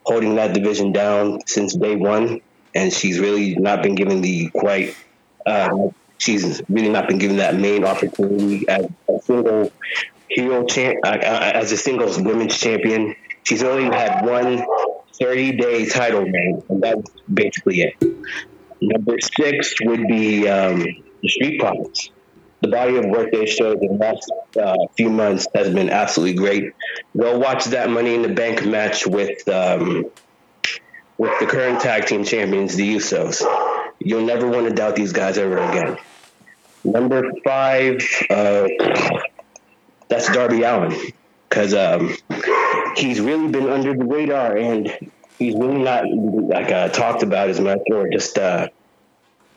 holding that division down since day one, and she's really not been given the quite uh, she's really not been given that main opportunity as a single heel champ, uh, uh, as a singles women's champion. She's only had one 30 day title reign, and that's basically it. Number six would be um, the Street Profits. The body of work they showed in the last uh, few months has been absolutely great. Go watch that Money in the Bank match with um, with the current tag team champions, the Usos. You'll never want to doubt these guys ever again. Number five, uh, that's Darby Allin because um, he's really been under the radar and he's really not like uh, talked about as much or just uh,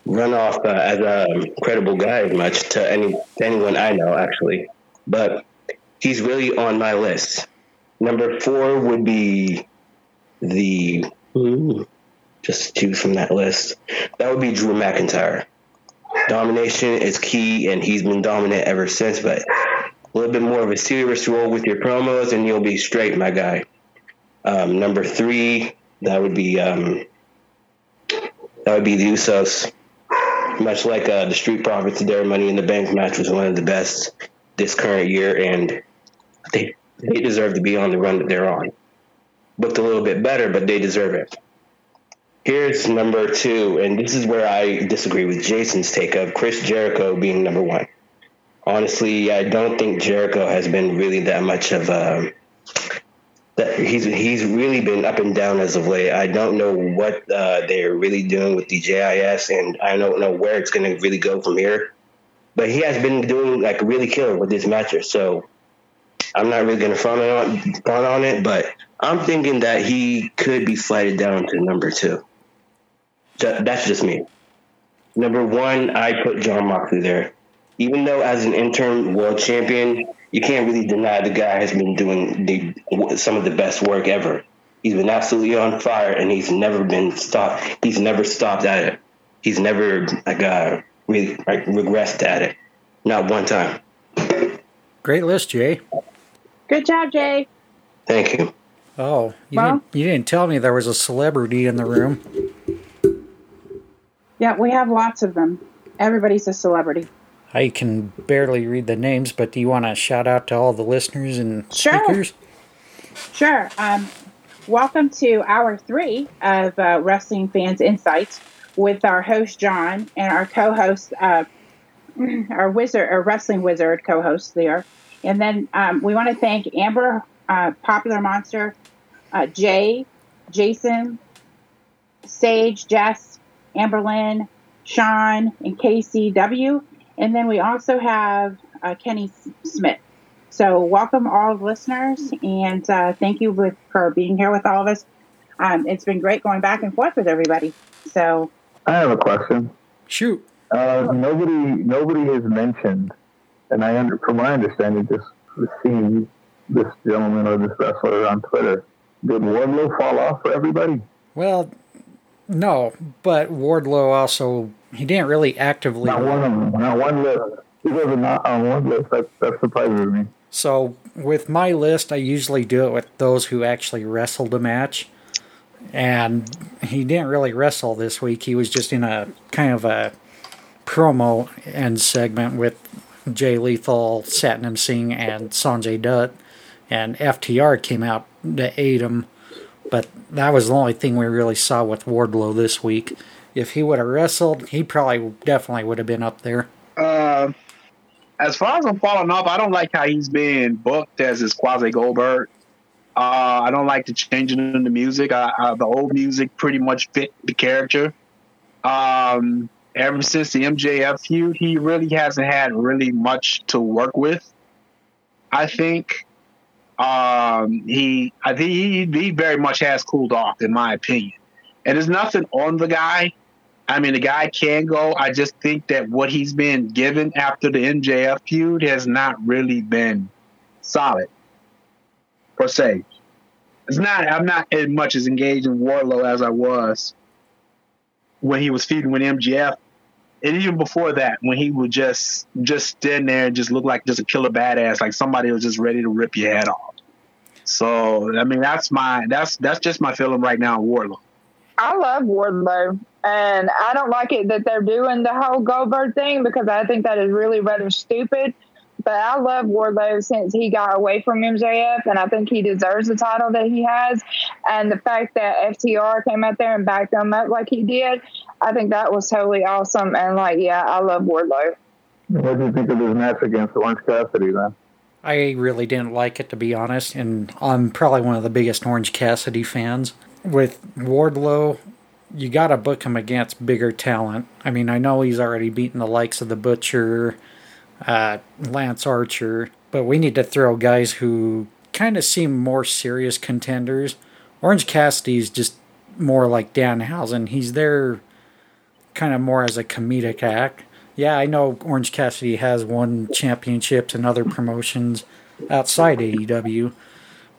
run off uh, as a credible guy as much to any to anyone I know actually. But he's really on my list. Number four would be the just choose from that list. That would be Drew McIntyre Domination is key, and he's been dominant ever since. But a little bit more of a serious role with your promos, and you'll be straight, my guy. Um, number three, that would be um, that would be the Usos. Much like uh, the Street Profits, their Money in the Bank match was one of the best this current year, and they they deserve to be on the run that they're on. Looked a little bit better, but they deserve it. Here's number two, and this is where I disagree with Jason's take of Chris Jericho being number one. Honestly, I don't think Jericho has been really that much of a that he's he's really been up and down as of late. I don't know what uh, they're really doing with the JAS, and I don't know where it's going to really go from here. But he has been doing like really killer with this matches, so I'm not really going to front on on it. But I'm thinking that he could be slided down to number two. That's just me. Number one, I put Jon Moxley there. Even though as an interim world champion, you can't really deny the guy has been doing the, some of the best work ever. He's been absolutely on fire, and he's never been stopped. He's never stopped at it. He's never like uh, really like regressed at it. Not one time. Great list, Jay. Good job, Jay. Thank you. Oh, you, Well- didn't, you didn't tell me there was a celebrity in the room. Yeah, we have lots of them. Everybody's a celebrity. I can barely read the names, but do you want to shout out to all the listeners and Sure. speakers? Sure. Um, welcome to hour three of uh, Wrestling Fans Insights with our host John and our co-host, uh, our wizard, our wrestling wizard co-host there. And then um, we want to thank Amber, uh, Popular Monster, uh, Jay, Jason, Sage, Jess, Amberlyn, Sean, and KCW. And then we also have uh, Kenny Smith. So, welcome all listeners, and uh, thank you with, for being here with all of us. Um, it's been great going back and forth with everybody. So, I have a question. Shoot. Uh, nobody, nobody has mentioned, and I under, from my understanding, just seeing this gentleman or this wrestler on Twitter. Did Wardlow fall off for everybody? Well, no, but Wardlow also he didn't really actively. Not one of them. Not one list. He wasn't not on one list. That that surprises me. So with my list, I usually do it with those who actually wrestled a match, and he didn't really wrestle this week. He was just in a kind of a promo and segment with Jay Lethal, Satnam Singh, and Sanjay Dutt, and FTR came out to aid him. But that was the only thing we really saw with Wardlow this week. If he would have wrestled, he probably definitely would have been up there. Uh, as far as I'm falling off, I don't like how he's being booked as his quasi Goldberg. Uh, I don't like the changing in the music. I, I, the old music pretty much fit the character. Um, ever since the MJF feud, he really hasn't had really much to work with. I think um, he, I think he, he very much has cooled off, in my opinion. And there's nothing on the guy. I mean, the guy can go. I just think that what he's been given after the MJF feud has not really been solid, per se. It's not. I'm not as much as engaged in Wardlow as I was when he was feuding with MJF, and even before that, when he would just just stand there and just look like just a killer badass, like somebody was just ready to rip your head off. So, I mean, that's my that's that's just my feeling right now Wardlow. I love Wardlow, and I don't like it that they're doing the whole Goldberg thing because I think that is really rather stupid. But I love Wardlow since he got away from MJF, and I think he deserves the title that he has. And the fact that FTR came out there and backed him up like he did, I think that was totally awesome. And like, yeah, I love Wardlow. What do you think of his match against Orange Cassidy then? I really didn't like it to be honest, and I'm probably one of the biggest Orange Cassidy fans. With Wardlow, you gotta book him against bigger talent. I mean, I know he's already beaten the likes of the Butcher, uh, Lance Archer, but we need to throw guys who kind of seem more serious contenders. Orange Cassidy's just more like Danhausen. He's there kind of more as a comedic act. Yeah, I know Orange Cassidy has won championships and other promotions outside AEW,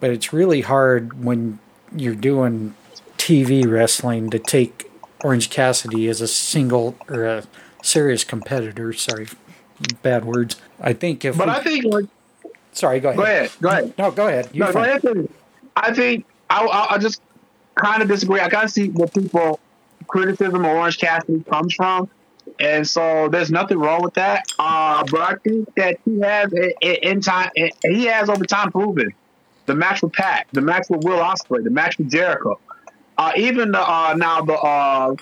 but it's really hard when you're doing TV wrestling to take Orange Cassidy as a single or a serious competitor. Sorry, bad words. I think if. But we- I think like, Sorry, go ahead. go ahead, go ahead. No, go ahead. You No, go ahead. I think I, I, I just kind of disagree. I kind of see where people criticism of Orange Cassidy comes from, and so there's nothing wrong with that. Uh, but I think that he has in time, he has over time proven the match with Pat, the match with Will Ospreay, the match with Jericho, uh, even the, uh, now the uh,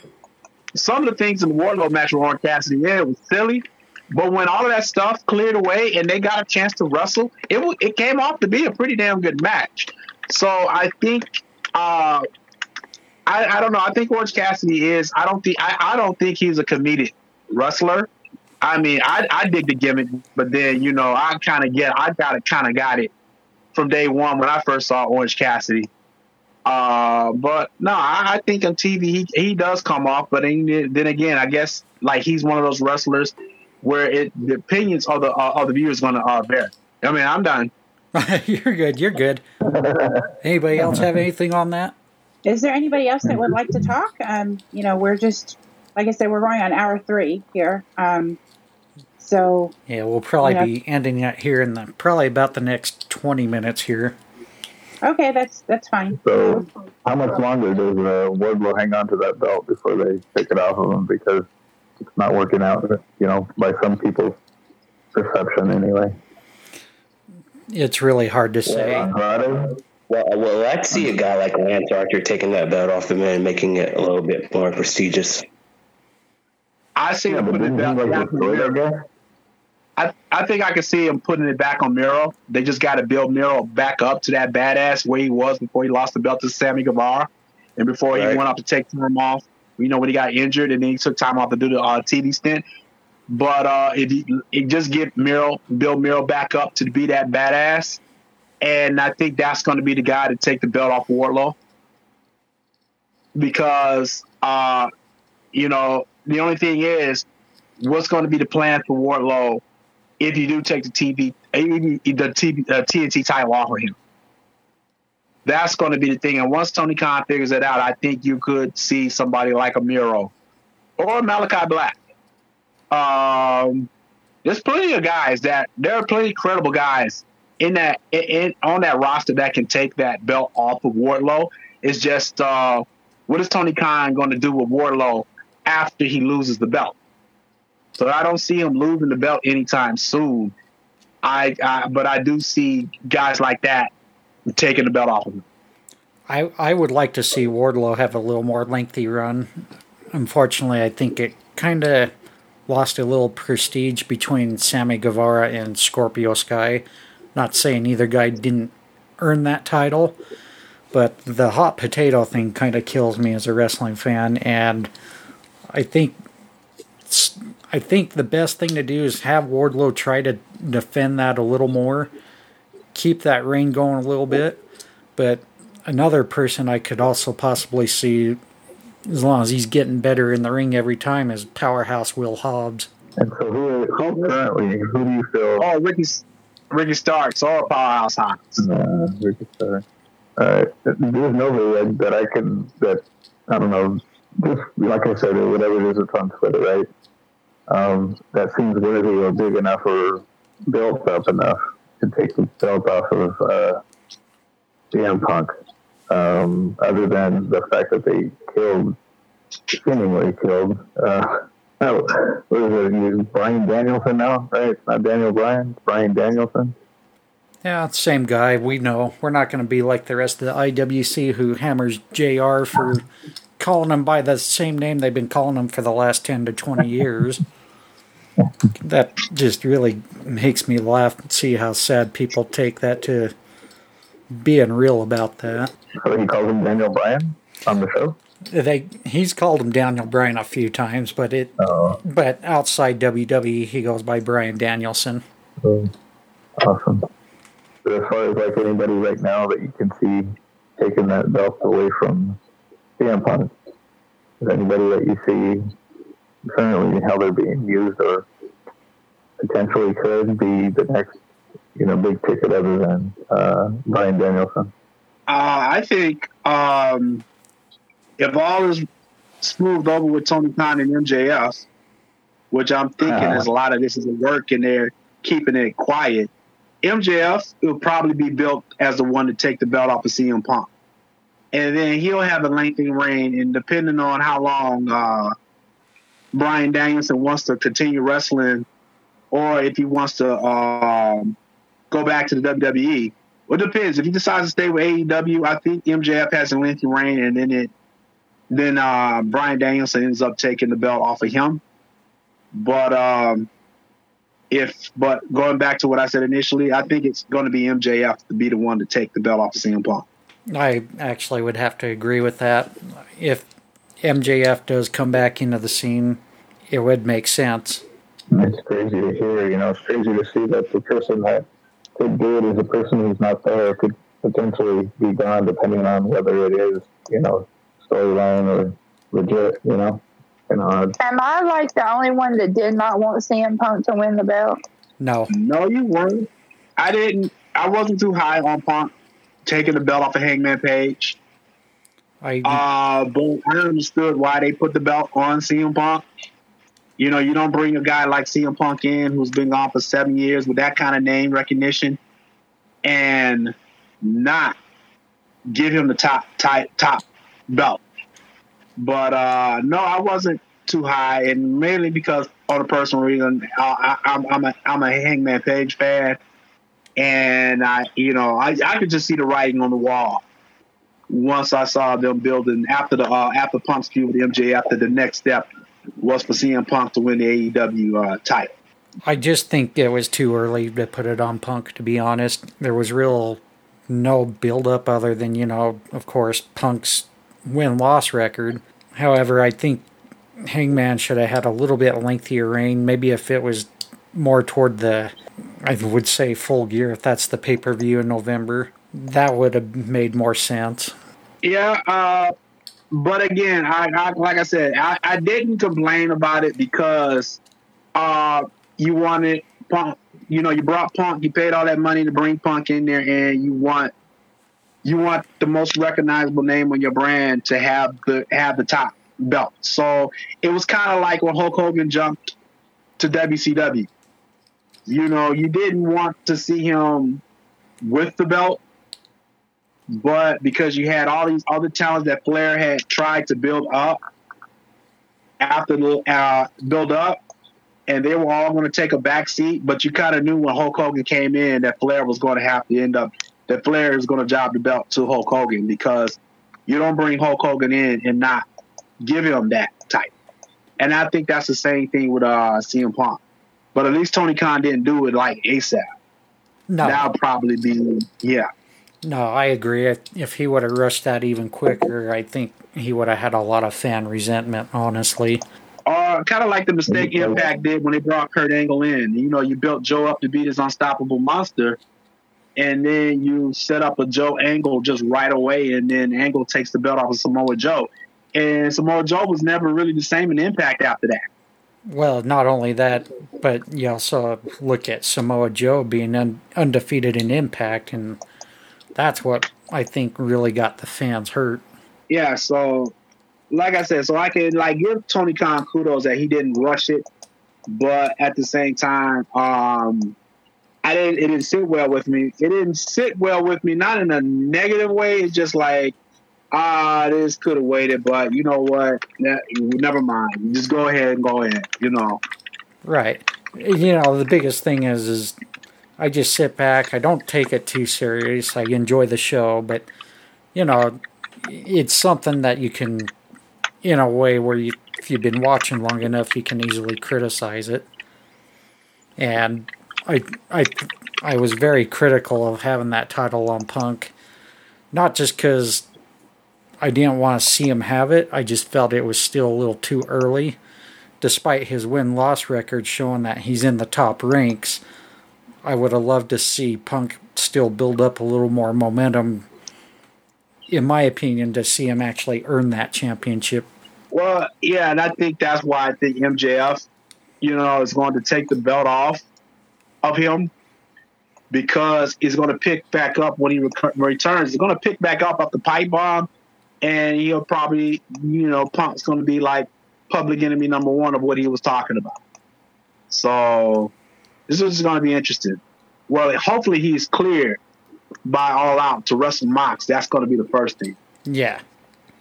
some of the things in the Wardlow match with Orange Cassidy, yeah, it was silly. But when all of that stuff cleared away and they got a chance to wrestle, it wa- it came off to be a pretty damn good match. So I think uh, I, I don't know. I think Orange Cassidy is. I don't think I, I don't think he's a comedic wrestler. I mean, I, I dig the gimmick, but then you know I kind of get I got it kind of got it from day one when I first saw Orange Cassidy. Uh, but no, I, I think on TV he, he does come off, but then, then again, I guess like he's one of those wrestlers where it the opinions of the uh, of the viewers going to uh, bear. I mean, I'm done. you're good. You're good. Anybody else have anything on that? Is there anybody else that would like to talk? Um, you know, we're just, like I said, we're going on hour three here. Um, so Yeah, we'll probably Yeah. be ending it here in the probably about the next twenty minutes here. okay, that's that's fine. So, how much longer does uh, Wardlow hang on to that belt before they take it off of him because it's not working out? You know, by some people's perception, anyway. It's really hard to say. Andrade, Well, well, I'd see a guy like Lance Archer taking that belt off the man and making it a little bit more prestigious. I see yeah, him but putting it didn't back. he like destroy that guy? I, I think I can see him putting it back on Miro. They just got to build Miro back up to that badass where he was before he lost the belt to Sammy Guevara, and before he went off to take time off. You know when he got injured and then he took time off to do the uh, TV stint. But uh, if he, it just get Miro, build Miro back up to be that badass, and I think that's going to be the guy to take the belt off Wardlow because uh, you know the only thing is what's going to be the plan for Wardlow if you do take the TV, the TV, uh, TNT title off of him. That's going to be the thing. And once Tony Khan figures it out, I think you could see somebody like a Miro or Malakai Black. Um, there's plenty of guys that there are plenty of credible guys in that in, on that roster that can take that belt off of Wardlow. It's just uh, what is Tony Khan going to do with Wardlow after he loses the belt? So I don't see him losing the belt anytime soon. I, I but I do see guys like that taking the belt off of him. I I would like to see Wardlow have a little more lengthy run. Unfortunately, I think it kind of lost a little prestige between Sammy Guevara and Scorpio Sky. Not saying either guy didn't earn that title, but the hot potato thing kind of kills me as a wrestling fan, and I think I think the best thing to do is have Wardlow try to defend that a little more, keep that reign going a little bit, but another person I could also possibly see, as long as he's getting better in the ring every time, is Powerhouse Will Hobbs. And so, who currently? Who do you feel? Oh, Ricky, Ricky Starks or Powerhouse Hawks. Uh, Ricky Starr. Uh, there's nobody that, that I can that I don't know. Just like I said, whatever it is that's on Twitter, right? Um, that seems worthy or big enough or built up enough to take the belt off of uh, Punk. Um, other than the fact that they killed, seemingly killed. Uh, oh, what is it? Bryan Danielson now, right? Not Daniel Bryan. Brian Danielson. Yeah, same guy. We know. We're not going to be like the rest of the IWC who hammers JR for calling him by the same name they've been calling him for the last 10 to 20 years. that just really makes me laugh and see how sad people take that to being real about that. So he calls him Daniel Bryan on the show. They he's called him Daniel Bryan a few times, but it Oh, but outside WWE he goes by Bryan Danielson. oh, awesome. But as far as like anybody right now that you can see taking that belt away from CM Punk, is anybody that you see currently how they're being used or potentially could be the next, you know, big ticket other than uh, Bryan Danielson? Uh, I think um, if all is smoothed over with Tony Khan and MJF, which I'm thinking Uh-huh. is a lot of this is a work and they're keeping it quiet. MJF will probably be built as the one to take the belt off of CM Punk. And then he'll have a lengthy reign, and depending on how long uh, Bryan Danielson wants to continue wrestling, or if he wants to um, go back to the WWE, well, it depends. If he decides to stay with AEW, I think MJF has a lengthy reign, and then it then uh, Bryan Danielson ends up taking the belt off of him. But um, if but going back to what I said initially, I think it's going to be MJF to be the one to take the belt off of CM Punk. I actually would have to agree with that. If MJF does come back into the scene, it would make sense. It's crazy to hear. You know, it's crazy to see that the person that could do it is a person who's not there could potentially be gone, depending on whether it is, you know, storyline or legit. You know, and odd. Am I like the only one that did not want CM Punk to win the belt? No, No, you weren't. I didn't. I wasn't too high on Punk taking the belt off of Hangman Page. I Uh, but I understood why they put the belt on CM Punk. You know, you don't bring a guy like CM Punk in who's been gone for seven years with that kind of name recognition and not give him the top top, top belt. But uh, no, I wasn't too high, and mainly because of the personal reason. I, I, I'm, I'm a I'm a Hangman Page fan, and I you know I I could just see the writing on the wall once I saw them building after the uh, after Punk's feud with MJ. After the next step was for CM Punk to win the AEW uh, title. I just think it was too early to put it on Punk. To be honest, there was real no build up other than you know, of course, Punk's win loss record. However, I think Hangman should have had a little bit lengthier reign. Maybe if it was more toward the, I would say full gear. If that's the pay per view in November, that would have made more sense. Yeah, uh, but again, I, I like I said, I, I didn't complain about it because uh, you wanted Punk. You know, you brought Punk. You paid all that money to bring Punk in there, and you want you want the most recognizable name on your brand to have the have the top belt. So it was kind of like when Hulk Hogan jumped to WCW. You know, you didn't want to see him with the belt but because you had all these other talents that Flair had tried to build up after the uh, build up, and they were all going to take a back seat. But you kind of knew when Hulk Hogan came in that Flair was going to have to end up that Flair is going to job the belt to Hulk Hogan because you don't bring Hulk Hogan in and not give him that type. And I think that's the same thing with uh, CM Punk. But at least Tony Khan didn't do it like ASAP. No, That'll probably be yeah. No, I agree. If- If he would have rushed that even quicker, I think he would have had a lot of fan resentment, honestly. Uh, kind of like the mistake Impact did when they brought Kurt Angle in. You know, you built Joe up to be this unstoppable monster, and then you set up a Joe Angle just right away, and then Angle takes the belt off of Samoa Joe. And Samoa Joe was never really the same in Impact after that. Well, not only that, but you also look at Samoa Joe being un- undefeated in Impact, and that's what I think really got the fans hurt. Yeah, so like I said, so I can like give Tony Khan kudos that he didn't rush it, but at the same time, um, I didn't. It didn't sit well with me. It didn't sit well with me, not in a negative way. It's just like, ah, this could have waited, but you know what? Never mind. Just go ahead and go ahead. You know. Right. You know, the biggest thing is, is I just sit back. I don't take it too serious. I enjoy the show, but you know, it's something that you can, in a way where you, if you've been watching long enough, you can easily criticize it. And I, I, I was very critical of having that title on Punk, not just because I didn't want to see him have it. I just felt it was still a little too early despite his win loss record showing that he's in the top ranks, I would have loved to see Punk still build up a little more momentum, in my opinion, to see him actually earn that championship. Well, yeah, and I think that's why I think MJF, you know, is going to take the belt off of him because he's going to pick back up when he returns. He's going to pick back up off the pipe bomb, and he'll probably, you know, Punk's going to be like public enemy number one of what he was talking about. So this is going to be interesting. Well, hopefully he's cleared by All Out to wrestle Mox. That's going to be the first thing. Yeah.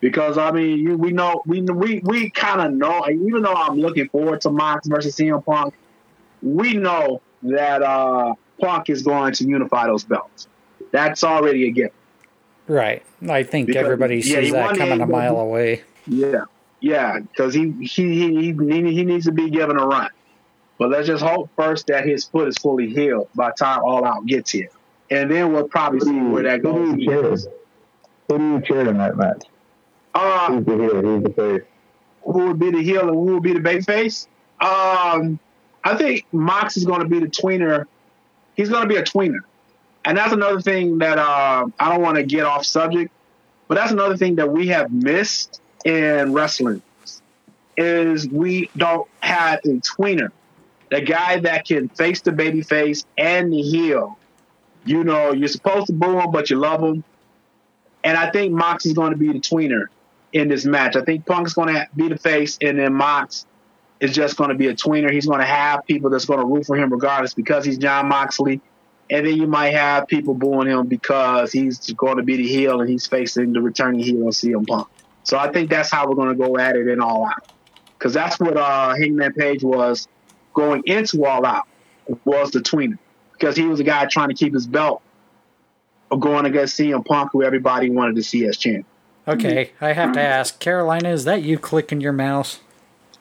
Because I mean, you, we know we we we kind of know. Even though I'm looking forward to Mox versus CM Punk, we know that uh, Punk is going to unify those belts. That's already a gift. Right. I think Because- everybody yeah, sees he that won coming a mile away. Yeah, yeah, because he, he he he he needs to be given a run. But let's just hope first that his foot is fully healed by the time All Out gets here, and then we'll probably see where that Who goes. do you cheer? Who do you cheer in that match? Uh, Who's the heel? Who's the face? who would be the heel and who would be the bait face? Um, I think Mox is going to be the tweener. He's going to be a tweener, and that's another thing that uh, I don't want to get off subject, but that's another thing that we have missed in wrestling is we don't have a tweener, the guy that can face the baby face and the heel. You know, you're supposed to boo him, but you love him. And I think Mox is going to be the tweener in this match. I think Punk's going to be the face, and then Mox is just going to be a tweener. He's going to have people that's going to root for him regardless because he's Jon Moxley. And then you might have people booing him because he's going to be the heel and he's facing the returning heel of CM Punk. So I think that's how we're going to go at it in All Out. Because that's what uh, Hangman Page was going into All Out, was the tweener. Because he was a guy trying to keep his belt of going against CM Punk, who everybody wanted to see as champ. Okay, I have to ask, Carolina, is that you clicking your mouse?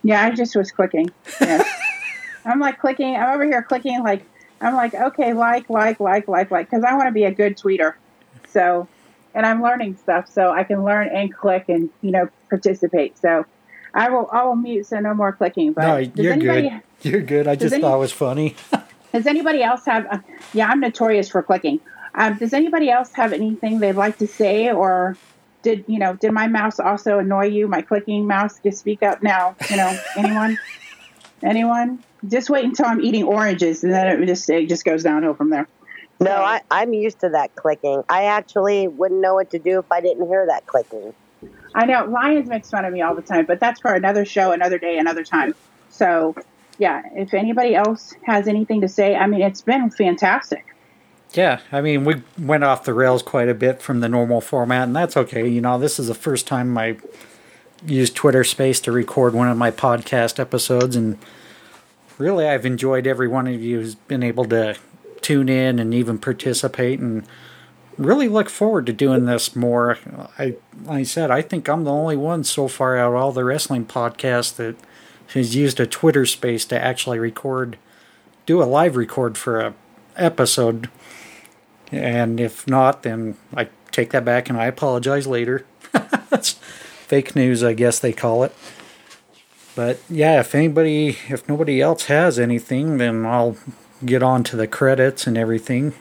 Yeah, I just was clicking. Yes. I'm like clicking. I'm over here clicking. Like I'm like, okay, like, like, like, like, like, because I want to be a good tweeter. So, and I'm learning stuff, so I can learn and click and you know participate. So, I will. I will mute. So no more clicking. But no, you're anybody, good. You're good. I just any- thought it was funny. Does anybody else have? Uh, yeah, I'm notorious for clicking. Um, does anybody else have anything they'd like to say, or did you know? Did my mouse also annoy you? My clicking mouse? Just speak up now. You know, anyone? anyone? Just wait until I'm eating oranges, and then it just it just goes downhill from there. No, I, I'm used to that clicking. I actually wouldn't know what to do if I didn't hear that clicking. I know Lions makes fun of me all the time, but that's for another show, another day, another time. So, yeah, if anybody else has anything to say, I mean, it's been fantastic. Yeah, I mean, we went off the rails quite a bit from the normal format, and that's okay. You know, this is the first time I used Twitter Space to record one of my podcast episodes, and really, I've enjoyed every one of you who's been able to tune in and even participate, and really look forward to doing this more. I, like I said, I think I'm the only one so far out of all the wrestling podcasts that has used a Twitter Space to actually record, do a live record for a episode. And if not, then I take that back and I apologize later. Fake news, I guess they call it. But yeah, if anybody, if nobody else has anything, then I'll get on to the credits and everything.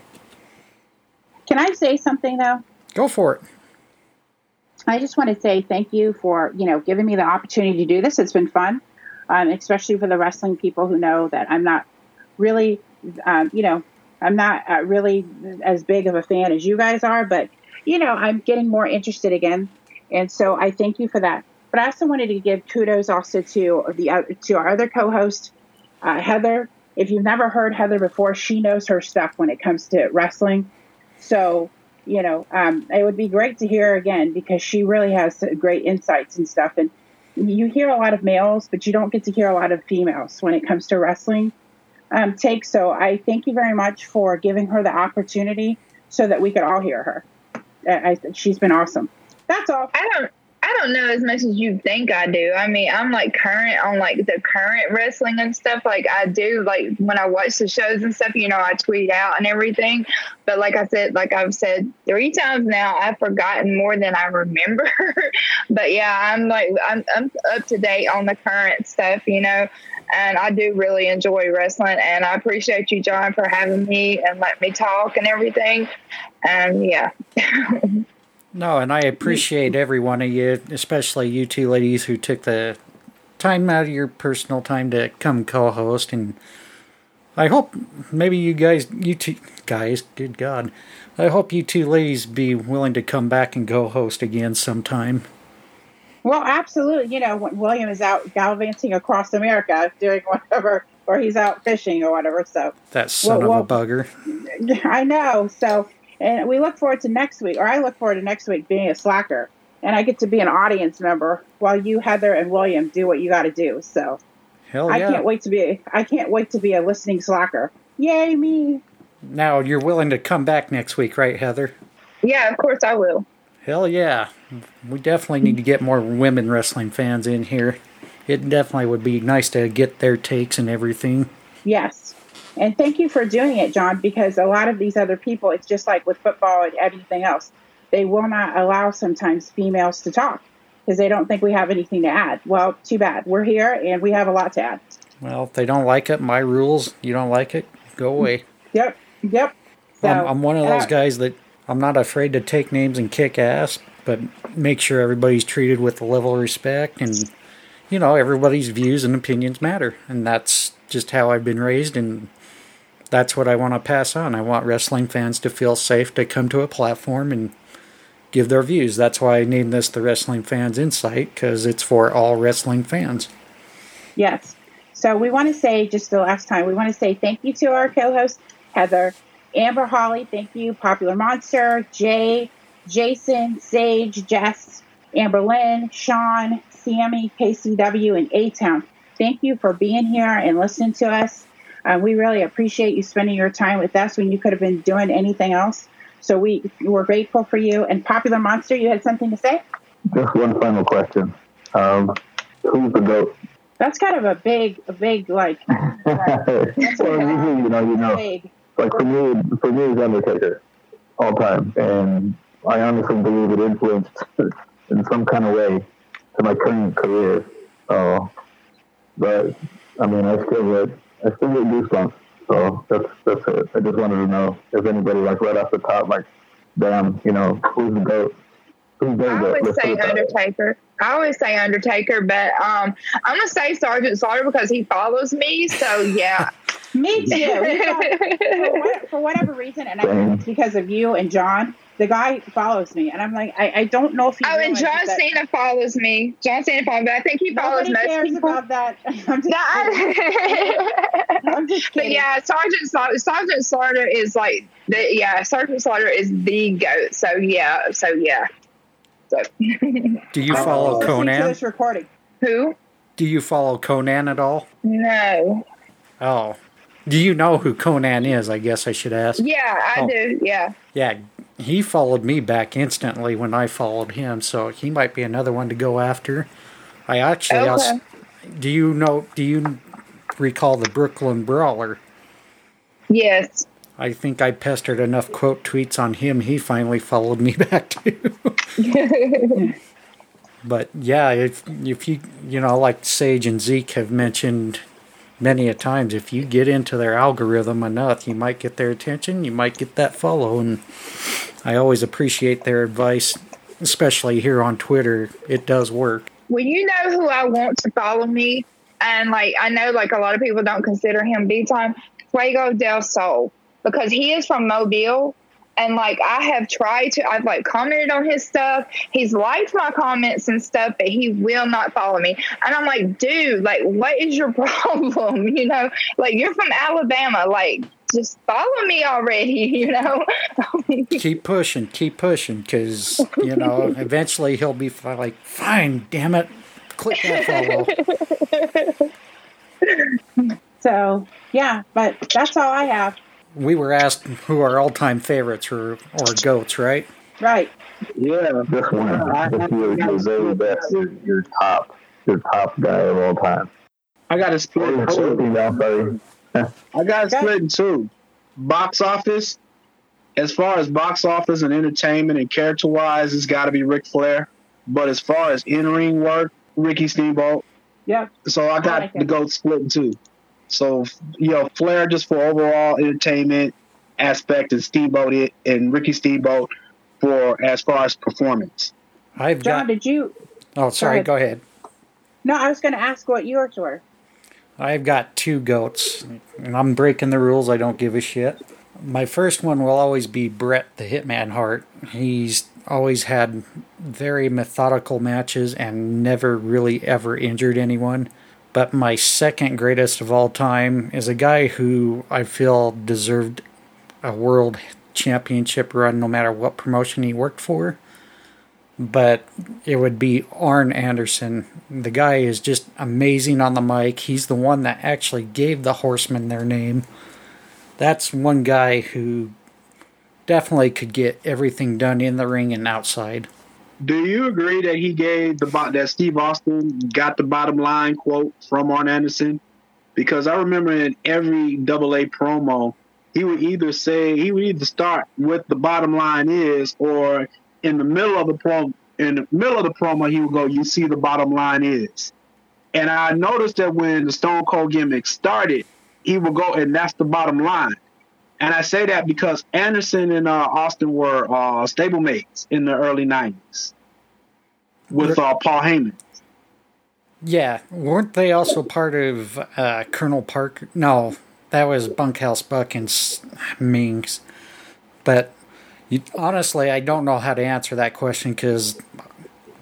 Can I say something though? Go for it. I just want to say thank you for you know giving me the opportunity to do this. It's been fun, um, especially for the wrestling people who know that I'm not really, um, you know, I'm not uh, really as big of a fan as you guys are, but you know, I'm getting more interested again, and so I thank you for that. But I also wanted to give kudos also to the uh, to our other co-host, uh, Heather. If you've never heard Heather before, she knows her stuff when it comes to wrestling. So you know, um, it would be great to hear her again because she really has great insights and stuff. And you hear a lot of males, but you don't get to hear a lot of females when it comes to wrestling um, takes. So I thank you very much for giving her the opportunity so that we could all hear her. I, I, she's been awesome. That's all. I don't. I don't know as much as you think I do. I mean, I'm like current on like the current wrestling and stuff. Like I do, like when I watch the shows and stuff, you know, I tweet out and everything. But like I said, like I've said three times now, I've forgotten more than I remember. but yeah, I'm like I'm, I'm up to date on the current stuff, you know. And I do really enjoy wrestling, and I appreciate you, John, for having me and letting me talk and everything. And yeah. No, and I appreciate every one of you, especially you two ladies who took the time out of your personal time to come co-host. And I hope maybe you guys, you two guys, good God, I hope you two ladies be willing to come back and co-host again sometime. Well, absolutely. You know, when William is out gallivanting across America doing whatever or he's out fishing or whatever. So That son Well, of a bugger. I know. So, and we look forward to next week, or I look forward to next week being a slacker, and I get to be an audience member while you, Heather, and William do what you got to do. So, Hell yeah. I can't wait to be. I can't wait to be a listening slacker. Yay me! Now, you're willing to come back next week, right, Heather? Yeah, of course I will. Hell yeah. We definitely need to get more women wrestling fans in here. It definitely would be nice to get their takes and everything. Yes. And thank you for doing it, John, because a lot of these other people, it's just like with football and everything else. They will not allow sometimes females to talk because they don't think we have anything to add. Well, too bad. We're here and we have a lot to add. Well, if they don't like it, my rules, you don't like it, go away. Yep. Yep. So, I'm, I'm one of those uh, guys that I'm not afraid to take names and kick ass, but make sure everybody's treated with a level of respect and, you know, everybody's views and opinions matter. And that's just how I've been raised, and that's what I want to pass on. I want wrestling fans to feel safe to come to a platform and give their views. That's why I named this the Wrestling Fans Incite, because it's for all wrestling fans. Yes. So we want to say, just the last time, we want to say thank you to our co host, Heather, Amber Holly, thank you, Popular Monster, Jay, Jason, Sage, Jess, Amber Lynn, Sean, Sammy, KCW, and A Town. Thank you for being here and listening to us. Uh, we really appreciate you spending your time with us when you could have been doing anything else. So we we're grateful for you. And Popular Monster, you had something to say? Just one final question. Um, who's the goat? That's kind of a big, a big like well, usually, you know, you know, big. like for me, for me, it's Undertaker all time, and I honestly believe it influenced in some kind of way to my current career. So, but I mean, I still get, I still get goosebumps. So that's that's it. I just wanted to know if anybody like right off the top, like, damn, you know, who's the goat? Who's the I goat? always Let's say it that way. Undertaker. I always say Undertaker, but um, I'm gonna say Sergeant Slaughter because he follows me. So yeah. Me too. Got- for, what, for whatever reason, and I think it's because of you and John. The guy follows me, and I'm like, I, I don't know if he. Oh, and realizes John that- Cena follows me. John Cena follows me. I think he follows Nobody most cares people. about that. I'm just No. I'm just But yeah, Sergeant Slaughter, Sergeant Slaughter is like the yeah, Sergeant Slaughter is the goat. So yeah, so yeah. So Do you follow oh. Listening to Conan? this recording. who? Do you follow Conan at all? No. Oh. Do you know who Conan is? I guess I should ask. Yeah, I Oh. do. Yeah. Yeah, he followed me back instantly when I followed him, so he might be another one to go after. I actually, Okay. als- do you know? Do you recall the Brooklyn Brawler? Yes. I think I pestered enough quote tweets on him. He finally followed me back too. but yeah, if if you you know, like Sage and Zeke have mentioned many a times, if you get into their algorithm enough, you might get their attention. You might get that follow, and I always appreciate their advice, especially here on Twitter. It does work. Well, you know who I want to follow me, and like I know like a lot of people don't consider him big time. Fuego del Sol because he is from Mobile. And like I have tried to, I've like commented on his stuff. He's liked my comments and stuff, but he will not follow me. And I'm like, dude, like, what is your problem? You know, like you're from Alabama, like just follow me already. You know, keep pushing, keep pushing, because you know eventually he'll be like, "Fine, damn it, click that follow." So yeah, but that's all I have. We were asked who our all-time favorites were or goats, right? Right. Yeah, just one. Just your, your very best, your, your top, your top guy of all time. I got to split in Oh, two. female, sorry. I got to split in two. Box office, as far as box office and entertainment and character wise, it's got to be Ric Flair. But as far as in ring work, Ricky Steamboat. Yep. So I got like the goat split in two. So you know, Flair just for overall entertainment aspect, and Steamboat it, and Ricky Steamboat for as far as performance. I've John, got. did you? Oh, sorry. ahead. Go ahead. No, I was going to ask what yours were. I've got two goats, and I'm breaking the rules. I don't give a shit. My first one will always be Bret the Hitman Hart. He's always had very methodical matches and never really ever injured anyone. But my second greatest of all time is a guy who I feel deserved a world championship run no matter what promotion he worked for. But it would be Arn Anderson. The guy is just amazing on the mic. He's the one that actually gave the Horsemen their name. That's one guy who definitely could get everything done in the ring and outside. Do you agree that he gave the that Steve Austin got the bottom line quote from Arn Anderson? Because I remember in every Double A promo, he would either say he would either start with the bottom line is, or in the middle of the promo, in the middle of the promo, he would go, "You see, the bottom line is." And I noticed that when the Stone Cold gimmick started, he would go, and that's the bottom line. And I say that because Anderson and uh, Austin were uh, stablemates in the early '90s with uh, Paul Heyman. Yeah, weren't they also part of uh, Colonel Parker? No, that was Bunkhouse Buck and Mings. But you, honestly, I don't know how to answer that question because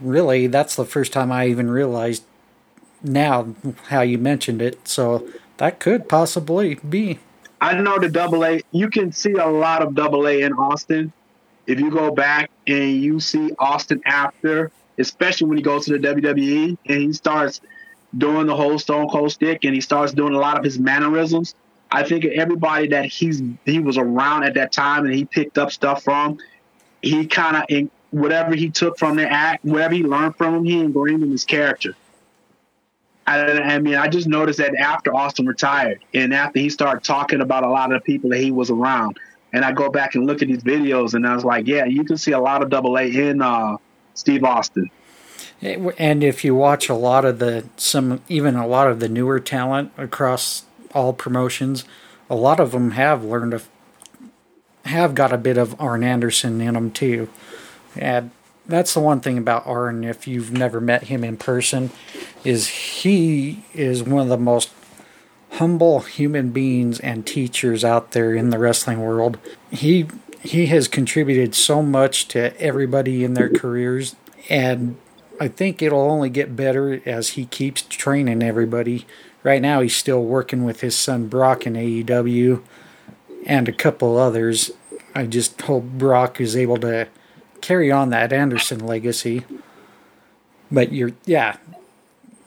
really, that's the first time I even realized now how you mentioned it. So that could possibly be. I know the double A. You can see a lot of double A in Austin. If you go back and you see Austin after, especially when he goes to the WWE and he starts doing the whole Stone Cold stick and he starts doing a lot of his mannerisms. I think everybody that he's he was around at that time and he picked up stuff from, he kind of whatever he took from the act, whatever he learned from him, he ingrained in his character. I, I, mean, I just noticed that after Austin retired and after he started talking about a lot of the people that he was around, and I go back and look at these videos, and I was like, yeah, you can see a lot of Double A in uh, Steve Austin. And if you watch a lot of the some even a lot of the newer talent across all promotions, a lot of them have learned to have got a bit of Arn Anderson in them too. And that's the one thing about Arn. If you've never met him in person, is he is one of the most humble human beings and teachers out there in the wrestling world. He he has contributed so much to everybody in their careers, and I think it'll only get better as he keeps training everybody. Right now, he's still working with his son Brock in AEW and a couple others. I just hope Brock is able to carry on that Anderson legacy. But you're, yeah,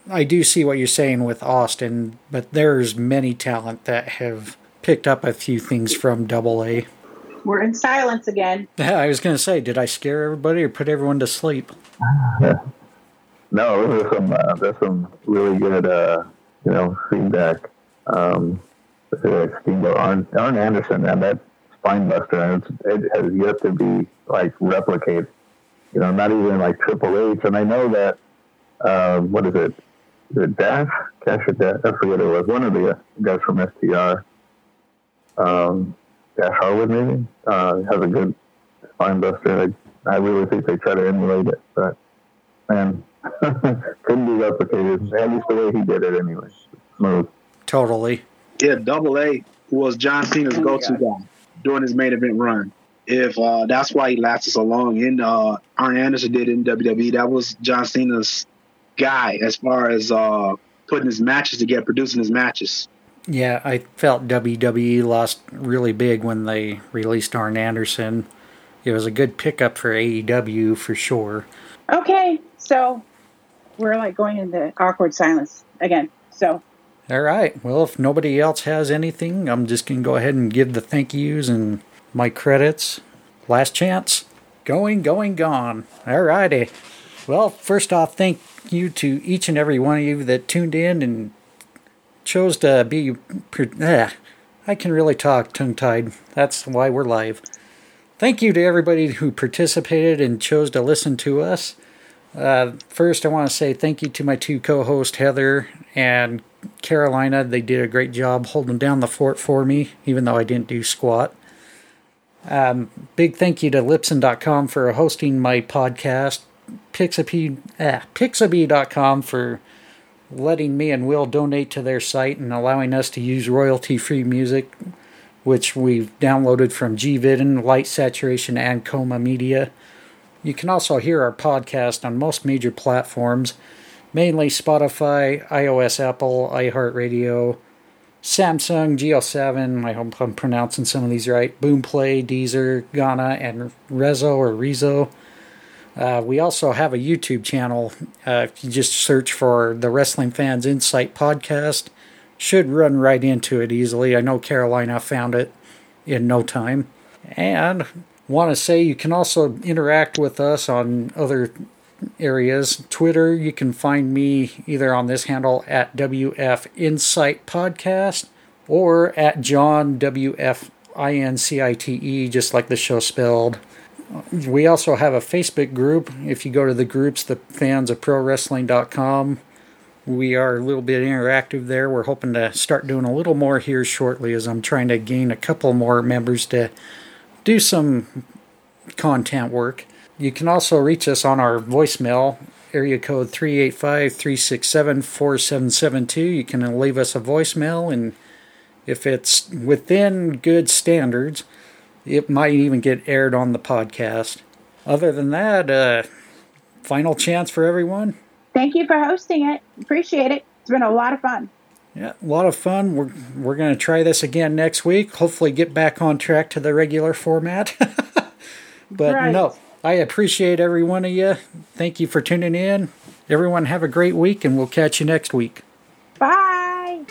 I do see what you're saying with Austin, but there's many talent that have picked up a few things from Double A. We're in silence again. Yeah, I was going to say, did I scare everybody or put everyone to sleep? no, there's some uh, there's some really good uh, you know feedback. Um, Steamboat Arn, Arn Anderson and that spine buster, and it has yet to be like replicate. You know, not even like Triple H. And I know that uh, what is it? Is it Dash? Cash or Dash? I forget it was. One of the guys from FTR. Um, Dax Harwood maybe uh, has a good spine buster. I, I really think they try to emulate it, but man, couldn't be replicated. At least the way he did it, anyway. Smooth. Totally. Yeah, Double A was John Cena's go-to guy during his main event run. If uh, that's why he lasted so long, and uh, Arn Anderson did in WWE, that was John Cena's guy as far as uh, putting his matches together, producing his matches. Yeah, I felt WWE lost really big when they released Arn Anderson. It was a good pickup for AEW for sure. Okay, so we're like going into awkward silence again. So all right. Well, if nobody else has anything, I'm just going to go ahead and give the thank yous and my credits. Last chance. Going, going, gone. All righty. Well, first off, thank you to each and every one of you that tuned in and chose to be. Eh, I can really talk tongue tied. That's why we're live. Thank you to everybody who participated and chose to listen to us. Uh, first, I want to say thank you to my two co hosts, Heather and Carolina, they did a great job holding down the fort for me, even though I didn't do squat. Um, big thank you to Libsyn.com for hosting my podcast. Pixabay, Pixabay.com for letting me and Will donate to their site and allowing us to use royalty free music, which we've downloaded from Gvidon, Light Saturation, and Coma Media. You can also hear our podcast on most major platforms mainly Spotify, iOS, Apple, iHeartRadio, Samsung, GL7. I hope I'm pronouncing some of these right. Boomplay, Deezer, Gaana, and Rezo or Rezo. Uh, we also have a YouTube channel. Uh, if you just search for the Wrestling Fans Incite podcast, should run right into it easily. I know Carolina found it in no time. And want to say you can also interact with us on other areas. Twitter, you can find me either on this handle at WF Insight Podcast or at John WF I N C I T E, just like the show spelled. We also have a Facebook group. If you go to the groups, the fans of pro wrestling.com, we are a little bit interactive there. We're hoping to start doing a little more here shortly as I'm trying to gain a couple more members to do some content work. You can also reach us on our voicemail, area code 385 367 4772. You can leave us a voicemail, and if it's within good standards, it might even get aired on the podcast. Other than that, uh, final chance for everyone. Thank you for hosting it. Appreciate it. It's been a lot of fun. Yeah, a lot of fun. We're we're going to try this again next week. Hopefully, get back on track to the regular format. but Right. no, I appreciate every one of you. Thank you for tuning in. Everyone, have a great week, and we'll catch you next week. Bye.